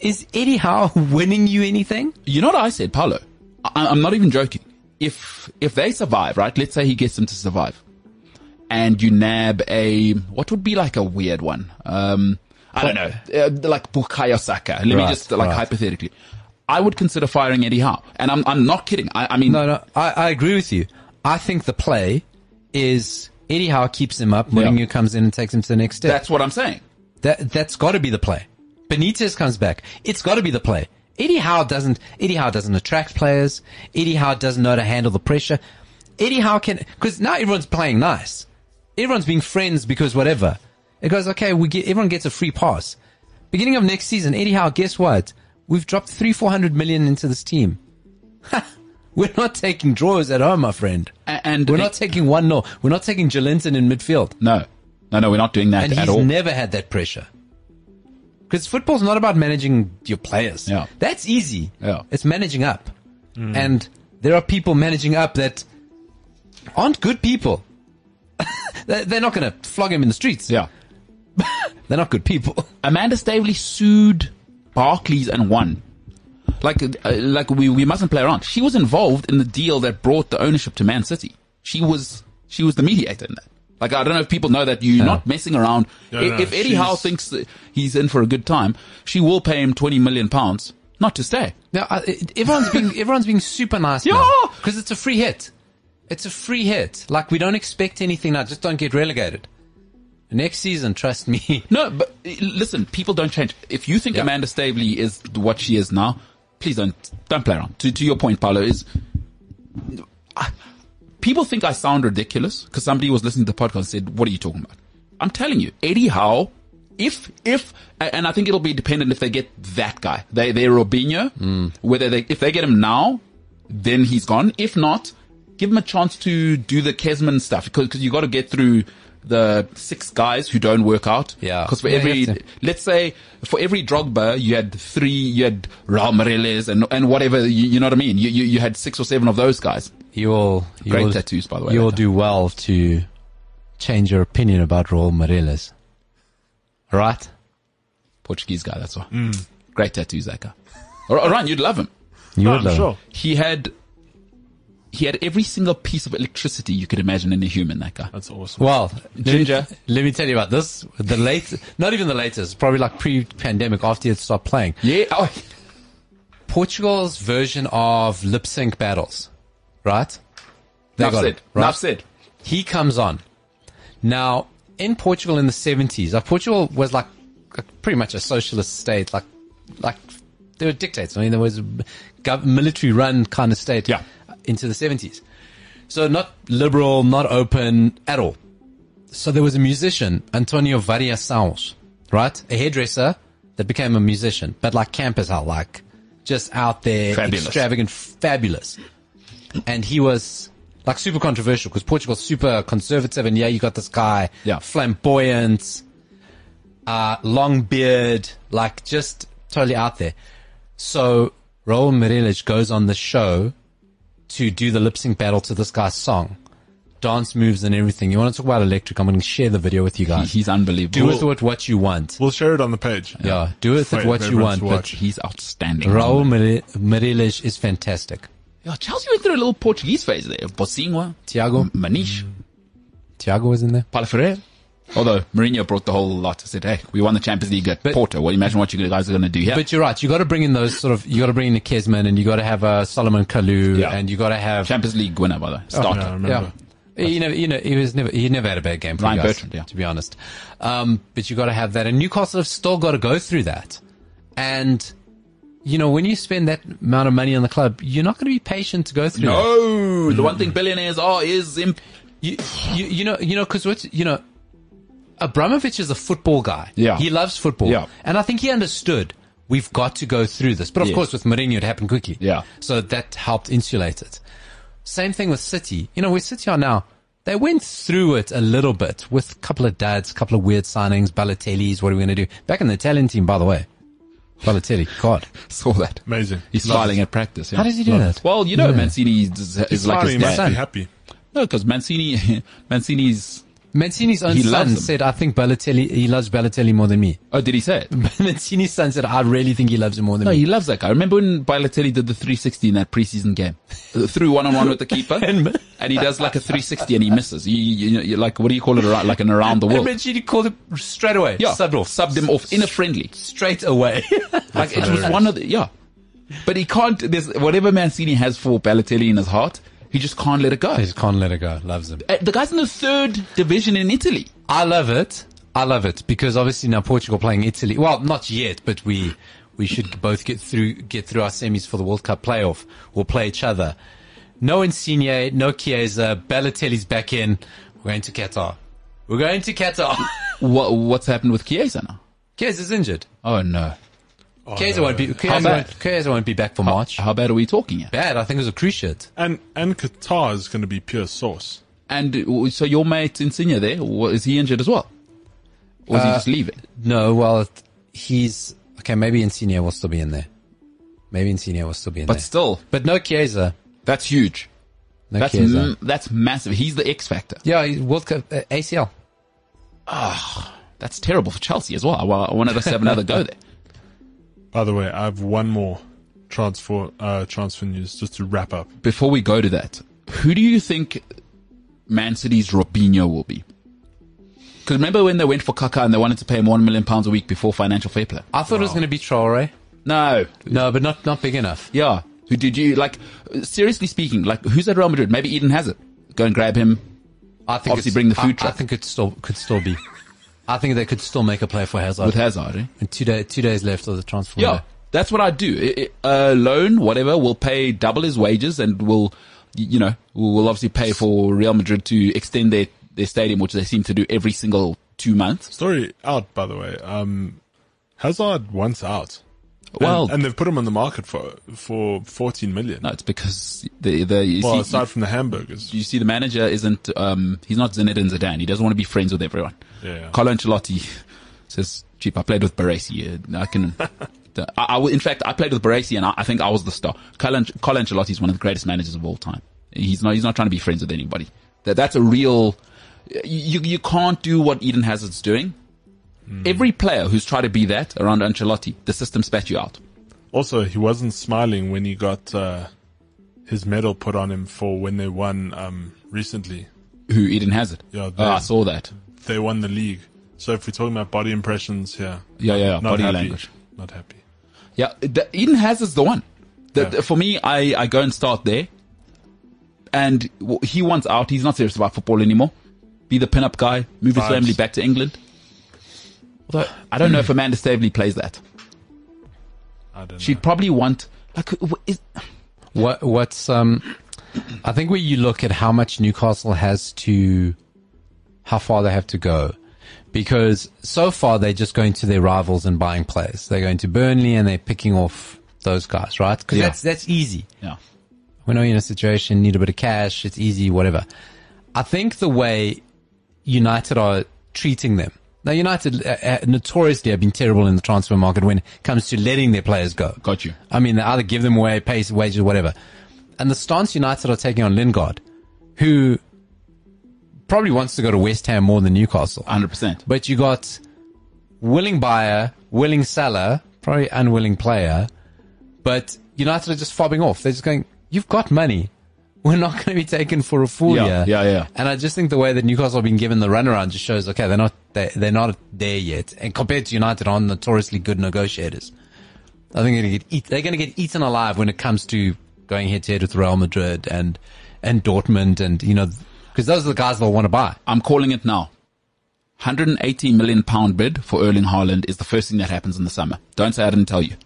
is Eddie Howe winning you anything? You know what I said, Paulo? I, I'm not even joking. If if they survive, right? Let's say he gets them to survive, and you nab a what would be like a weird one. Um, I don't know, uh, like Bukayo Saka. Let me just like right. hypothetically, I would consider firing Eddie Howe, and I'm I'm not kidding. I, I mean, No, no, I, I agree with you. I think the play is Eddie Howe keeps him up. Mourinho comes in and takes him to the next step. that's what I'm saying. That that's got to be the play. Benitez comes back. It's got to be the play. Eddie Howe doesn't. Eddie Howe doesn't attract players. Eddie Howe doesn't know how to handle the pressure. Eddie Howe can because now everyone's playing nice. Everyone's being friends because whatever. It goes okay. We get everyone gets a free pass. Beginning of next season, Eddie Howe. Guess what? We've dropped three four hundred million into this team. We're not taking draws at home, my friend. And We're not taking one nil. We're not taking Joelinton in midfield. No, no, no. We're not doing that And at he's all. never had that pressure. Because football's not about managing your players. Yeah. That's easy. Yeah. It's managing up. Mm. And there are people managing up that aren't good people. They're they're not going to flog him in the streets. yeah. They're not good people. Amanda Staveley sued Barclays and won. Like, uh, like we, we mustn't play around. She was involved in the deal that brought the ownership to Man City. She was, she was the mediator in that. Like, I don't know if people know that you're not messing around. No, if, no, if Eddie Howe thinks that he's in for a good time, she will pay him 20 million pounds not to stay. Now, uh, everyone's being, everyone's being super nice Yeah. Because it's a free hit. It's a free hit. Like, we don't expect anything now. Just don't get relegated. Next season, trust me. No, but uh, listen, people don't change. If you think Yeah. Amanda Staveley is what she is now, please don't don't play around. To to your point, Paulo, is I, people think I sound ridiculous because somebody was listening to the podcast and said, "What are you talking about?" I'm telling you, Eddie Howe. If if and I think it'll be dependent if they get that guy, they they Robinho, whether they if they get him now, then he's gone. If not, give him a chance to do the Kezman stuff because you got to get through the six guys who don't work out. Yeah. Because for Yeah, every, let's say, for every Drogba, you had three, you had Raul Meireles and, and whatever, you, you know what I mean? You, you, you had six or seven of those guys. You all, you Great will, tattoos, by the way, You will do well to change your opinion about Raul Meireles. Right? Portuguese guy, that's all. Mm. Great tattoos, that guy. All right, Ryan, you'd love him. You No, would I'm love sure. He had, he had every single piece of electricity you could imagine in a human, that guy. That's awesome. Well, Ginger. Let me, let me tell you about this. The late, not even the latest, probably like pre-pandemic after he had stopped playing. Yeah. Oh, Portugal's version of lip sync battles. Right? They enough got said. it, right? Enough said. he comes on. Now, in Portugal in the 70s, like Portugal was like, like pretty much a socialist state, like, like they were dictators. I mean, there was a military run kind of state Yeah. Into the 70s. So not liberal, not open at all. So there was a musician, Antonio Varia Variações, right? A hairdresser that became a musician, but like camp as hell, like just out there, Fabulous. extravagant, fabulous and he was like super controversial because Portugal's super conservative, and yeah, you got this guy, Yeah. flamboyant, uh, long beard, like just totally out there. So Raul Meireles goes on the show to do the lip sync battle to this guy's song, dance moves and everything. You want to talk about electric? I'm going to share the video with you He- guys. he's unbelievable. do with it what you want. We'll share it on the page. Yeah, do with For it what you want. But. He's outstanding. Raul Meire- is fantastic. Yeah, Chelsea went through a little Portuguese phase there. Bosingwa, Thiago, Maniche, mm. Thiago was in there. Paulo Ferreira. Although Mourinho brought the whole lot. I said, hey, we won the Champions League at But- Porto. Well, imagine what you guys are going to do here. But you're right. You got to bring in those sort of. You got to bring in the Kezman, and you got to have a Solomon Kalou, Yeah. and you got to have. Champions League winner, by the way. Starter. Yeah, I remember. Yeah. You know, you know, he was never, he never had a bad game for Ryan guys, Bertrand, yeah. to be honest. Um, but you got to have that, and Newcastle have still got to go through that. And you know, when you spend that amount of money on the club, you're not going to be patient to go through. that. No, the one thing billionaires are is imp- You, you, you know, you know, because what you know, Abramovich is a football guy. Yeah. he loves football. Yeah. and I think he understood we've got to go through this. But of Yes. course, with Mourinho, it happened quickly. Yeah. so that helped insulate it. Same thing with City. You know, where City are now, they went through it a little bit with a couple of dads, a couple of weird signings, Balotelli's. What are we going to do? Back in the Italian team, by the way. Balotelli, God. Saw that. Amazing. He's Love smiling it. at practice. yeah. How does he do Love that? Well, you know, Yeah. Mancini is, is He's like his smiling, he must dad. be happy. No, because Mancini, Mancini's. Mancini's own He son said, I think Balotelli, he loves Balotelli more than me. Oh, did he say it? Mancini's son said, I really think he loves him more than No, me. No, he loves that guy. Remember when Balotelli did the 360 in that preseason game? Uh, Threw one on one with the keeper, and, he does like a 360 and he misses. You, you, you, like what do you call it? Around, like an around the And world. Mancini called him straight away. Yeah, Subbed off. subbed him off in a friendly. Straight away. Like it was one of the yeah, but he can't. There's whatever Mancini has for Balotelli in his heart, he just can't let it go. He just can't let it go. Loves him. Uh, The guy's in the third division in Italy. I love it. I love it because obviously now Portugal playing Italy. Well, not yet, but we we should both get through get through our semis for the World Cup playoff. We'll play each other. No Insigne, no Chiesa. Balotelli's back in. We're going to Qatar. We're going to Qatar. What what's happened with Chiesa now? Chiesa's injured. Oh no! Chiesa won't be. Chiesa bad? won't, Chiesa won't be back for March. How bad are we talking here? Bad. I think it was a cruciate. And and Qatar is going to be pure sauce. And so your mate Insigne there, wa- he injured as well? Or is he Uh, just leaving? No, well, he's okay. Maybe Insigne will still be in there. Maybe Insigne will still be in But there. But still, but no Chiesa. that's huge. No That's Chiesa. m- that's massive. He's the X factor. yeah, he's World Cup uh, ACL. That's terrible for Chelsea as well. I, wa- I wanted us to have another go there. By the way, I have one more transfer uh, transfer news just to wrap up. Before we go to that, who do you think Man City's Robinho will be? Because remember when they went for Kaka and they wanted to pay him one million pounds a week before financial fair play? I thought it was going to be Traore. No. No, but not not big enough. Yeah. Who did you like? Seriously speaking, like who's at Real Madrid? Maybe Eden Hazard. Go and grab him. I think Obviously it's- bring the food I, I think it still could still be. I think they could still make a play for Hazard. with Hazard. Eh? And two day, two days left of the transfer. Yeah, window. that's what I do. A loan, whatever, will pay double his wages and will, you know, will will obviously pay for Real Madrid to extend their, their stadium, which they seem to do every single two months. Story out, by the way. Um, Hazard wants out. And- Well, and, they've put him on the market for for 14 million. no, it's because the, the, well, see, aside from the hamburgers. you see the manager isn't, um, he's not Zinedine Zidane. He doesn't want to be friends with everyone. Yeah. Carlo Ancelotti says, cheap, I played with Baresi. I can, I, I, in fact, I played with Baresi and I, I think I was the star. Carlo, Carlo Ancelotti is one of the greatest managers of all time. He's not, he's not trying to be friends with anybody. That, that's a real, you, you can't do what Eden Hazard's doing. Every player who's tried to be that around Ancelotti, the system spat you out. Also, he wasn't smiling when he got uh, his medal put on him for when they won um, recently. Who Eden Hazard? Yeah, oh, I saw that. They won the league. So if we're talking about body impressions here, Yeah, yeah, yeah. body happy. language. Not happy. Yeah, the, Eden Hazard's the one. The, Yeah. the- for me, I, I go and start there. And he wants out. He's not serious about football anymore. Be the pin-up guy. Move his family back to England. Although, I don't know if Amanda Staveley plays that. I don't. She'd probably want, like, is, What what's um I think where you look at how much Newcastle has to how far they have to go. Because so far they're just going to their rivals and buying players. They're going to Burnley and they're picking off those guys, right? Because Yeah. that's that's easy. yeah. When you're in a situation, need a bit of cash, it's easy, whatever. I think the way United are treating them. Now, United uh, uh, notoriously have been terrible in the transfer market when it comes to letting their players go. Got you. I mean, they either give them away, pay wages, whatever. And the stance United are taking on Lingard, who probably wants to go to West Ham more than Newcastle. 100%. But you got willing buyer, willing seller, probably unwilling player, but United are just fobbing off. They're just going, you've got money. We're not going to be taken for a fool Yeah, here. yeah, yeah. And I just think the way that Newcastle have been given the runaround just shows, okay, they're not, they, they're not there yet. And compared to United, are notoriously good negotiators. I think they're going to get eat, they're going to get eaten alive when it comes to going head to head with Real Madrid and, and Dortmund and, you know, because those are the guys they'll want to buy. I'm calling it now. 180 million pound bid for Erling Haaland is the first thing that happens in the summer. Don't say I didn't tell you.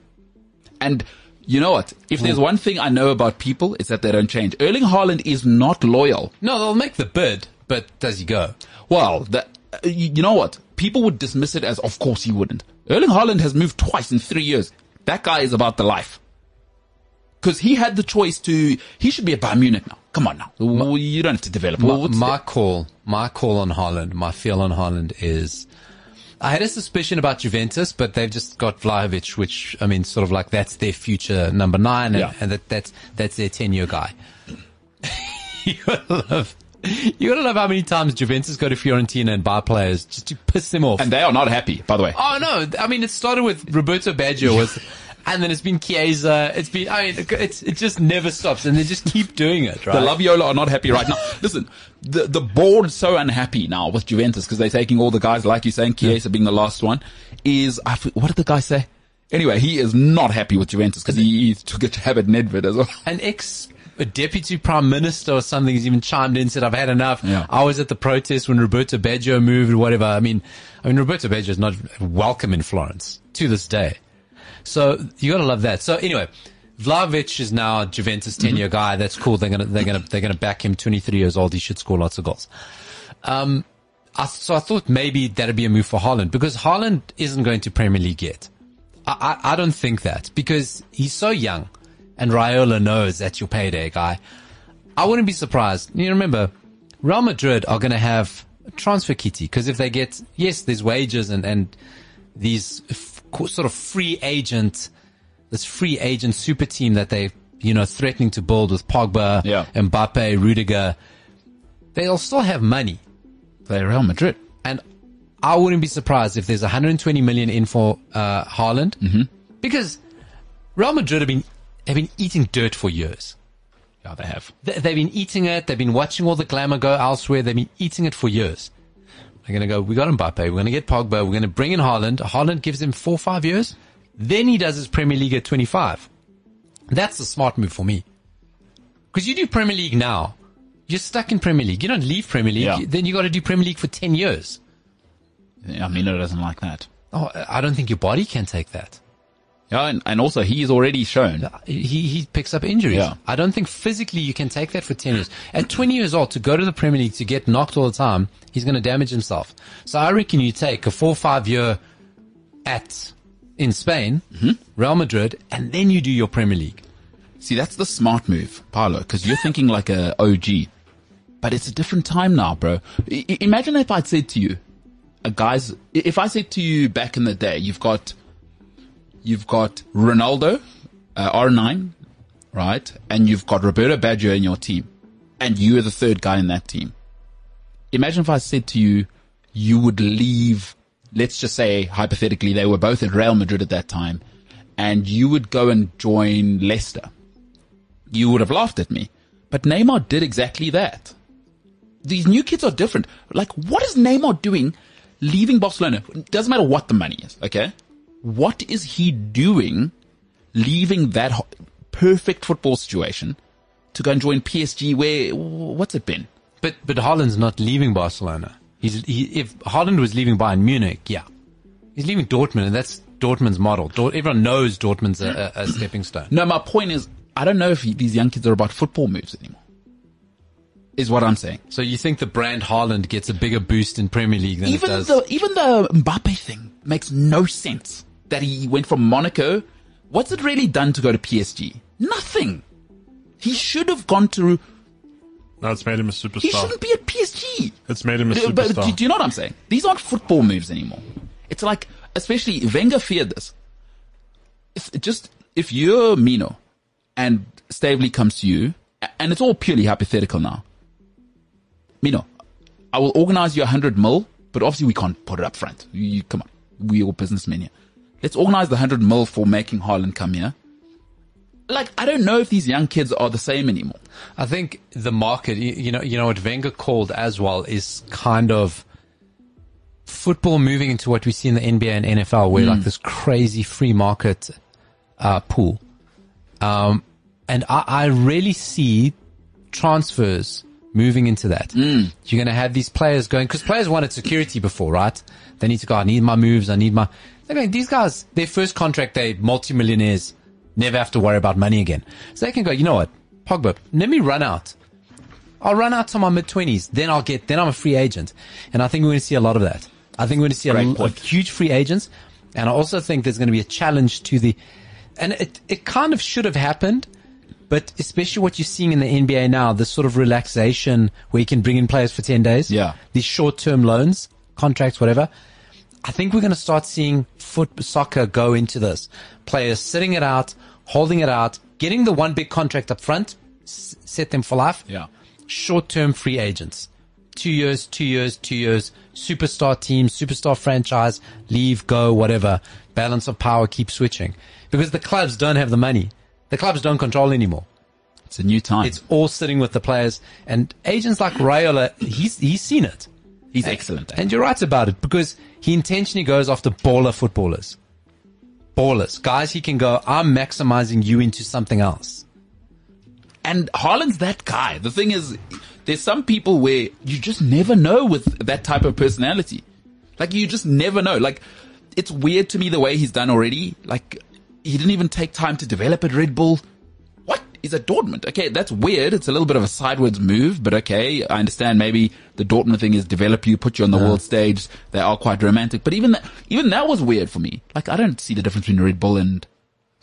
And you know what? If there's hmm. one thing I know about people, it's that they don't change. Erling Haaland is not loyal. No, they'll make the bid, but does he go? Well, that, you you know what? People would dismiss it as, of course he wouldn't. Erling Haaland has moved twice in three years. That guy is about the life. Because he had the choice to, he should be at Bayern Munich now. Come on now. Well, you don't have to develop. My, Well, my call, my call on Haaland, my feel on Haaland is, I had a suspicion about Juventus, but they've just got Vlahovic, which I mean, sort of like that's their future number nine, and, Yeah. and that, that's that's their ten year guy. you love, you gotta love how many times Juventus go to Fiorentina and buy players just to piss them off. And they are not happy, by the way. oh no, I mean, it started with Roberto Baggio was. And then it's been Chiesa. It's been, I mean, it's, it just never stops and they just keep doing it, right? The La Viola are not happy right now. Listen, the the board's so unhappy now with Juventus because they're taking all the guys, like you're saying, Chiesa being the last one. Is I what did the guy say? Anyway, he is not happy with Juventus because he, he took a jab at Nedved as well. an ex a deputy prime minister or something has even chimed in and said, I've had enough. Yeah. I was at the protest when Roberto Baggio moved or whatever. I mean, I mean, Roberto Baggio is not welcome in Florence to this day. So you gotta love that. So anyway, Vlahovic is now Juventus 10 year guy. That's cool. They're gonna, they're gonna, they're gonna back him 23 years old. He should score lots of goals. Um, I, so I thought maybe that'd be a move for Haaland because Haaland isn't going to Premier League yet. I, I, I don't think that because he's so young and Raiola knows that's your payday guy. I wouldn't be surprised. You remember, Real Madrid are going to have transfer kitty because if they get, yes, there's wages and, and these f- sort of free agent, this free agent super team that they, you know, threatening to build with Pogba, Yeah. Mbappe, Rudiger, they'll still have money. They're Real Madrid. And I wouldn't be surprised if there's 120 million in for uh, Haaland, mm-hmm. because Real Madrid have been have been eating dirt for years. Yeah, they have. They, they've been eating it. They've been watching all the glamour go elsewhere. They've been eating it for years. They're going to go. We got Mbappe. We're going to get Pogba. We're going to bring in Haaland. Haaland gives him four five years. Then he does his Premier League at 25. That's the smart move for me. Because you do Premier League now, you're stuck in Premier League. You don't leave Premier League. Yeah. Then you got to do Premier League for 10 years. I mean, it doesn't like that. Oh, I don't think your body can take that. Yeah, and, and also he's already shown. Uh, he, he picks up injuries. Yeah. I don't think physically you can take that for 10 years. At 20 years old, to go to the Premier League to get knocked all the time, he's going to damage himself. So I reckon you take a four or five year at, in Spain, mm-hmm. Real Madrid, and then you do your Premier League. See, that's the smart move, Paolo, because you're thinking like a OG. But it's a different time now, bro. I- imagine if I'd said to you, a guy's, if I said to you back in the day, you've got, you've got Ronaldo, uh, R9, right? And you've got Roberto Baggio in your team. And you're the third guy in that team. Imagine if I said to you, you would leave, let's just say hypothetically, they were both at Real Madrid at that time, and you would go and join Leicester you would have laughed at me. But Neymar did exactly that. These new kids are different. Like, what is Neymar doing leaving Barcelona? It Doesn't matter what the money is, okay? What is he doing leaving that ho- perfect football situation to go and join PSG where, what's it been? But, but Haaland's not leaving Barcelona. He's, he, if Haaland was leaving Bayern Munich, yeah. He's leaving Dortmund, and that's Dortmund's model. Dort, everyone knows Dortmund's a, a, a stepping stone. No, my point is, I don't know if these young kids are about football moves anymore. Is what I'm saying. So you think the brand Haaland gets a bigger boost in Premier League than even it does? the even the Mbappe thing makes no sense. That he went from Monaco. What's it really done to go to PSG? Nothing. He should have gone to. No, it's made him a superstar. He shouldn't be at PSG. It's made him a Do- But do, superstar. do you know what I'm saying? These aren't football moves anymore. It's like, especially Wenger feared this. If just if you're Mino, and Staveley comes to you, and it's all purely hypothetical now. Mino, I will organize you a hundred mil, but obviously we can't put it up front. You, you- come on, we're all businessmen here. Let's organize the hundred mil for making Haaland come here. Like, I don't know if these young kids are the same anymore. I think the market, you, know, you know what Wenger called as well is kind of football moving into what we see in the NBA and NFL, where like this crazy free market uh, pool. Um, and I, I really see transfers moving into that. You're going to have these players going because players wanted security before, right? They need to go. I need my moves. I need my. They're going. These guys, their first contract, they multimillionaires, never have to worry about money again. So they can go. You know what, Pogba, let me run out. I'll run out to my mid twenties. Then I'll get. Then I'm a free agent, and I think we're going to see a lot of that. I think we're going to see a, Great l- a huge free agents, and I also think there's going to be a challenge to the, and it it kind of should have happened, but especially what you're seeing in the NBA now, this sort of relaxation where you can bring in players for ten days, Yeah. these short term loans, contracts, whatever. I think we're going to start seeing foot soccer go into this. Players sitting it out, holding it out, getting the one big contract up front, s- set them for life. Yeah. Short term free agents. Two years, two years, two years. Superstar team, superstar franchise, leave, go, whatever. Balance of power, keep switching. Because the clubs don't have the money. The clubs don't control anymore. It's a new time. It's all sitting with the players and agents like Raiola, he's, he's seen it. He's excellent. Eh? And you're right about it because he intentionally goes after baller footballers. Ballers. Guys he can go, I'm maximizing you into something else. And Haaland's that guy. The thing is, there's some people where you just never know with that type of personality. Like you just never know. Like it's weird to me the way he's done already. Like he didn't even take time to develop at Red Bull. He's at Dortmund. Okay, that's weird. It's a little bit of a sideways move, but okay, I understand maybe the Dortmund thing is develop you, put you on the world stage. They are quite romantic, but even that, even that was weird for me. Like I don't see the difference between Red Bull and,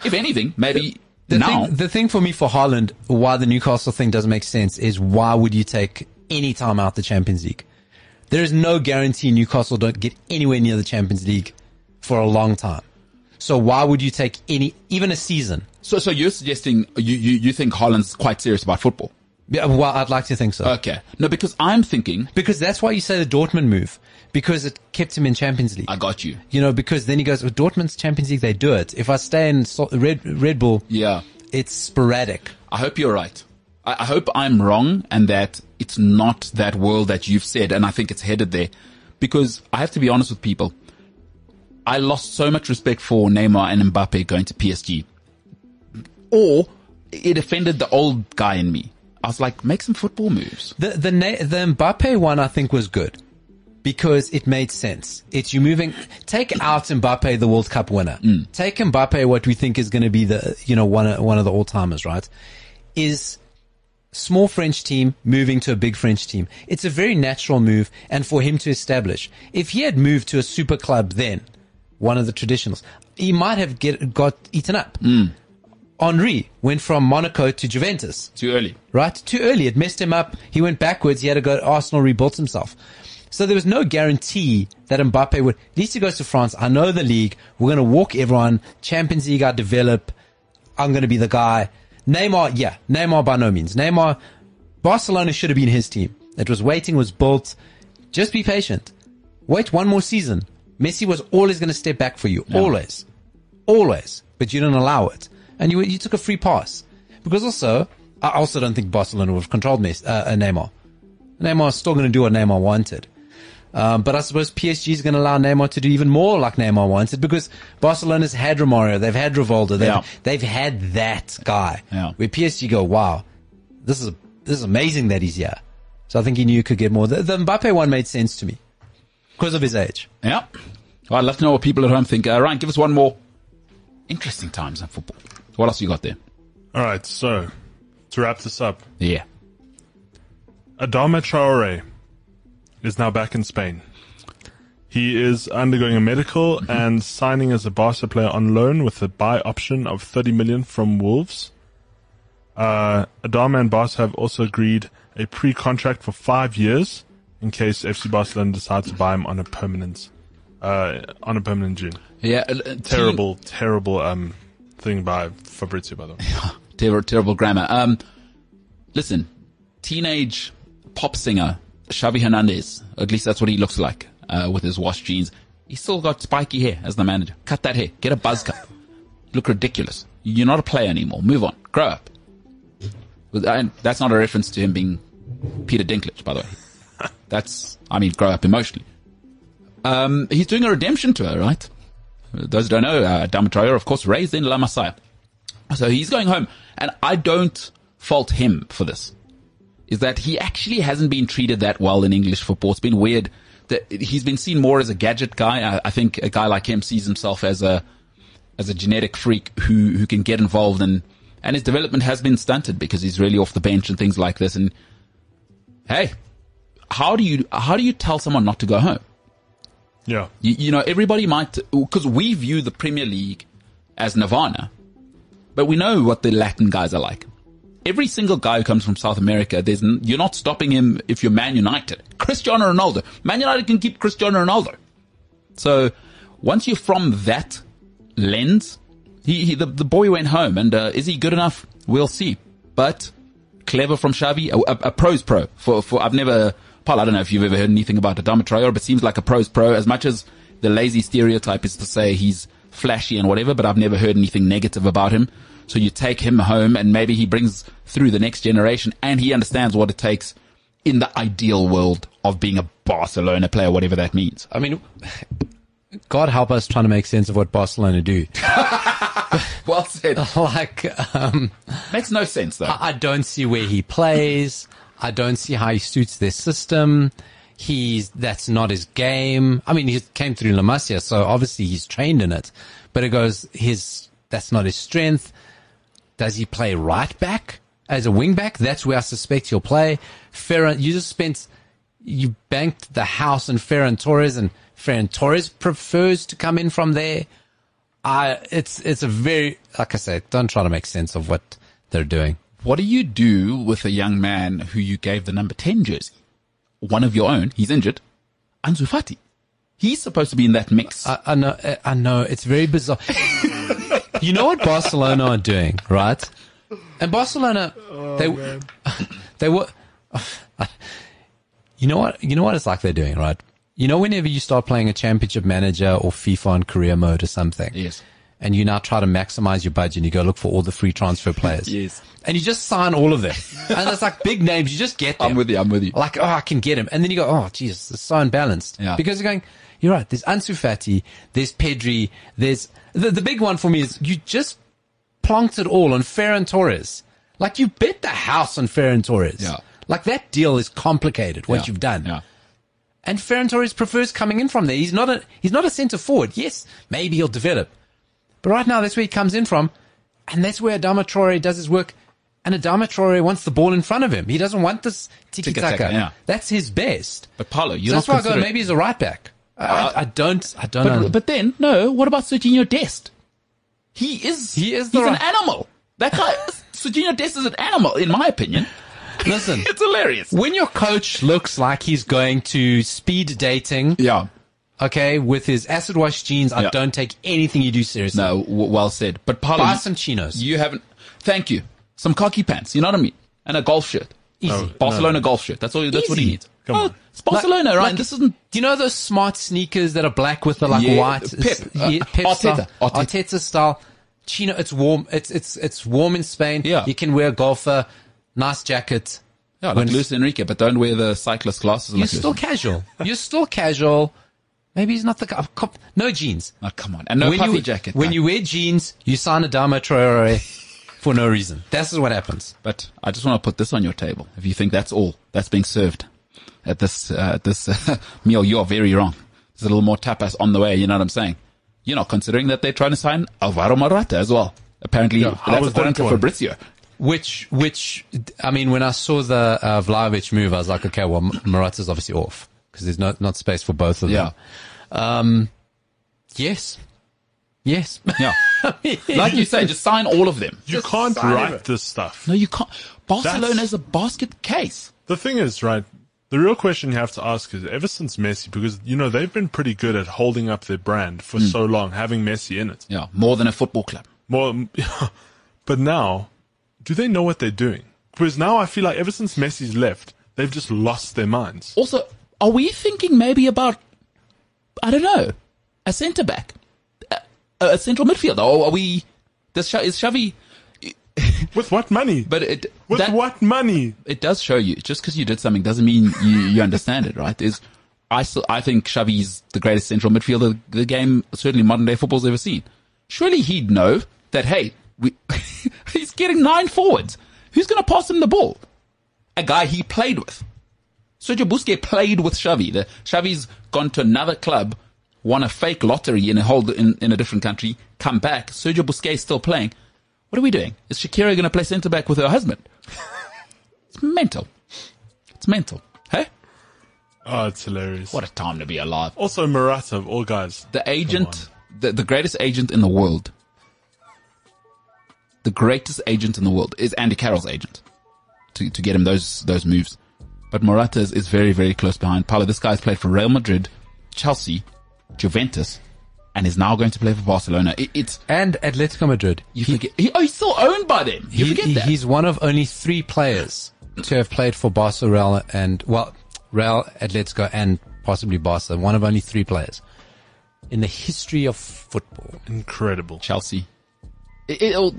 if anything, maybe The now. thing, the thing for me for Haaland, why the Newcastle thing doesn't make sense is why would you take any time out the Champions League? There is no guarantee Newcastle don't get anywhere near the Champions League for a long time. So why would you take any, even a season? So, so you're suggesting you, you, you think Haaland's quite serious about football? Yeah, well, I'd like to think so. Okay. No, because I'm thinking, because that's why you say the Dortmund move. Because it kept him in Champions League. I got you. you know, because then he goes, with Dortmund's Champions League, they do it. If I stay in Red, Red Bull, Yeah. it's sporadic. I hope you're right. I, I hope I'm wrong and that it's not that world that you've said. And I think it's headed there because I have to be honest with people. I lost so much respect for Neymar and Mbappe going to PSG or it offended the old guy in me. I was like, make some football moves. The, the, na- the Mbappe one I think was good because it made sense. It's you moving, take out Mbappe, the World Cup winner. Mm. Take Mbappe, what we think is going to be the, you know, one, of- one of the all timers, right? Is small French team moving to a big French team. It's a very natural move and for him to establish. If he had moved to a super club then, one of the traditionals, he might have get, got eaten up. Mm. Henri went from Monaco to Juventus Too early. right? Too early. It messed him up. He went backwards. He had to go to Arsenal, rebuilt himself. So there was no guarantee that Mbappe would, at least he goes to France. I know the league. We're going to walk everyone. Champions League, I develop. I'm going to be the guy. Neymar, yeah. Neymar by no means. Neymar, Barcelona should have been his team. It was waiting, was built. Just be patient. Wait one more season. Messi was always going to step back for you. Always. Always. But you didn't allow it. And you, you took a free pass. Because also, I also don't think Barcelona would have controlled Messi, uh, Neymar. Neymar is still going to do what Neymar wanted. Um, but I suppose PSG is going to allow Neymar to do even more like Neymar wanted because Barcelona's had Romario, they've had Rivaldo, they've, Yeah. they've had that guy. Yeah. Where PSG go, wow, this is this is amazing that he's here. So I think he knew he could get more. The, the Mbappe one made sense to me because of his age. Yeah. Well, I'd love to know what people at home think. Uh, Ryan, give us one more. Interesting times in football. What else you got there? All right, so to wrap this up, Yeah. Adama Traore is now back in Spain. He is undergoing a medical and signing as a Barca player on loan with a buy option of 30 million from Wolves. Uh, Adama and Barca have also agreed a pre-contract for five years in case FC Barcelona decides to buy him on a permanent, uh, on a permanent June. Yeah. uh, uh, team- Terrible, terrible, um, thing by Fabrizio, by the way. terrible, terrible grammar. Um, listen, teenage pop singer Xavi Hernandez. At least that's what he looks like uh, with his washed jeans. He's still got spiky hair as the manager. Cut that hair. Get a buzz cut. Look ridiculous. You're not a player anymore. Move on. Grow up. I- That's not a reference to him being Peter Dinklage, by the way. That's, I mean, grow up emotionally. Um, he's doing a redemption tour, right? Those who don't know, uh, of course, raised in La Masia. So he's going home, and I don't fault him for this. Is that he actually hasn't been treated that well in English football. It's been weird that he's been seen more as a gadget guy. I, I think a guy like him sees himself as a as a genetic freak who who can get involved and and his development has been stunted because he's really off the bench and things like this. And hey, how do you how do you tell someone not to go home? Yeah. You, you know, everybody might, because we view the Premier League as Nirvana, but we know what the Latin guys are like. Every single guy who comes from South America, there's, you're not stopping him if you're Man United. Cristiano Ronaldo. Man United can keep Cristiano Ronaldo. So once you're from that lens, he, he the, the boy went home and, uh, is he good enough? We'll see. But clever from Xavi, a, a, a pros pro for, for, I've never, Paul, I don't know if you've ever heard anything about Adama Traore, but seems like a pros pro as much as the lazy stereotype is to say he's flashy and whatever, but I've never heard anything negative about him. So you take him home and maybe he brings through the next generation and he understands what it takes in the ideal world of being a Barcelona player, whatever that means. I mean, God help us trying to make sense of what Barcelona do. Well said. like, um, Makes no sense though. I I don't see where he plays. I don't see how he suits their system. He's, that's not his game. I mean, he came through La Masia, so obviously he's trained in it, but it goes, his, that's not his strength. Does he play right back as a wing back? That's where I suspect he'll play. Ferran, you just spent, you banked the house on Ferran Torres and Ferran Torres prefers to come in from there. I, it's, it's a very, like I said, don't try to make sense of what they're doing. What do you do with a young man who you gave the number 10 jersey? One of your own. He's injured. Ansu Fati. He's supposed to be in that mix. I, I know, I know, it's very bizarre. you know what Barcelona are doing, right? And Barcelona, oh, they, they were, you know what, you know what it's like they're doing, right? You know, whenever you start playing a championship manager or FIFA on career mode or something. Yes. And you now try to maximize your budget and you go look for all the free transfer players. Yes. And you just sign all of them. and it's like big names. You just get them. I'm with you. I'm with you. Like, oh, I can get him. And then you go, oh, Jesus, it's so unbalanced. Yeah. Because you're going, you're right. There's Ansu Fati. There's Pedri. There's, the, the big one for me is you just plonked it all on Ferran Torres. Like you bet the house on Ferran Torres. Yeah. Like that deal is complicated, what Yeah. you've done. Yeah. And Ferran Torres prefers coming in from there. He's not a, he's not a centre forward. Yes, maybe he'll develop. But right now, that's where he comes in from. And that's where Adama Traore does his work. And Adama Traore wants the ball in front of him. He doesn't want this tiki-taka. Tiki-taka, yeah. That's his best. But Paulo, you're So that's why I go, maybe he's a right back. I, I, uh, I don't, I don't know. But, but then, no, what about Serginho Dest? He is, He is he's an animal. That guy, Serginho Dest is an animal, in my opinion. Listen, It's hilarious. when your coach looks like he's going to speed dating, Yeah. Okay, with his acid wash jeans, I Yeah. don't take anything you do seriously. No, w- well said. But Paulo, Buy some chinos. You haven't. Thank you. Some khaki pants. You know what I mean? And a golf shirt. Easy. Barcelona golf shirt. That's all. That's what he Easy. needs. Come oh, on. it's Barcelona, Like- right? like- this isn't. Do you know those smart sneakers that are black with the like Yeah, white Pep, uh, yeah, Pep Arteta, style, Arteta. Arteta style? Chino, it's warm. It's it's it's warm in Spain. Yeah. you can wear a golfer, nice jacket. Yeah, When like Luis Enrique, but don't wear the cyclist glasses. You're like still Luis. casual. You're still casual. Maybe he's not the guy. cop- No jeans. Oh, come on, and no when puffy you, jacket. When no. you wear jeans, you sign Adama Traore for no reason. This is what happens. But I just want to put this on your table. If you think that's all that's being served at this uh, at this uh, meal, you are very wrong. There's a little more tapas on the way. You know what I'm saying? You're not considering that they're trying to sign Alvaro Morata as well. Apparently, Yeah, that's according to? Fabrizio. Which, which, I mean, when I saw the uh, Vlahovic move, I was like, okay, well, Morata's obviously off because there's not not space for both of them. Um, yes, yes. Yeah, like you say, just sign all of them. You can't write it. this stuff. No, you can't. Barcelona That's- is a basket case. The thing is, right, the real question you have to ask is ever since Messi, because, you know, they've been pretty good at holding up their brand for so long, having Messi in it. Yeah, more than a football club. More, but now, do they know what they're doing? Because now I feel like ever since Messi's left, they've just lost their minds. Also, are we thinking maybe about, I don't know, a centre back, a, a central midfielder, or are we? Does is Xavi? With what money? But it With that- what money? it does show you. Just because you did something doesn't mean you, you understand it, right? There's, I still, I think Xavi's the greatest central midfielder the game, certainly modern day football's ever seen. Surely he'd know that, hey, we, he's getting nine forwards. Who's going to pass him the ball? A guy he played with. Sergio Busquets played with Xavi. The, Xavi's gone to another club, won a fake lottery in a whole, in, in a different country, come back. Sergio Busquets still playing. What are we doing? Is Shakira going to play centre back with her husband? It's mental. It's mental. Hey? Oh, it's hilarious. What a time to be alive. Also, Morata, of all guys. The agent, the, the greatest agent in the world, the greatest agent in the world is Andy Carroll's agent to, to get him those, those moves. But Morata is, is very, very close behind. Paulo, this guy's played for Real Madrid, Chelsea, Juventus, and is now going to play for Barcelona. It, it's And Atletico Madrid. you forget. He, oh, he's still owned by them. You He- forget that. He's one of only three players to have played for Barca, Real, and well, Real, Atletico, and possibly Barca. One of only three players in the history of football. Incredible. Chelsea. It, it'll,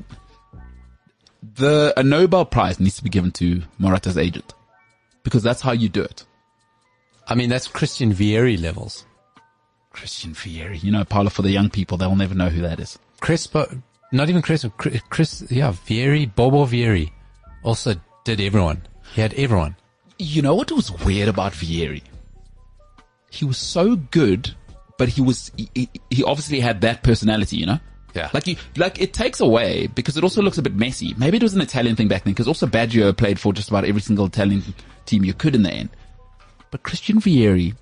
the a Nobel Prize needs to be given to Morata's agent because that's how you do it. I mean, that's Christian Vieri levels. Christian Vieri. you know, Paolo, for the young people, they'll never know who that is. Crespo, not even Crespo, Chris, Chris yeah, Vieri, Bobo Vieri also did everyone. He had everyone. You know what was weird about Vieri? He was so good, but he was he, he, he obviously had that personality, you know. Yeah. Like you, like it takes away because it also looks a bit messy. Maybe it was an Italian thing back then because also Baggio played for just about every single Italian team you could in the end. But Christian Vieri,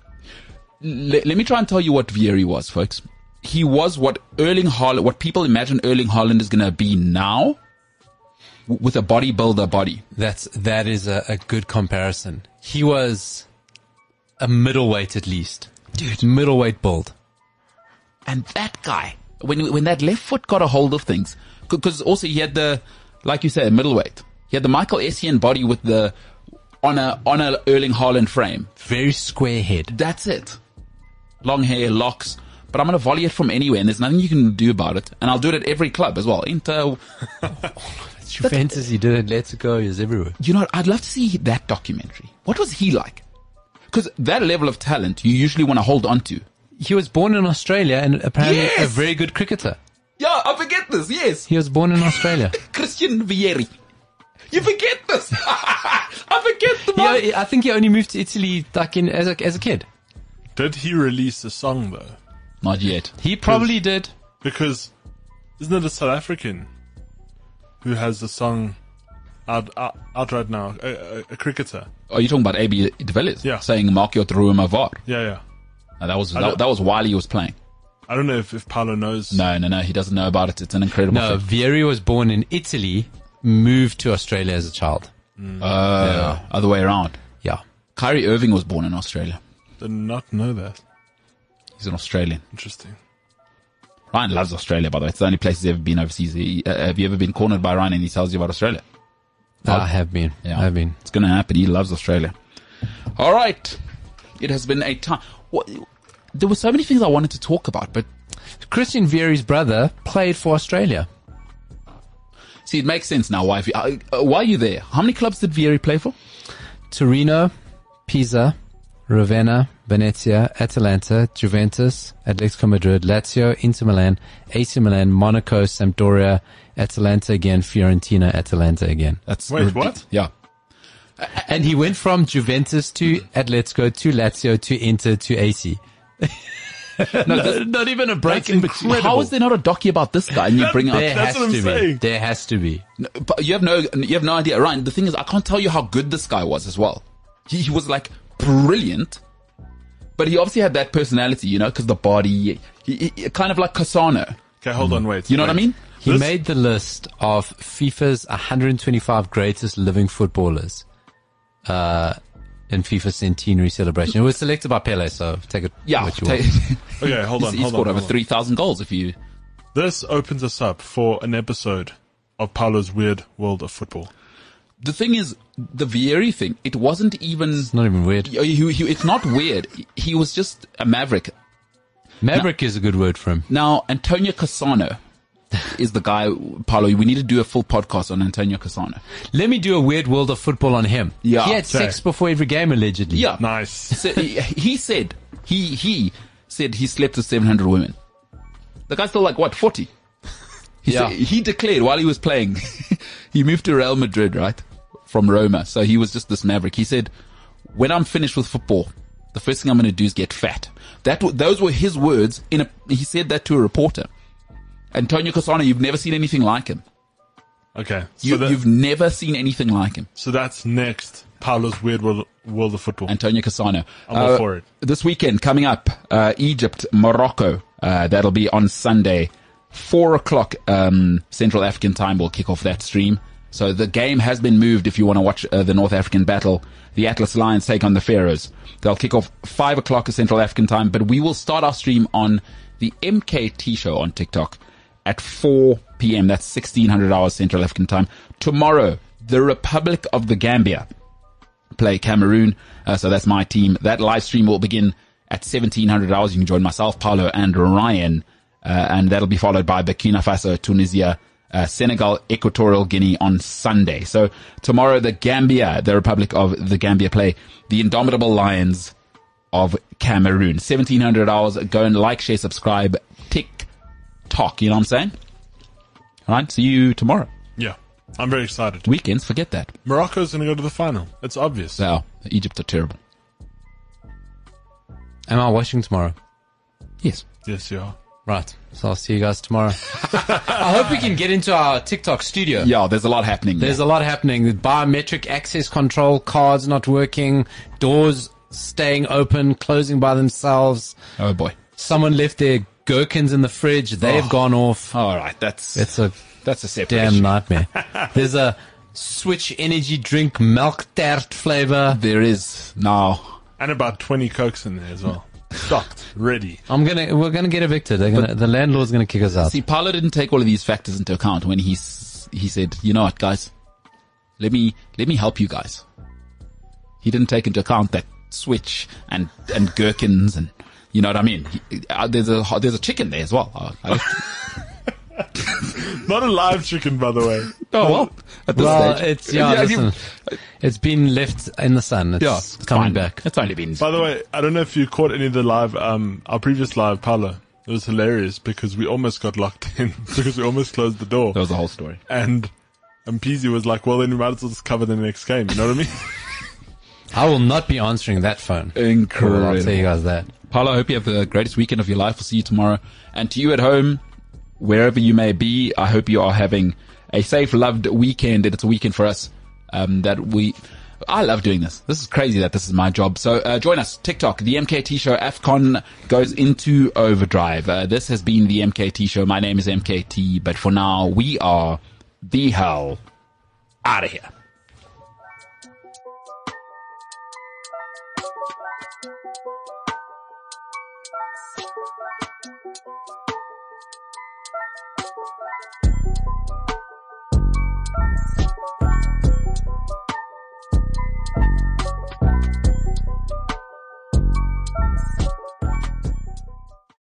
le- let me try and tell you what Vieri was, folks. He was what Erling Haaland, what people imagine Erling Haaland is going to be now, w- with a bodybuilder body. That's, that is a, a good comparison. He was a middleweight at least. Dude. Middleweight build. And that guy, when when that left foot got a hold of things, because also he had the, like you said, middleweight. He had the Michael Essien body with the on a on a Erling Haaland frame. Very square head. That's it. Long hair, locks. But I'm gonna volley it from anywhere, and there's nothing you can do about it. And I'll do it at every club as well. Inter, oh, Juventus, he Let's go. He's everywhere. you know, what? I'd love to see that documentary. What was he like? Because that level of talent, you usually want to hold on to. He was born in Australia and apparently a very good cricketer. Yeah, I forget this. Yes, He was born in Australia. Christian Vieri. You forget this. I forget the man. yeah, I think he only moved to Italy like in, as a, as a kid. Did he release a song though? Not yet. He probably did. Because isn't it a South African who has the song out out, out right now? A, a, a cricketer. Are you talking about AB de Villiers? Yeah. Saying Mark your Ruima var. Yeah, yeah. No, that was that, that was while he was playing. I don't know if, if Paolo knows. No, no, no. He doesn't know about it. It's an incredible. No, thing. Vieri was born in Italy, moved to Australia as a child. Uh, other way around. Yeah. Kyrie Irving was born in Australia. Did not know that. He's an Australian. Interesting. Ryan loves Australia, by the way. It's the only place he's ever been overseas. He, uh, have you ever been cornered by Ryan and he tells you about Australia? I have been. Yeah. I have been. It's going to happen. He loves Australia. All right. It has been a time. What, there were so many things I wanted to talk about, but Christian Vieri's brother played for Australia. see, it makes sense now. Why, you, uh, uh, why are you there? How many clubs did Vieri play for? Torino, Pisa, Ravenna, Venezia, Atalanta, Juventus, Atletico Madrid, Lazio, Inter Milan, AC Milan, Monaco, Sampdoria, Atalanta again, Fiorentina, Atalanta again. That's Wait, ridic- what? Yeah. And he went from Juventus to Atletico to Lazio to Inter to AC. no, not even a break in between. incredible. How is there not a docu about this guy? And you bring out There That's has what I'm to be. saying. There has to be. No, but you have no, you have no idea, Ryan. The thing is, I can't tell you how good this guy was as well. He, he was like brilliant, but he obviously had that personality, you know, because the body, he, he, kind of like Cassano. Okay, hold on, wait. You know what I mean? He This- made the list of FIFA's 125 greatest living footballers uh, in FIFA centenary celebration. It was selected by Pele, so take it Yeah, what you take- want. Okay, hold on, he hold scored on. over three thousand goals. If you, This opens us up for an episode of Paolo's Weird World of Football. the thing is, the Vieri thing, it wasn't even. It's not even weird. He, he, it's not weird. He was just a maverick. Maverick is a good word for him. Now, Antonio Cassano is the guy, Paolo. We need to do a full podcast on Antonio Cassano. Let me do a weird world of football on him. Yeah. He had Okay. sex before every game, allegedly. Yeah. Nice. So he, he said, he, he said he slept with 700 women. The guy's still like, what, 40? He, Yeah. said, he declared while he was playing, he moved to Real Madrid, right? From Roma. So he was just this maverick. He said, when I'm finished with football, the first thing I'm going to do is get fat. That, w- those were his words in a, he said that to a reporter. Antonio Cassano, you've never seen anything like him. Okay, so, You, you've never seen anything like him. so that's next. Paolo's Weird World, World of Football. Antonio Cassano. I'm all for it. This weekend, coming up, uh, Egypt, Morocco. Uh, that'll be on Sunday, four o'clock um, Central African time. We'll kick off that stream. So the game has been moved if you want to watch uh, the North African battle. The Atlas Lions take on the Pharaohs. They'll kick off 5 o'clock Central African time, but we will start our stream on the MKT show on TikTok at 4 p.m. That's 1600 hours Central African time. Tomorrow, the Republic of the Gambia play Cameroon. Uh, so that's my team. That live stream will begin at 1700 hours. You can join myself, Paolo, and Ryan. Uh, and that'll be followed by Burkina Faso, Tunisia, uh, Senegal, Equatorial Guinea on Sunday. So tomorrow, the Gambia, the Republic of the Gambia play the Indomitable Lions of Cameroon. 1700 hours. Go and like, share, subscribe, tick, talk. You know what I'm saying? All right. See you tomorrow. Yeah. I'm very excited. Weekends, forget that. Morocco's going to go to the final. It's obvious. So, Egypt are terrible. Am I watching tomorrow? Yes. Yes, you are. Right. So I'll see you guys tomorrow. I hope we can get into our TikTok studio. Yeah, there's a lot happening. There's there. a lot happening. The biometric access control, cards not working, doors staying open, closing by themselves. oh boy. Someone left their gherkins in the fridge. They've Oh. gone off. All right. That's It's a that's a separate damn issue. nightmare. There's a Switch energy drink milk tart flavor. There is now. And about 20 cokes in there as well. Stocked. Ready. I'm gonna, we're gonna get evicted. They're gonna, the landlord's gonna kick us out. See, Paolo didn't take all of these factors into account when he he said, "You know what, guys? Let me let me help you guys." He didn't take into account that switch and and gherkins and you know what I mean. Uh, there's a there's a chicken there as well. Uh, Not a live chicken, by the way. oh well, at this Well, stage. it's yeah. Yeah, you- listen, it's been left in the sun. It's yeah, it's coming fine. back. It's only been By the way, I don't know if you caught any of the live, um, our previous live, Paolo. It was hilarious because we almost got locked in because we almost closed the door. that was the whole story. And, and Peasy was like, well, then we might as well just cover the next game. You know what I mean? I will not be answering that phone. Cool, I'll Incredible. tell you guys that. Paolo, I hope you have the greatest weekend of your life. We'll see you tomorrow. And to you at home, wherever you may be, I hope you are having a safe, loved weekend. It's a weekend for us um, that we. I love doing this. This is crazy that this is my job. So uh, join us. TikTok, the MKT show. AFCON goes into overdrive. Uh, this has been the MKT show. My name is MKT, but for now, we are the hell out of here.